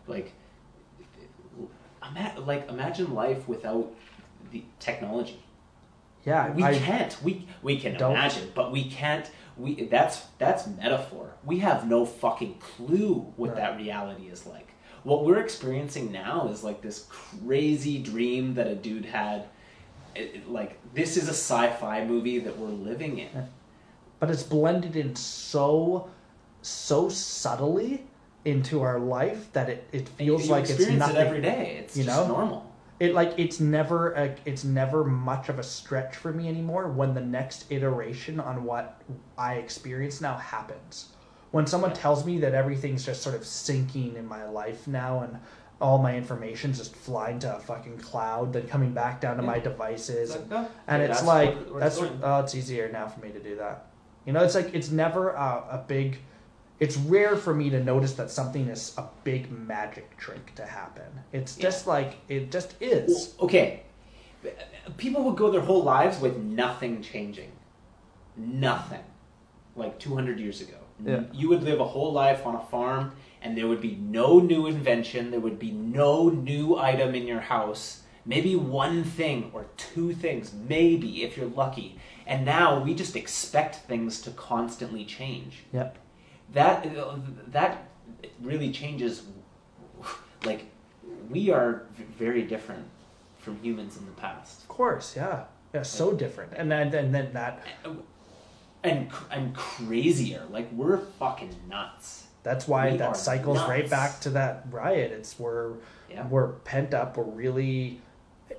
Speaker 1: Like, ima- like imagine life without the technology.
Speaker 3: yeah.
Speaker 1: We
Speaker 3: I,
Speaker 1: can't. We we can
Speaker 3: Don't.
Speaker 1: imagine, but we can't. We that's that's metaphor. We have no fucking clue what
Speaker 3: Right.
Speaker 1: that reality is like. What we're experiencing now is like this crazy dream that a dude had. It- it- like this is a sci-fi movie that we're living in.
Speaker 3: but it's blended in so so subtly into our life that it, it feels
Speaker 1: you
Speaker 3: like it's nothing
Speaker 1: it every day. It's
Speaker 3: you
Speaker 1: just
Speaker 3: know?
Speaker 1: normal.
Speaker 3: it like it's never a, it's never much of a stretch for me anymore when the next iteration on what I experience now happens. When someone tells me that everything's just sort of sinking in my life now and all my information's just flying to a fucking cloud, then coming back down to my
Speaker 1: Yeah.
Speaker 3: devices,
Speaker 1: Like,
Speaker 3: and,
Speaker 1: oh,
Speaker 3: and
Speaker 1: okay,
Speaker 3: it's
Speaker 1: that's
Speaker 3: like
Speaker 1: where- where
Speaker 3: that's
Speaker 1: it's
Speaker 3: oh, it's easier now for me to do that. You know, it's like it's never a, a big. It's rare for me to notice that something is a big magic trick to happen. It's
Speaker 1: Yeah.
Speaker 3: just like it just is.
Speaker 1: Well, okay. People would go their whole lives with nothing changing. Nothing. Like 200 years ago.
Speaker 3: Yeah.
Speaker 1: You would live a whole life on a farm, and there would be no new invention, there would be no new item in your house. Maybe one thing or two things, maybe if you're lucky. And now we just expect things to constantly change
Speaker 3: Yep.
Speaker 1: that that really changes like we are very different from humans in the past
Speaker 3: Of course, yeah. Yeah, so different. And then and then that uh,
Speaker 1: and and crazier. Like we're fucking nuts.
Speaker 3: that's why
Speaker 1: We
Speaker 3: that cycles right back to that riot. It's we're
Speaker 1: Yeah.
Speaker 3: we're pent up, we're really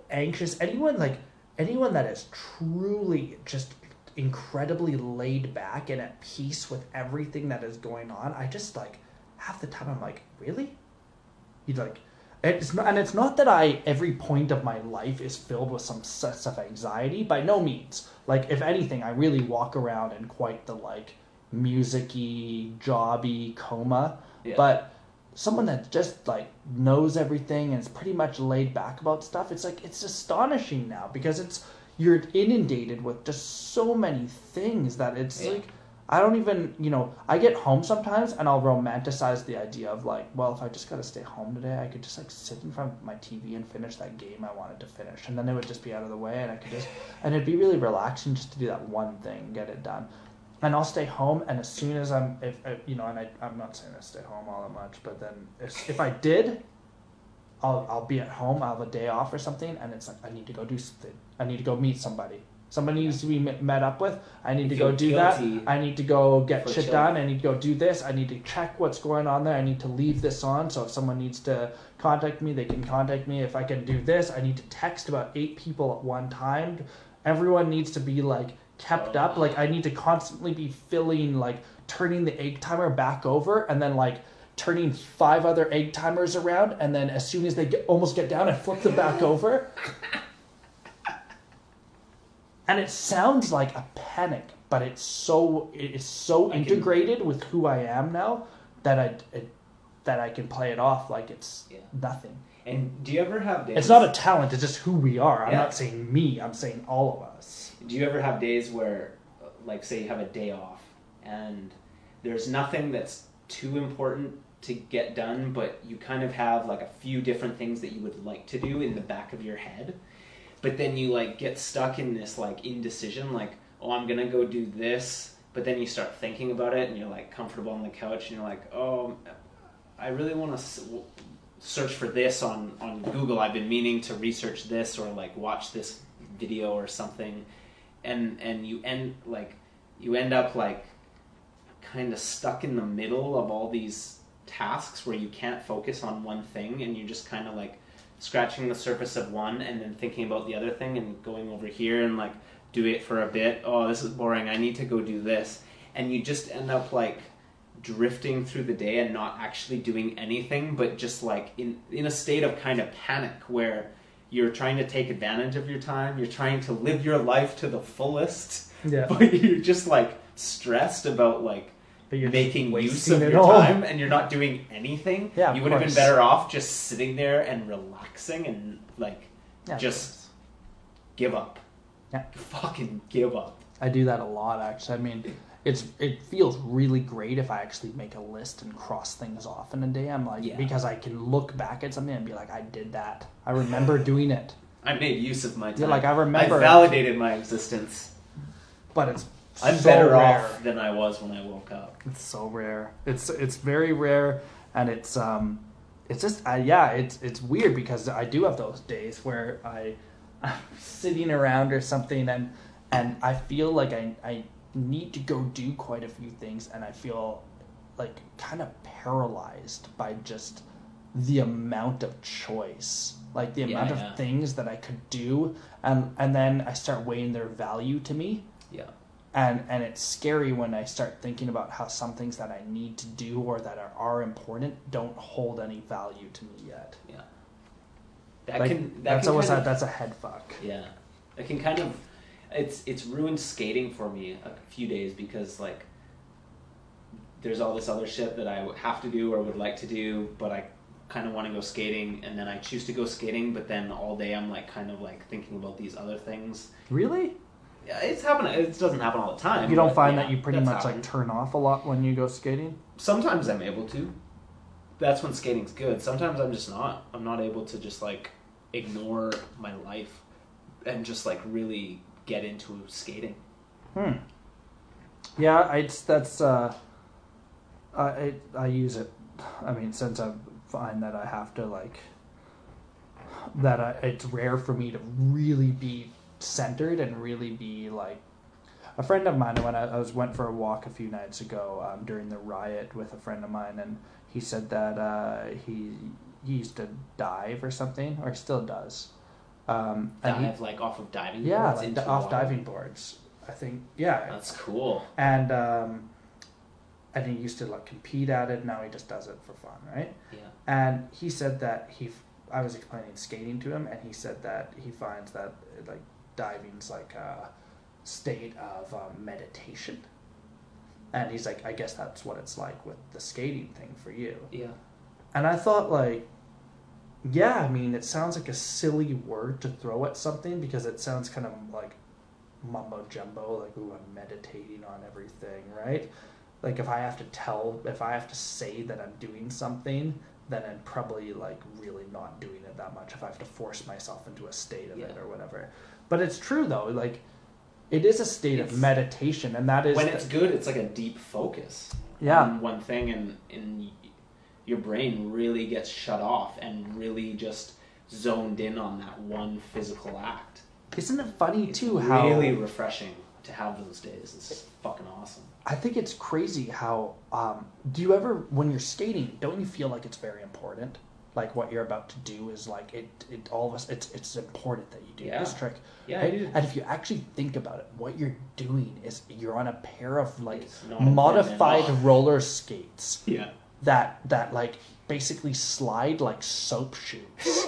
Speaker 3: anxious. Anyone like anyone that is truly just incredibly laid back and at peace with everything that is going on, I just like half the time I'm like, really? You like it's not, and it's not that I every point of my life is filled with some sense of anxiety. By no means. Like if anything, I really walk around in quite the like musicy, jobby coma.
Speaker 1: Yeah.
Speaker 3: But someone that just like knows everything and is pretty much laid back about stuff, it's like it's astonishing now because it's you're inundated with just so many things that it's
Speaker 1: Yeah.
Speaker 3: like I don't even, you know, I get home sometimes and I'll romanticize the idea of like, well, if I just got to stay home today, I could just like sit in front of my TV and finish that game I wanted to finish. And then it would just be out of the way and I could just, and it'd be really relaxing just to do that one thing, get it done. And I'll stay home and as soon as I'm, if, if you know, and I, I'm not saying I stay home all that much, but then if, if I did, I'll, I'll be at home, I'll have a day off or something, and it's like, I need to go do something. I need to go meet somebody. Somebody needs to be met up with. I need to go do that. I need to go get shit
Speaker 1: chilling.
Speaker 3: done. I need to go do this. I need to check what's going on there. I need to leave this on. So if someone needs to contact me, they can contact me. If I can do this, I need to text about eight people at one time. Everyone needs to be like kept up. Like I need to constantly be filling, like turning the egg timer back over, and then like turning five other egg timers around. And then as soon as they get, almost get down, I flip them back over. And it sounds like a panic, but it's so it is so
Speaker 1: I can-
Speaker 3: integrated with who I am now that I it, that I can play it off like it's
Speaker 1: Yeah.
Speaker 3: nothing.
Speaker 1: And do you ever have days?
Speaker 3: It's not a talent; it's just who we are. I'm
Speaker 1: Yeah.
Speaker 3: not saying me; I'm saying all of us.
Speaker 1: Do you ever have days where, like, say you have a day off and there's nothing that's too important to get done, but you kind of have like a few different things that you would like to do in the back of your head, but then you like get stuck in this like indecision, like, oh, I'm gonna go do this, but then you start thinking about it and you're like comfortable on the couch and you're like, oh, I really want to. S- search for this on, on Google. I've been meaning to research this or like watch this video or something and and you end like you end up like kind of stuck in the middle of all these tasks where you can't focus on one thing and you're just kind of like scratching the surface of one and then thinking about the other thing and going over here and like do it for a bit. Oh this is boring. I need to go do this. And you just end up like drifting through the day and not actually doing anything but just like in in a state of kind of panic where you're trying to take advantage of your time you're trying to live your life to the fullest
Speaker 3: Yeah,
Speaker 1: but you're just like stressed about like
Speaker 3: but you're
Speaker 1: making use of your
Speaker 3: all.
Speaker 1: time and you're not doing anything
Speaker 3: Yeah,
Speaker 1: you would have been better off just sitting there and relaxing and like
Speaker 3: Yeah,
Speaker 1: just give up
Speaker 3: Yeah.
Speaker 1: fucking give up
Speaker 3: I do that a lot actually. I mean, it's it feels really great if I actually make a list and cross things off in a day. I'm like
Speaker 1: Yeah.
Speaker 3: because I can look back at something and be like, I did that. I remember doing it.
Speaker 1: i made use of my time
Speaker 3: Yeah, like I remember,
Speaker 1: i validated my existence
Speaker 3: but it's
Speaker 1: i'm
Speaker 3: so
Speaker 1: better
Speaker 3: rare.
Speaker 1: off than i was when i woke up
Speaker 3: It's so rare. It's it's very rare, and it's um, it's just uh, yeah, it's it's weird because I do have those days where I I'm sitting around or something and and I feel like I I need to go do quite a few things and I feel like kind of paralyzed by just the amount of choice like the amount
Speaker 1: yeah.
Speaker 3: of things that I could do and and then I start weighing their value to me
Speaker 1: yeah
Speaker 3: and and it's scary when I start thinking about how some things that I need to do or that are, are important don't hold any value to me yet.
Speaker 1: yeah that
Speaker 3: Like,
Speaker 1: can that
Speaker 3: that's
Speaker 1: can
Speaker 3: always
Speaker 1: kind
Speaker 3: a,
Speaker 1: of-
Speaker 3: that's a head fuck.
Speaker 1: Yeah, it can kind of it's it's ruined skating for me a few days because like there's all this other shit that I would have to do or would like to do, but I kind of want to go skating, and then I choose to go skating, but then all day I'm like kind of like thinking about these other things.
Speaker 3: Really?
Speaker 1: Yeah, it's happening. It doesn't happen all the time.
Speaker 3: You don't
Speaker 1: but
Speaker 3: find
Speaker 1: yeah,
Speaker 3: that you pretty much like turn off a lot when you go skating?
Speaker 1: Sometimes I'm able to. That's when skating's good. Sometimes I'm just not. I'm not able to just like ignore my life and just like really get into skating.
Speaker 3: Hmm. Yeah, I it's, that's uh, I I I use it. I mean, since I find that I have to like that I, it's rare for me to really be centered and really be like a friend of mine. When I, I was went for a walk a few nights ago um, during the riot with a friend of mine and he said that uh, he he used to dive or something or still does. Um, and he-
Speaker 1: Dive like off of diving
Speaker 3: yeah
Speaker 1: boards
Speaker 3: like
Speaker 1: into
Speaker 3: off diving boards I think. Yeah
Speaker 1: That's cool.
Speaker 3: and um, and he used to like compete at it. Now he just does it for fun right?
Speaker 1: Yeah.
Speaker 3: and he said that he i was explaining skating to him and he said that he finds that like diving's like a state of um, meditation. And he's like i guess that's what it's like with the skating thing for you.
Speaker 1: Yeah.
Speaker 3: and i thought like yeah i mean it sounds like a silly word to throw at something because it sounds kind of like mumbo jumbo like ooh i'm meditating on everything right? Like if i have to tell if i have to say that i'm doing something then i'm probably like really not doing it that much if i have to force myself into a state of it or whatever but it's true though like it is a state
Speaker 1: It's-
Speaker 3: of meditation and that is
Speaker 1: when
Speaker 3: the-
Speaker 1: it's good, it's like a deep focus
Speaker 3: Yeah.
Speaker 1: on one thing, and and your brain really gets shut off and really just zoned in on that one physical act.
Speaker 3: isn't it funny
Speaker 1: It's
Speaker 3: too how
Speaker 1: really refreshing to have those days. It's fucking awesome.
Speaker 3: I think it's crazy how um, do you ever when you're skating don't you feel like it's very important like what you're about to do is like it, it all of us it's it's important that you do
Speaker 1: Yeah.
Speaker 3: this trick
Speaker 1: Yeah,
Speaker 3: right?
Speaker 1: I do.
Speaker 3: and if you actually think about it what you're doing is you're on a pair of like
Speaker 1: It's not important at
Speaker 3: modified roller skates
Speaker 1: Yeah.
Speaker 3: that that like basically slide like soap shoes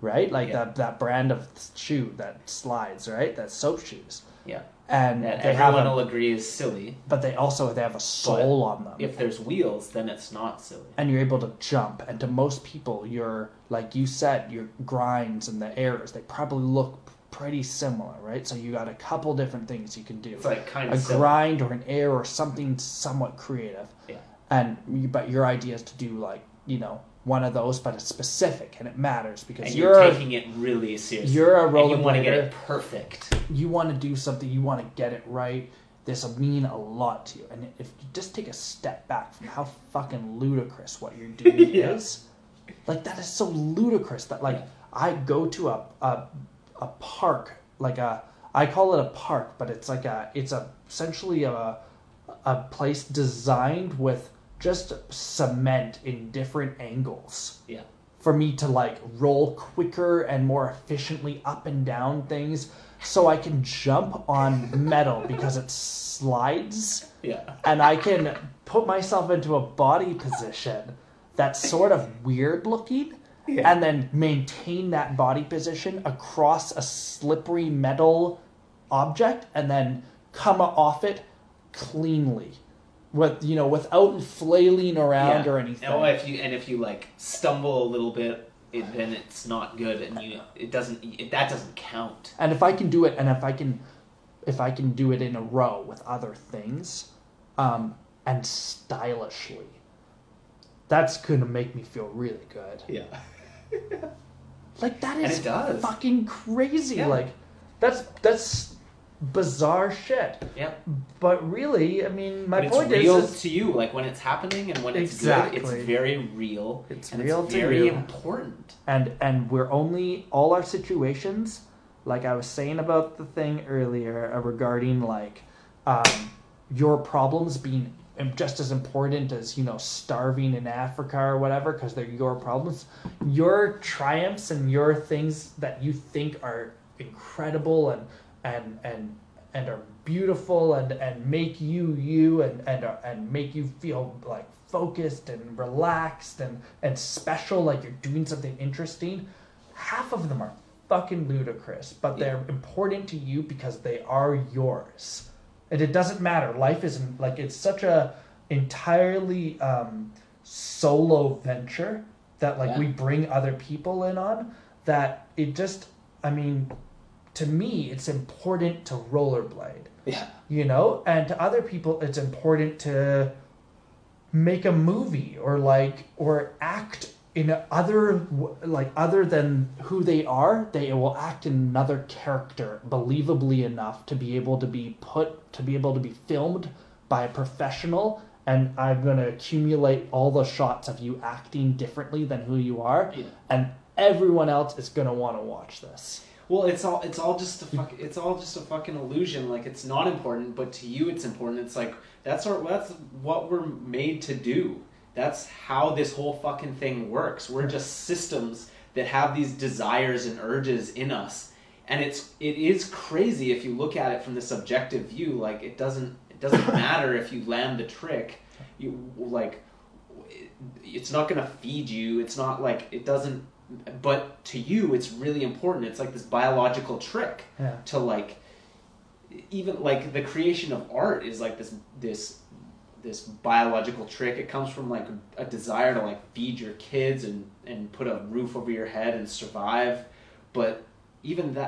Speaker 3: right like
Speaker 1: Yeah.
Speaker 3: that that brand of shoe that slides right that soap shoes
Speaker 1: Yeah.
Speaker 3: And
Speaker 1: That
Speaker 3: they have
Speaker 1: everyone
Speaker 3: a,
Speaker 1: will agree is silly.
Speaker 3: but they also they have a sole on them
Speaker 1: If there's wheels, then it's not silly.
Speaker 3: and you're able to jump and to most people your like you said your grinds and the errors they probably look pretty similar right so you got a couple different things you can do
Speaker 1: It's like kind
Speaker 3: a
Speaker 1: of silly.
Speaker 3: grind or an error or something somewhat creative
Speaker 1: Yeah.
Speaker 3: and you, but your idea is to do like you know one of those but it's specific and it matters because
Speaker 1: And
Speaker 3: you're,
Speaker 1: you're, taking it really seriously.
Speaker 3: you're a
Speaker 1: and you want to get it perfect.
Speaker 3: you want to do something you want to get it right this will mean a lot to you and if you just take a step back from how fucking ludicrous what you're doing
Speaker 1: Yeah.
Speaker 3: is like that is so ludicrous that like i go to a, a a park like a i call it a park but it's like a it's a essentially a a place designed with just cement in different angles
Speaker 1: Yeah.
Speaker 3: for me to like roll quicker and more efficiently up and down things so I can jump on metal because it slides
Speaker 1: Yeah.
Speaker 3: and I can put myself into a body position that's sort of weird looking
Speaker 1: Yeah.
Speaker 3: and then maintain that body position across a slippery metal object and then come off it cleanly with you know without flailing around or anything
Speaker 1: Oh, if you and if you like stumble a little bit, it, then it's not good, and you it doesn't it, that doesn't count.
Speaker 3: and if I can do it, and if I can, if I can do it in a row with other things, um, and stylishly, that's gonna make me feel really good.
Speaker 1: Yeah.
Speaker 3: Like that is fucking crazy.
Speaker 1: Yeah.
Speaker 3: Like that's that's bizarre shit.
Speaker 1: Yeah.
Speaker 3: But really, I mean, my
Speaker 1: But it's
Speaker 3: point
Speaker 1: real
Speaker 3: is,
Speaker 1: to you, like when it's happening and when it's
Speaker 3: Exactly.
Speaker 1: good, it's very real.
Speaker 3: It's
Speaker 1: and
Speaker 3: real
Speaker 1: it's very
Speaker 3: you.
Speaker 1: important.
Speaker 3: and and we're only all our situations like i was saying about the thing earlier uh, regarding like um, your problems being just as important as you know starving in africa or whatever because they're your problems your triumphs and your things that you think are incredible and and and and are beautiful and and make you you and and are, and make you feel like focused and relaxed and and special like you're doing something interesting half of them are fucking ludicrous but they're important to you because they are yours. And it doesn't matter. Life isn't like it's such a entirely um solo venture that like
Speaker 1: Yeah.
Speaker 3: we bring other people in on that it just i mean to me it's important to rollerblade
Speaker 1: Yeah.
Speaker 3: you know and to other people it's important to make a movie or like or act in other like other than who they are they will act in another character believably enough to be able to be put to be able to be filmed by a professional and i'm going to accumulate all the shots of you acting differently than who you are
Speaker 1: Yeah.
Speaker 3: and everyone else is going to want to watch this
Speaker 1: Well, it's all it's all just a fuck, it's all just a fucking illusion. Like it's not important, but to you it's important. It's like that's our that's what we're made to do. That's how this whole fucking thing works. We're just systems that have these desires and urges in us. And it's it is crazy if you look at it from this objective view. Like it doesn't it doesn't matter if you land the trick. You like it- it's not going to feed you. It's not like it doesn't but to you it's really important. It's like this biological trick
Speaker 3: Yeah.
Speaker 1: to like even like the creation of art is like this this this biological trick it comes from like a desire to like feed your kids and and put a roof over your head and survive but even that